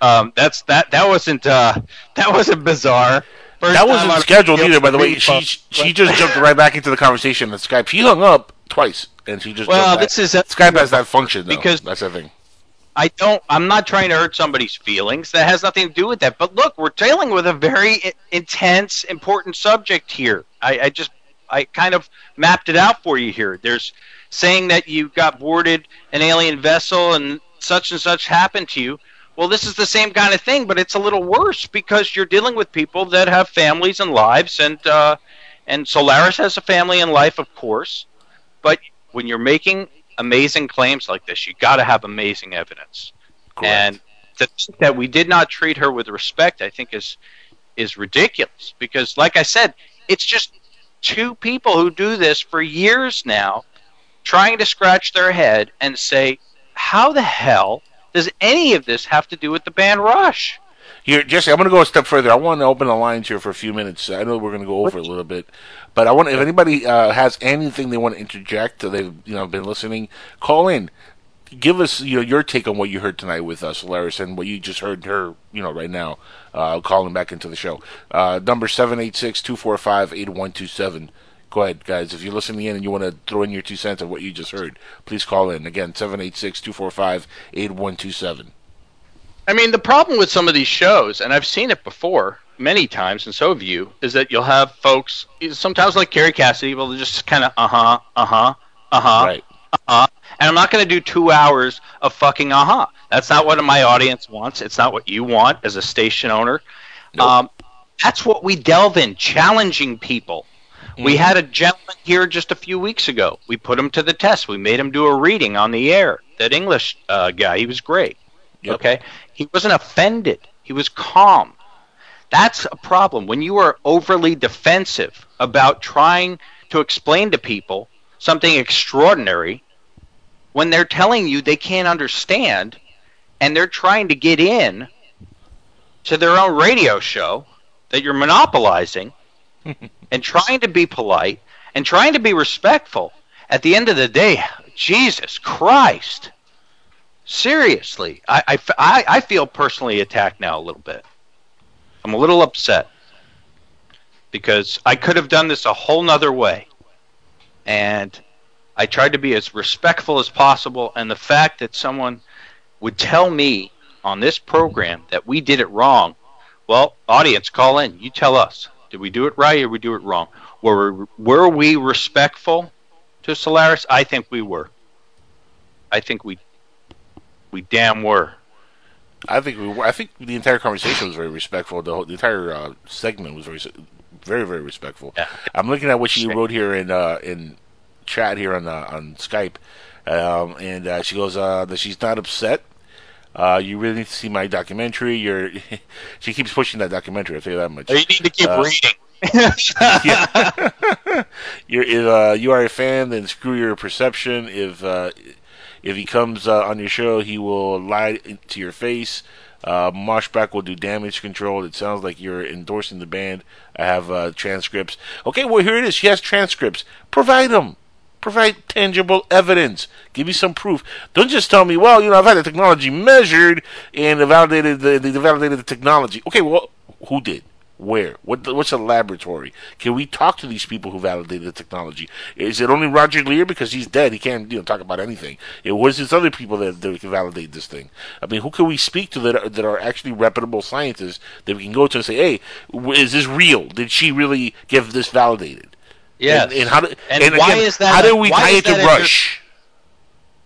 Um, that's that. That wasn't uh, that wasn't bizarre. First
That wasn't scheduled either, by the way. She she just jumped right back into the conversation on Skype. He hung up twice, and she just
Well,
jumped back.
this is a-
Skype has that function though.
Because-
that's the thing.
I don't. I'm not trying to hurt somebody's feelings. That has nothing to do with that. But look, we're dealing with a very intense, important subject here. I, I just, I kind of mapped it out for you here. There's saying that you got boarded an alien vessel and such and such happened to you. Well, this is the same kind of thing, but it's a little worse because you're dealing with people that have families and lives, and uh, and Solaris has a family and life, of course. But when you're making amazing claims like this, you got to have amazing evidence.
Correct.
And to think that we did not treat her with respect, I think is is ridiculous. Because, like I said, it's just two people who do this for years now, trying to scratch their head and say, "How the hell does any of this have to do with the band Rush?"
Here, Jesse, I'm going to go a step further. I want to open the lines here for a few minutes. I know we're going to go over a little bit, but I want if anybody uh, has anything they want to interject, or they've you know been listening, call in. Give us you know your take on what you heard tonight with us, Solaris, and what you just heard her you know right now. Uh, calling back into the show. Uh, number seven eight six two four five eight one two seven. Go ahead, guys. If you're listening in and you want to throw in your two cents of what you just heard, please call in. Again, 786 245 8127.
I mean, the problem with some of these shows, and I've seen it before many times, and so have you, is that you'll have folks, sometimes like Kerry Cassidy, will just kind of, uh huh, uh huh, uh huh,
Right.
uh huh. And I'm not going to do two hours of fucking uh huh. That's not what my audience wants. It's not what you want as a station owner. Um, that's what we delve in, challenging people. We had a gentleman here just a few weeks ago. We put him to the test. We made him do a reading on the air. That English uh, guy, he was great.
Yep.
Okay, he wasn't offended. He was calm. That's a problem when you are overly defensive about trying to explain to people something extraordinary when they're telling you they can't understand and they're trying to get in to their own radio show that you're monopolizing and trying to be polite and trying to be respectful. At the end of the day, Jesus Christ. Seriously, I, I, I, feel personally attacked now a little bit. I'm a little upset because I could have done this a whole nother way. And I tried to be as respectful as possible. And the fact that someone would tell me on this program that we did it wrong, well, audience, call in. You tell us. Did we do it right or we do it wrong? Were, were we respectful to Solaris? I think we were. I think we we damn were.
I think we were, I think the entire conversation was very respectful. The, whole, the entire uh, segment was very, very, very respectful.
Yeah.
I'm looking at what she wrote here in uh, in chat here on uh, on Skype, um, and uh, she goes uh, that she's not upset. Uh, you really need to see my documentary. You're, she keeps pushing that documentary. I'll tell you that much.
You need to keep
Uh,
reading.
You're, if uh, you are a fan, then screw your perception. If uh, if he comes uh, on your show, he will lie to your face. Uh, Mosbach will do damage control. It sounds like you're endorsing the band. I have uh, transcripts. Okay, well here it is. She has transcripts. Provide them. Provide tangible evidence. Give me some proof. Don't just tell me, well, you know, I've had the technology measured and validated the they validated the technology. Okay, well, who did? Where? What? What's a laboratory? Can we talk to these people who validated the technology? Is it only Roger Leir because he's dead? He can't you know talk about anything. It was this other people that, that can validate this thing. I mean, who can we speak to that are, that are actually reputable scientists that we can go to and say, hey, is this real? Did she really get this validated?
Yes.
And, and how? Do,
And
and
why
again,
is that
How do we tie it to Rush?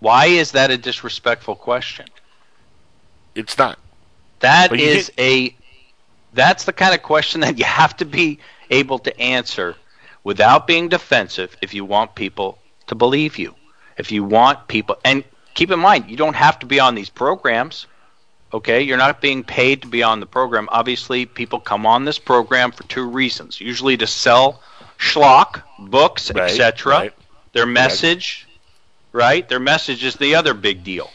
Why is that a disrespectful question?
It's not.
That is a that's the kind of question that you have to be able to answer without being defensive if you want people to believe you. If you want people and keep in mind you don't have to be on these programs. Okay? You're not being paid to be on the program. Obviously, people come on this program for two reasons. Usually to sell schlock, books,
Right,
etc.
right.
Their message, right? Their message is the other big deal.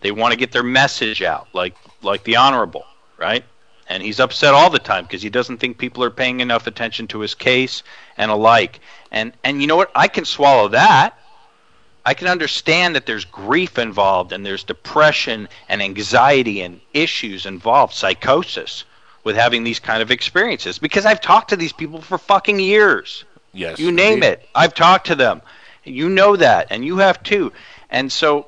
They want to get their message out, like like the honorable, right? And he's upset all the time because he doesn't think people are paying enough attention to his case and alike. And and you know what? I can swallow that. I can understand that there's grief involved and there's depression and anxiety and issues involved, psychosis with having these kind of experiences because I've talked to these people for fucking years.
Yes.
You name
indeed.
it. I've talked to them. You know that, and you have too. And so,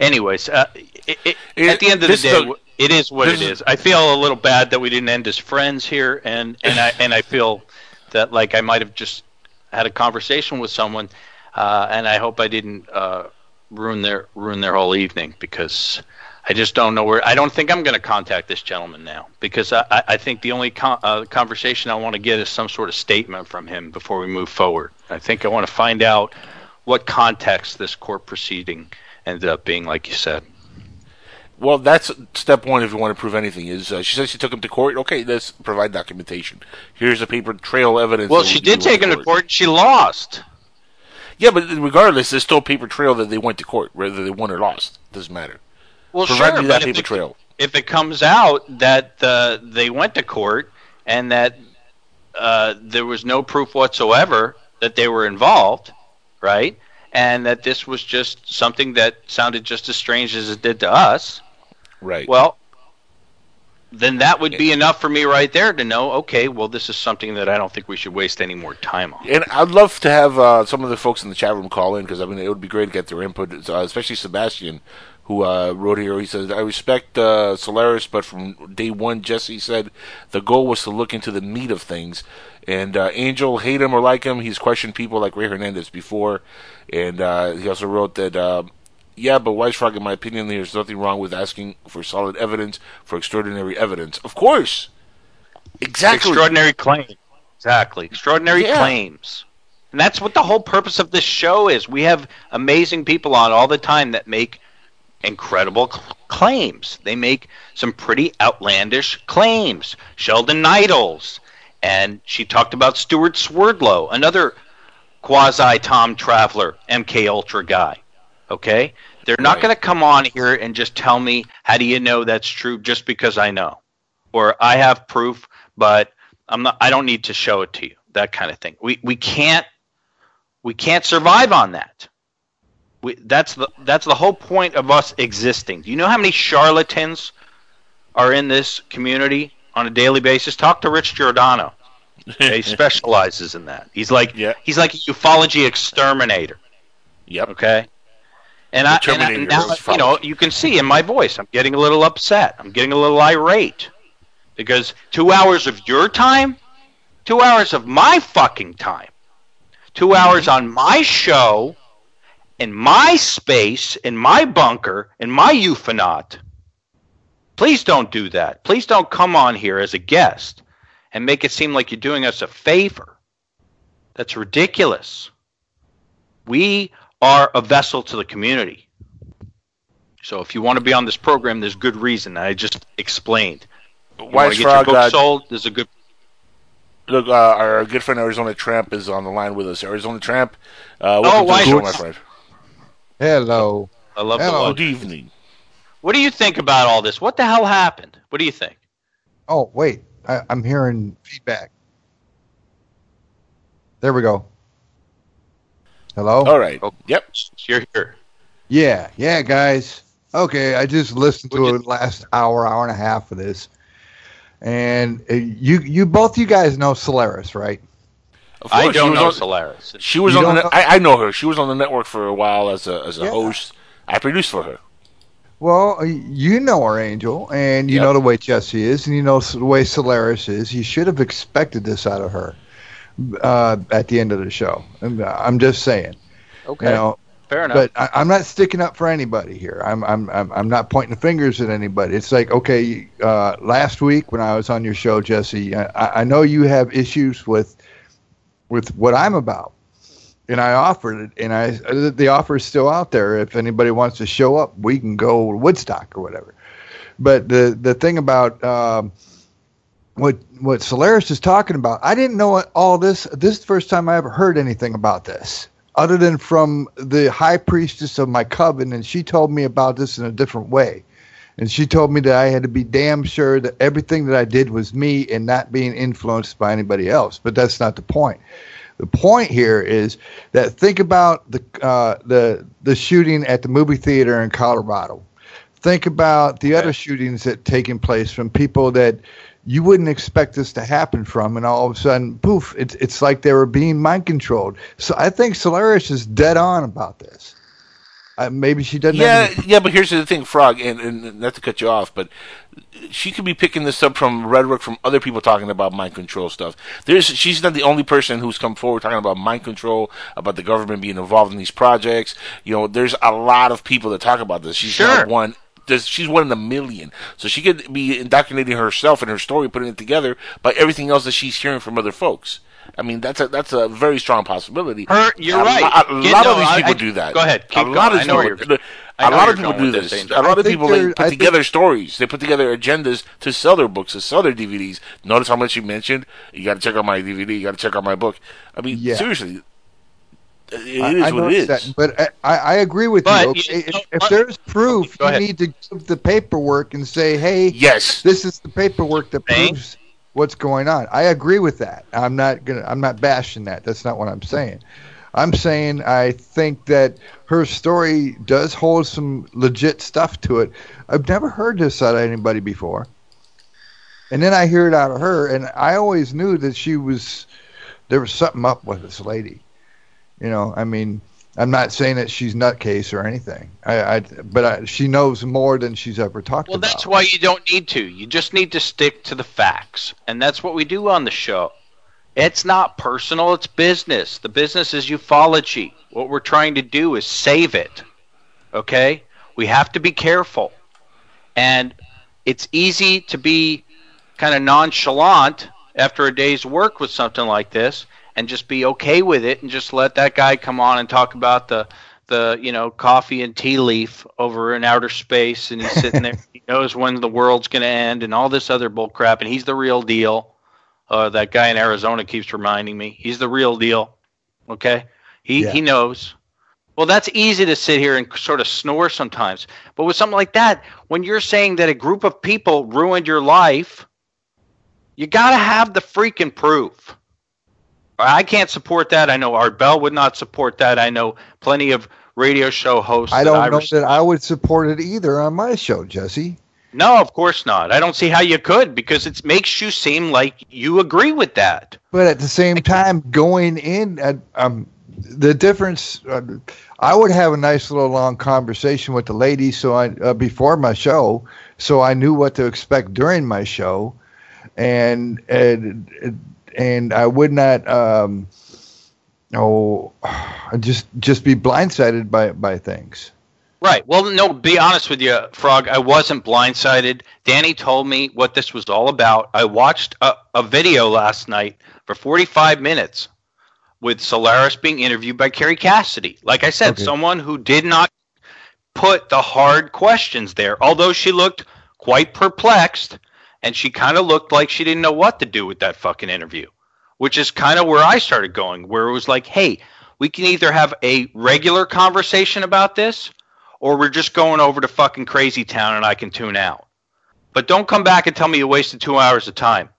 anyways, uh, it, it,
It-
at the end of the day, it is what it
is-.
I feel a little bad that we didn't end as friends here, and and I and I feel that like I might have just had a conversation with someone, uh, and I hope I didn't uh, ruin their ruin their whole evening because. I just don't know where. I don't think I'm going to contact this gentleman now because I, I- I think the only con- uh, conversation I want to get is some sort of statement from him before we move forward. I think I want to find out what context this court proceeding ended up being, like you said.
Well, that's step one if you want to prove anything. Is uh, she says she took him to court? Okay, let's provide documentation. Here's a paper trail evidence.
Well, she did take him to court. She lost.
Yeah, but regardless, there's still paper trail that they went to court, whether they won or lost. Doesn't matter.
Well,
Provide
sure,
me that paper
it,
trail.
if it comes out that uh, they went to court and that uh, there was no proof whatsoever that they were involved, right? And that this was just something that sounded just as strange as it did to us.
Right.
Well, then that would be enough for me right there to know. Okay, well, this is something that I don't think we should waste any more time on.
And I'd love to have uh, some of the folks in the chat room call in because I mean it would be great to get their input, uh, especially Sebastian, who uh, wrote here. He says, "I respect uh, Solaris, but from day one, Jesse said the goal was to look into the meat of things." And uh, Angel, hate him or like him, he's questioned people like Ray Hernandez before, and uh, he also wrote that. Yeah, but Wise Frog, in my opinion, there's nothing wrong with asking for solid evidence for extraordinary evidence. Of course, exactly.
Extraordinary claims. Exactly. Extraordinary
Yeah.
claims. And that's what the whole purpose of this show is. We have amazing people on all the time that make incredible cl- claims. They make some pretty outlandish claims. Sheldan Nidle's. And she talked about Stewart Swerdlow, another quasi Tom Traveler, MK Ultra guy. Okay? They're not
Right.
going to come on here and just tell me, how do you know that's true just because I know? Or I have proof, but I'm not I don't need to show it to you. That kind of thing. We we can't we can't survive on that. We, that's the that's the whole point of us existing. Do you know how many charlatans are in this community on a daily basis? Talk to Rich Giordano. he specializes in that. He's like
Yeah.
he's like a ufology exterminator.
Yep.
Okay. And I, and I
Terminator
now, you know, you can see in my voice, I'm getting a little upset. I'm getting a little irate because two hours of your time, two hours of my fucking time, two hours on my show, in my space, in my bunker, in my Ufonaut. Please don't do that. Please don't come on here as a guest and make it seem like you're doing us a favor. That's ridiculous. We are a vessel to the community. So if you want to be on this program, there's good reason. I just explained. You want
Wise
to your book
uh,
sold? There's a good.
Look, uh, our good friend Arizona Tramp is on the line with us. Arizona Tramp, uh,
Oh,
welcome to
Wise
the show, my friend.
Hello.
I love
Hello.
the
Good evening.
What do you think about all this? What the hell happened? What do you think?
Oh, wait. I, I'm hearing feedback. There we go. Hello?
All right.
Oh.
Yep.
You're here.
Yeah, yeah, guys. Okay, I just listened to
Would
the last hour, hour and a half of this. And uh, you you both you guys know Solaris, right?
Of
I
course, she
don't know
on-
Solaris.
She was
You
on the.
know-
I, I know her. She was on the network for a while as a as a
Yeah.
host. I produced for her.
Well, uh, you know our Angel, and you
Yep.
know the way Jesse is, and you know the way Solaris is. You should have expected this out of her uh, at the end of the show. I'm just saying.
Okay.
You know,
Fair enough.
but I, I'm not sticking up for anybody here. I'm I'm I'm, I'm not pointing fingers at anybody. It's like okay, uh, last week when I was on your show, Jesse, I, I know you have issues with with what I'm about, and I offered it, and I the offer is still out there. If anybody wants to show up, we can go to Woodstock or whatever. But the the thing about um, what what Solaris is talking about, I didn't know all this. This is the first time I ever heard anything about this, other than from the high priestess of my coven, and she told me about this in a different way. And she told me that I had to be damn sure that everything that I did was me and not being influenced by anybody else. But that's not the point. The point here is that think about the uh, the the shooting at the movie theater in Colorado. Think about the other shootings that taken place from people that you wouldn't expect this to happen from, and all of a sudden, poof! It's it's like they were being mind controlled. So I think Solaris is dead on about this. Uh, maybe she doesn't.
Yeah,
any-
yeah, but here's the thing, Frog, and, and not to cut you off, but she could be picking this up from rhetoric from other people talking about mind control stuff. There's, she's not the only person who's come forward talking about mind control, about the government being involved in these projects. You know, there's a lot of people that talk about this. She's
Sure.
not one. There's, she's one in a million, so she could be indoctrinating herself and her story, putting it together by everything else that she's hearing from other folks. I mean, that's a that's a very strong possibility.
Her- you're
a
right.
a
Yeah,
lot
no,
of these people
I-
do that.
go ahead, keep
a lot
going.
of
I know where
people- a lot of people do
this,
this. A lot of people they put
I
together stories. They put together agendas to sell their books, to sell their DVDs. Notice how much you mentioned. You got to check out my DVD. You got to check out my book. I mean,
Yeah.
seriously, it is
I, I
what it
noticed
is.
that, but I, I agree with
But
you.
you-
Okay?
no,
if, if there's proof,
Go
you
ahead.
need to give the paperwork and say, "Hey,
Yes,
this is the paperwork that
Hey.
proves what's going on." I agree with that. I'm not gonna. I'm not bashing that. That's not what I'm saying. I'm saying I think that her story does hold some legit stuff to it. I've never heard this out of anybody before. And then I hear it out of her, and I always knew that she was there was something up with this lady. You know, I mean, I'm not saying that she's nutcase or anything. I, I but I, she knows more than she's ever talked
Well,
about.
Well, that's why you don't need to. You just need to stick to the facts. And that's what we do on the show. It's not personal, it's business. The business is ufology. What we're trying to do is save it. Okay? We have to be careful. And it's easy to be kind of nonchalant after a day's work with something like this and just be okay with it and just let that guy come on and talk about the the you know coffee and tea leaf over in outer space and he's sitting there he knows when the world's going to end and all this other bull crap and he's the real deal. Uh, that guy in arizona keeps reminding me he's the real deal okay? He
Yeah.
he knows. Well that's easy to sit here and sort of snore sometimes but with something like that when you're saying that a group of people ruined your life you got to have the freaking proof I can't support that. I know Art Bell would not support that. I know plenty of radio show hosts.
I don't know
res-
that I would support it either on my show, Jesse.
No, of course not. I don't see how you could because it makes you seem like you agree with that.
But at the same time, going in, um, the difference, uh, I would have a nice little long conversation with the ladies, so I uh, before my show, so I knew what to expect during my show, and and and I would not, um, oh, just just be blindsided by by things.
Right. Well, no, be honest with you, Frog. I wasn't blindsided. Danny told me what this was all about. I watched a, a video last night for 45 minutes with Solaris being interviewed by Kerry Cassidy. Like I said,
Okay.
someone who did not put the hard questions there, although she looked quite perplexed and she kind of looked like she didn't know what to do with that fucking interview, which is kind of where I started going, where it was like, hey, we can either have a regular conversation about this or we're just going over to fucking crazy town and I can tune out. But don't come back and tell me you wasted two hours of time.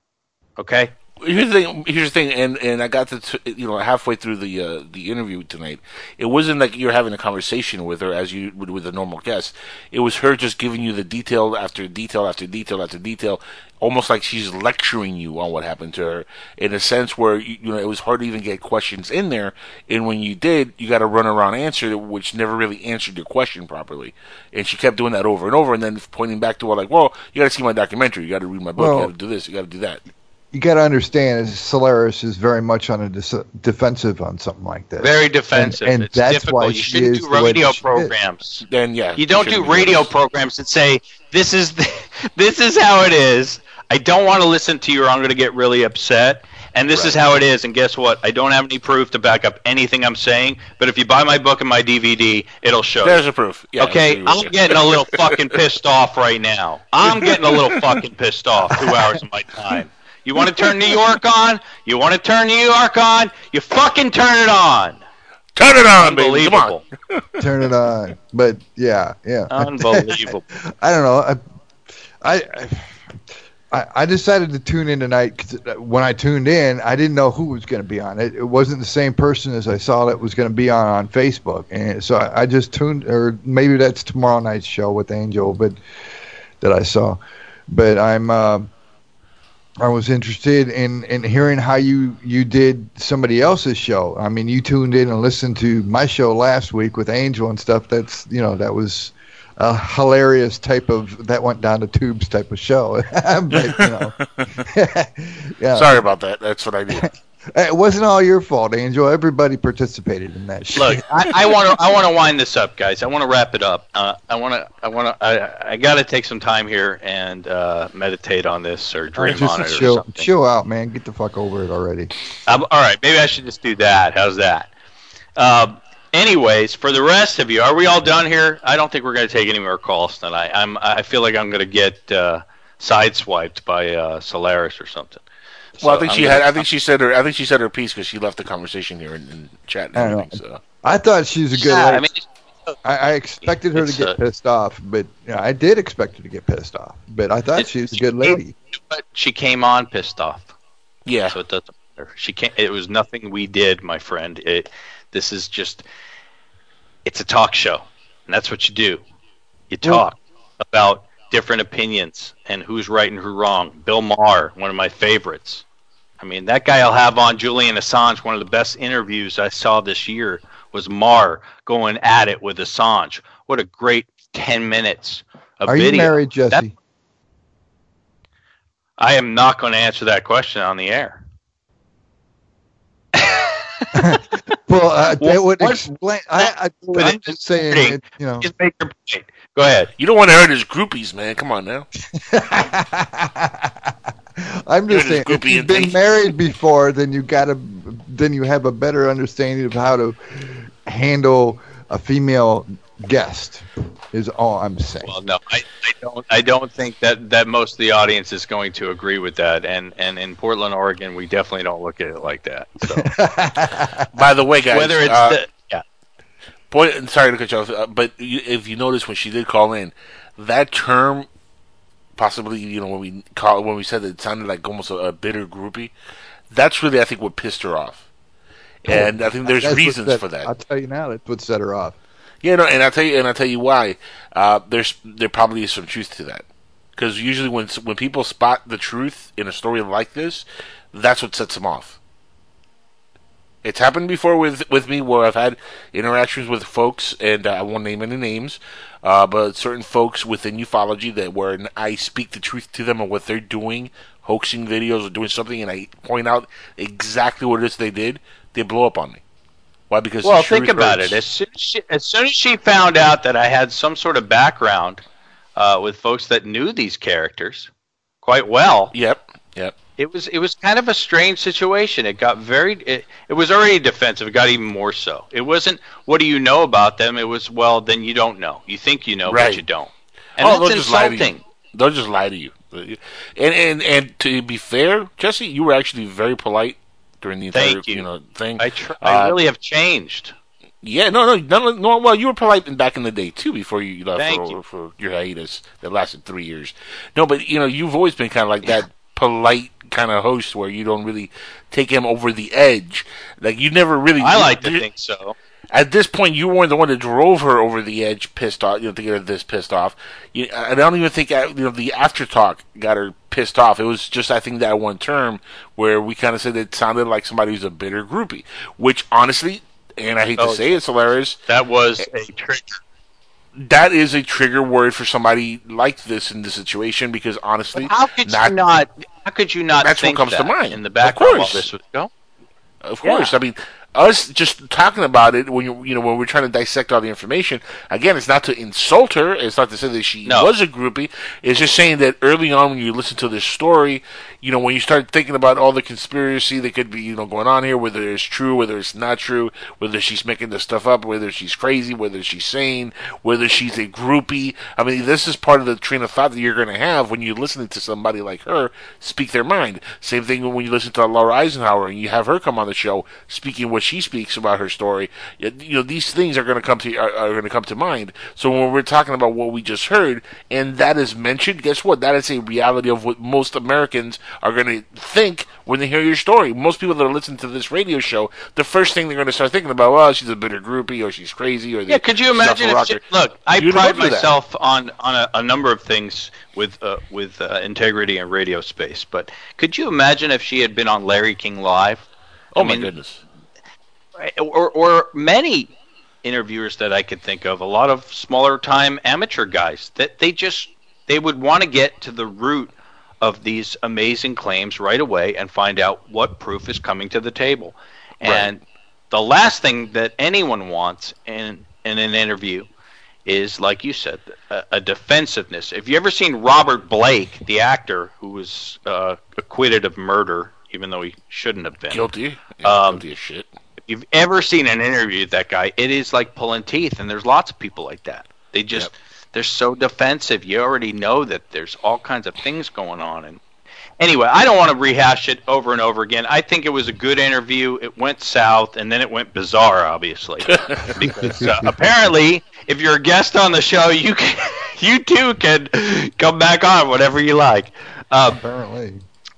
Okay?
Here's the thing. Here's the thing, and and I got to t- you know halfway through the uh, the interview tonight. It wasn't like you're having a conversation with her as you would with a normal guest. It was her just giving you the detail after detail after detail after detail, almost like she's lecturing you on what happened to her. In a sense where you, you know it was hard to even get questions in there, and when you did, you got to run around answer it, which never really answered your question properly. And she kept doing that over and over, and then pointing back to her like, "Well, you got to see my documentary. You got to read my book.
Well-
you got to do this. You got to do that."
You got to understand, is Solaris is very much on a dis- defensive on something like this.
Very defensive.
and
it's
that's
difficult.
why
you
she
shouldn't
is
do radio
programs. Is.
Then yeah,
you don't do
shouldn't be doing
radio
this.
programs that say this is the, this is how it is. I don't want to listen to you or I'm going to get really upset. And this is how it is. And guess what? I don't have any proof to back up anything I'm saying. But if you buy my book and my DVD, it'll show.
There's a proof. Yeah,
okay, I'm
you.
getting a little fucking pissed off right now. I'm getting a little fucking pissed off. Two hours of my time. You want to turn New York on? You want to turn New York on? You fucking turn it on.
Turn it on, baby. Come on.
Unbelievable.
Turn it on. But yeah, yeah.
Unbelievable.
I don't know. I, I, I, I decided to tune in tonight 'cause when I tuned in, I didn't know who was going to be on it. It wasn't the same person as I saw that was going to be on on Facebook, and so I, I just tuned, or maybe that's tomorrow night's show with Angel, but that I saw. But I'm, uh, I was interested in in hearing how you you did somebody else's show. I mean, you tuned in and listened to my show last week with Angel and stuff. That's you know that was a hilarious type of that went down the tubes type of show. but, know, yeah,
Sorry about that. That's what I did.
it wasn't all your fault, Angel. Everybody participated in that show.
Look, I want to I want to wind this up, guys. I want to wrap it up. Uh, I want to I want to I, I got to take some time here and uh, meditate on this or dream
just
on it or
chill,
something.
chill out, man. Get the fuck over it already.
Um, all right, maybe I should just do that. How's that? Um, anyways, for the rest of you, are we all done here? I don't think we're going to take any more calls tonight. I'm I feel like I'm going to get uh, sideswiped by uh, Solaris or something.
Well, I think
I'm
she
gonna-
had. I think she said her. I think she said her piece because she left the conversation here in, in chat and
I know.
So
I thought she was a good.
Yeah,
lady.
I mean,
I, I expected her to get
uh,
pissed off, but you know, I did expect her to get pissed off. But I thought
It-
she was a good lady.
but she came on pissed off.
yeah,
so it doesn't matter. She can't. It was nothing we did, my friend. It. This is just. It's a talk show, and that's what you do. You
Well-
talk about different opinions and who's right and who's wrong. Bill Maher, one of my favorites. I mean, that guy I'll have on Julian Assange. One of the best interviews I saw this year was Maher going at it with Assange. What a great ten minutes of
Are
video.
Are you married, Jesse?
That- I am not going to answer that question on the air.
well, uh, that would explain. I, I, I'm just saying, it, you know.
Just make your point. Go ahead.
You don't want to hurt his groupies, man. Come on now.
I'm
You're
just saying, if you've been
thing.
married before, then you got to, then you have a better understanding of how to handle a female guest. Is all I'm saying.
Well, no, I, I don't. I don't think that, that most of the audience is going to agree with that. And and in Portland, Oregon, we definitely don't look at it like that. So
By the way, guys,
whether it's
uh,
the yeah,
point. Sorry to cut you off, uh, but if you notice when she did call in, that term, possibly you know when we call when we said that it sounded like almost a, a bitter groupie, that's really I think what pissed her off, and I think there's
That's
reasons
set-
for that.
I'll tell you now. That's what set her off.
Yeah, no, and I will tell you, and I tell you why. Uh, there's there probably is some truth to that, because usually when when people spot the truth in a story like this, that's what sets them off. It's happened before with with me where I've had interactions with folks, and uh, I won't name any names, uh, but certain folks within ufology that where I speak the truth to them of what they're doing, hoaxing videos or doing something, and I point out exactly what it is they did, they blow up on me. Why? Because
well, think about
hurts.
it. As soon as, she, as soon as she found out that I had some sort of background uh, with folks that knew these characters quite well,
Yep, yep.
It was it was kind of a strange situation. It got very it, it was already defensive. It got even more so. It wasn't what do you know about them? It was well then you don't know. You think you know,
Right.
but you don't. And
oh,
that's
they'll just lie to
insulting.
you. They'll just lie to you. And and and to be fair, Jesse, you were actually very polite during the entire
Thank you.
know thing.
I tr- I
Uh,
really have changed.
yeah, no, no, no, no. Well, you were polite in back in the day too, before you left for,
you.
for your hiatus that lasted three years. No, but you know, you've always been kind of like that polite kind of host where you don't really take him over the edge. Like you never really.
I like to think so.
at this point, you weren't the one that drove her over the edge, pissed off. You know, to get her this pissed off. You, I don't even think uh, you know the after talk got her pissed off. It was just I think that one term where we kind of said it sounded like somebody who's a bitter groupie, which honestly, and I hate to
Oh,
say it, it's hilarious.
That was a trigger.
That is a trigger word for somebody like this in this situation because honestly,
How could
not,
you not? How could you not
That's what comes to mind.
in the
Of
background while this was going?
Of course. I mean, us just talking about it when you you know when we're trying to dissect all the information. Again, it's not to insult her. It's not to say that she
No.
was a groupie. It's just saying that early on when you listen to this story, you know, when you start thinking about all the conspiracy that could be you know going on here, whether it's true, whether it's not true, whether she's making this stuff up, whether she's crazy, whether she's sane, whether she's a groupie. I mean, this is part of the train of thought that you're going to have when you're listening to somebody like her speak their mind. Same thing when you listen to Laura Eisenhower and you have her come on the show speaking what she speaks about her story. You know, these things are going to come to are, are going to come to mind. So when we're talking about what we just heard and that is mentioned, guess what? That is a reality of what most Americans are going to think when they hear your story. Most people that are listening to this radio show, the first thing they're going to start thinking about, well, she's a bitter groupie or she's crazy or
Yeah, could you imagine? If she, look, I
You'd
pride
through that.
myself on on a, a number of things with uh, with uh, integrity in radio space, but could you imagine if she had been on Larry King Live?
Oh
I
my
mean,
goodness.
or or many interviewers that I could think of, a lot of smaller time amateur guys that they just they would want to get to the root of these amazing claims right away and find out what proof is coming to the table. And the last thing that anyone wants in in an interview is like you said a, a defensiveness. If you ever seen Robert Blake, the actor who was uh, acquitted of murder even though he shouldn't have been
Guilty. Yeah,
Um,
guilty as shit.
if you've ever seen an interview with that guy, it is like pulling teeth, and there's lots of people like that. They just they're so defensive. You already know that there's all kinds of things going on, and anyway, I don't want to rehash it over and over again. I think it was a good interview. It went south, and then it went bizarre, obviously, because uh, apparently, if you're a guest on the show, you can, you too can come back on whatever you like. Um,
Apparently.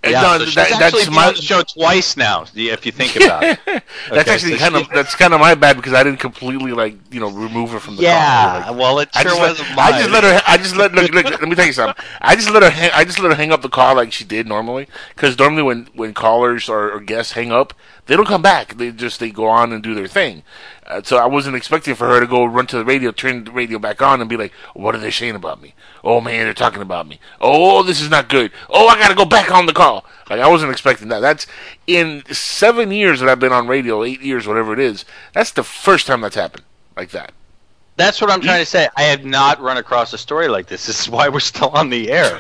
Yeah,
no,
so she's
that-
actually
that's my-
the show twice now. If you think about it,
that's actually
so
kind of that's kind of my bad because I didn't completely like you know remove her from the
Yeah,
call. Like,
well, it
I
sure
just let,
wasn't
I just let her. I just let look, look. Let me tell you something. I just let her. Hang, I just let her hang up the call like she did normally. Because normally when when callers or, or guests hang up, they don't come back. They just they go on and do their thing. Uh, so I wasn't expecting for her to go run to the radio, turn the radio back on, and be like, "What are they saying about me? Oh man, they're talking about me. Oh, this is not good. Oh, I got to go back on the call." Like I wasn't expecting that. That's in seven years that I've been on radio, eight years, whatever it is. That's the first time that's happened like that.
That's what I'm trying to say. I have not run across a story like this. This is why we're still on the air.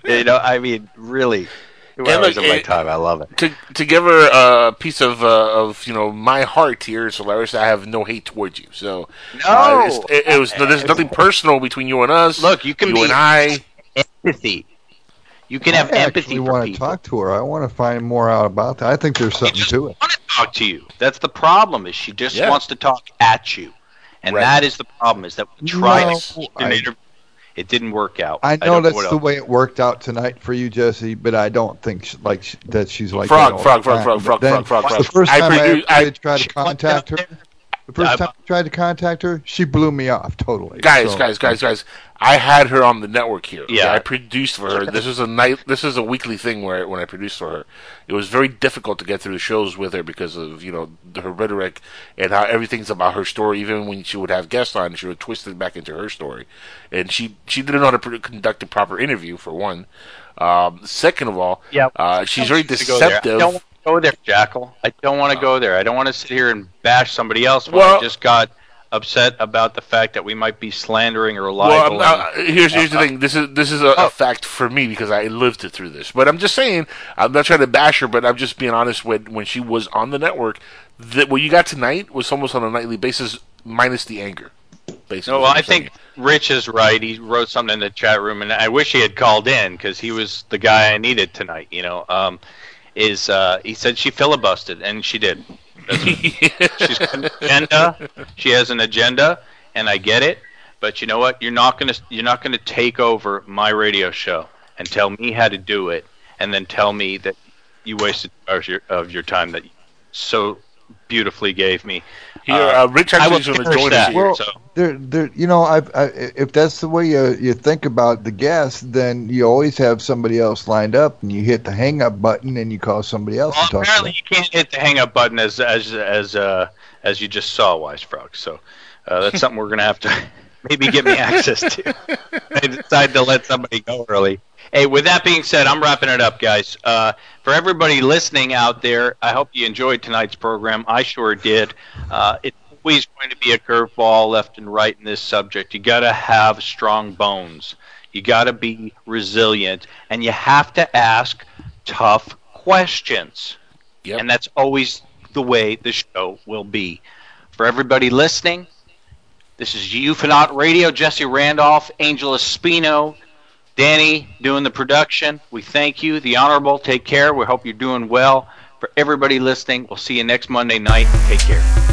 you know, I mean, really, two
And
hours
look,
of my
it-
time. I love it.
to to give her a piece of uh, of you know my heart here, Solaris. I have no hate towards you. So uh, it, it was there's nothing personal between you and us.
Look, you can
you
be
and I.
empathy. You can have empathy
actually
for
want to
people.
talk to her. I want to find more out about that. I think there's something to it.
want to talk to you. That's the problem. Is she just
Yeah.
wants to talk at you, and
Right.
that is the problem. Is that we tried
No,
to-
I-
an interview, it didn't work out.
I
don't
know that's
what
the way it worked out tonight for you, Jesse, but I don't think sh- like that she's like
Frog,
that
frog, frog, frog, frog, frog, frog, frog.
The first
I
time I,
produ- I-
ever tried to contact her, the first
I-
time I tried to contact her, she blew me off totally.
Guys,
So-
guys, guys, guys! I had her on the network here.
Yeah.
I produced for her. This is a night. This is a weekly thing where when I produced for her, it was very difficult to get through the shows with her because of you know her rhetoric and how everything's about her story. Even when she would have guests on, she would twist it back into her story, and she she didn't know how to conduct a proper interview for one. Um, second of all,
Yeah.
uh, she's very
to go there.
Deceptive.
Don't want to go there, Jackal. I don't want to go there. I don't want to sit here and bash somebody else when
Well-
I just got upset about the fact that we might be slandering or
Well,
libel.
I'm not, here's here's the
Uh,
thing. This is this is a, a fact for me because I lived it through this. But I'm just saying, I'm not trying to bash her, but I'm just being honest. When when she was on the network, that what you got tonight was almost on a nightly basis, minus the anger. Basically,
No, well, I think Rich is right. He wrote something in the chat room, and I wish he had called in because he was the guy I needed tonight. You know, um, is uh, he said she filibustered, and she did. That's She's got an agenda. She has an agenda, and I get it. But you know what? You're not gonna you're not gonna take over my radio show and tell me how to do it, and then tell me that you wasted hours your, of your time that you so beautifully gave me.
Here, uh, Rich
I will
actually is going to
finish
join
that.
us here.
Well,
so-
there, there, you know, I've, I, if that's the way you you think about the guest, then you always have somebody else lined up, and you hit the hang up button, and you call somebody else
Well,
to talk
apparently you can't hit the hang up button as as as uh, as you just saw, Wise Frog. So uh, that's something we're gonna have to maybe give me access to. I decided to let somebody go early. Hey, with that being said, I'm wrapping it up, guys. Uh, for everybody listening out there, I hope you enjoyed tonight's program. I sure did. Uh, it's always going to be a curveball left and right in this subject. You got to have strong bones. You got to be resilient, and you have to ask tough questions.
Yep.
And that's always the way the show will be. For everybody listening, this is Ufonaut Radio, Jesse Randolph, Angel Espino, Danny doing the production. We thank you. The Honorable, take care. We hope you're doing well. For everybody listening, we'll see you next Monday night. Take care.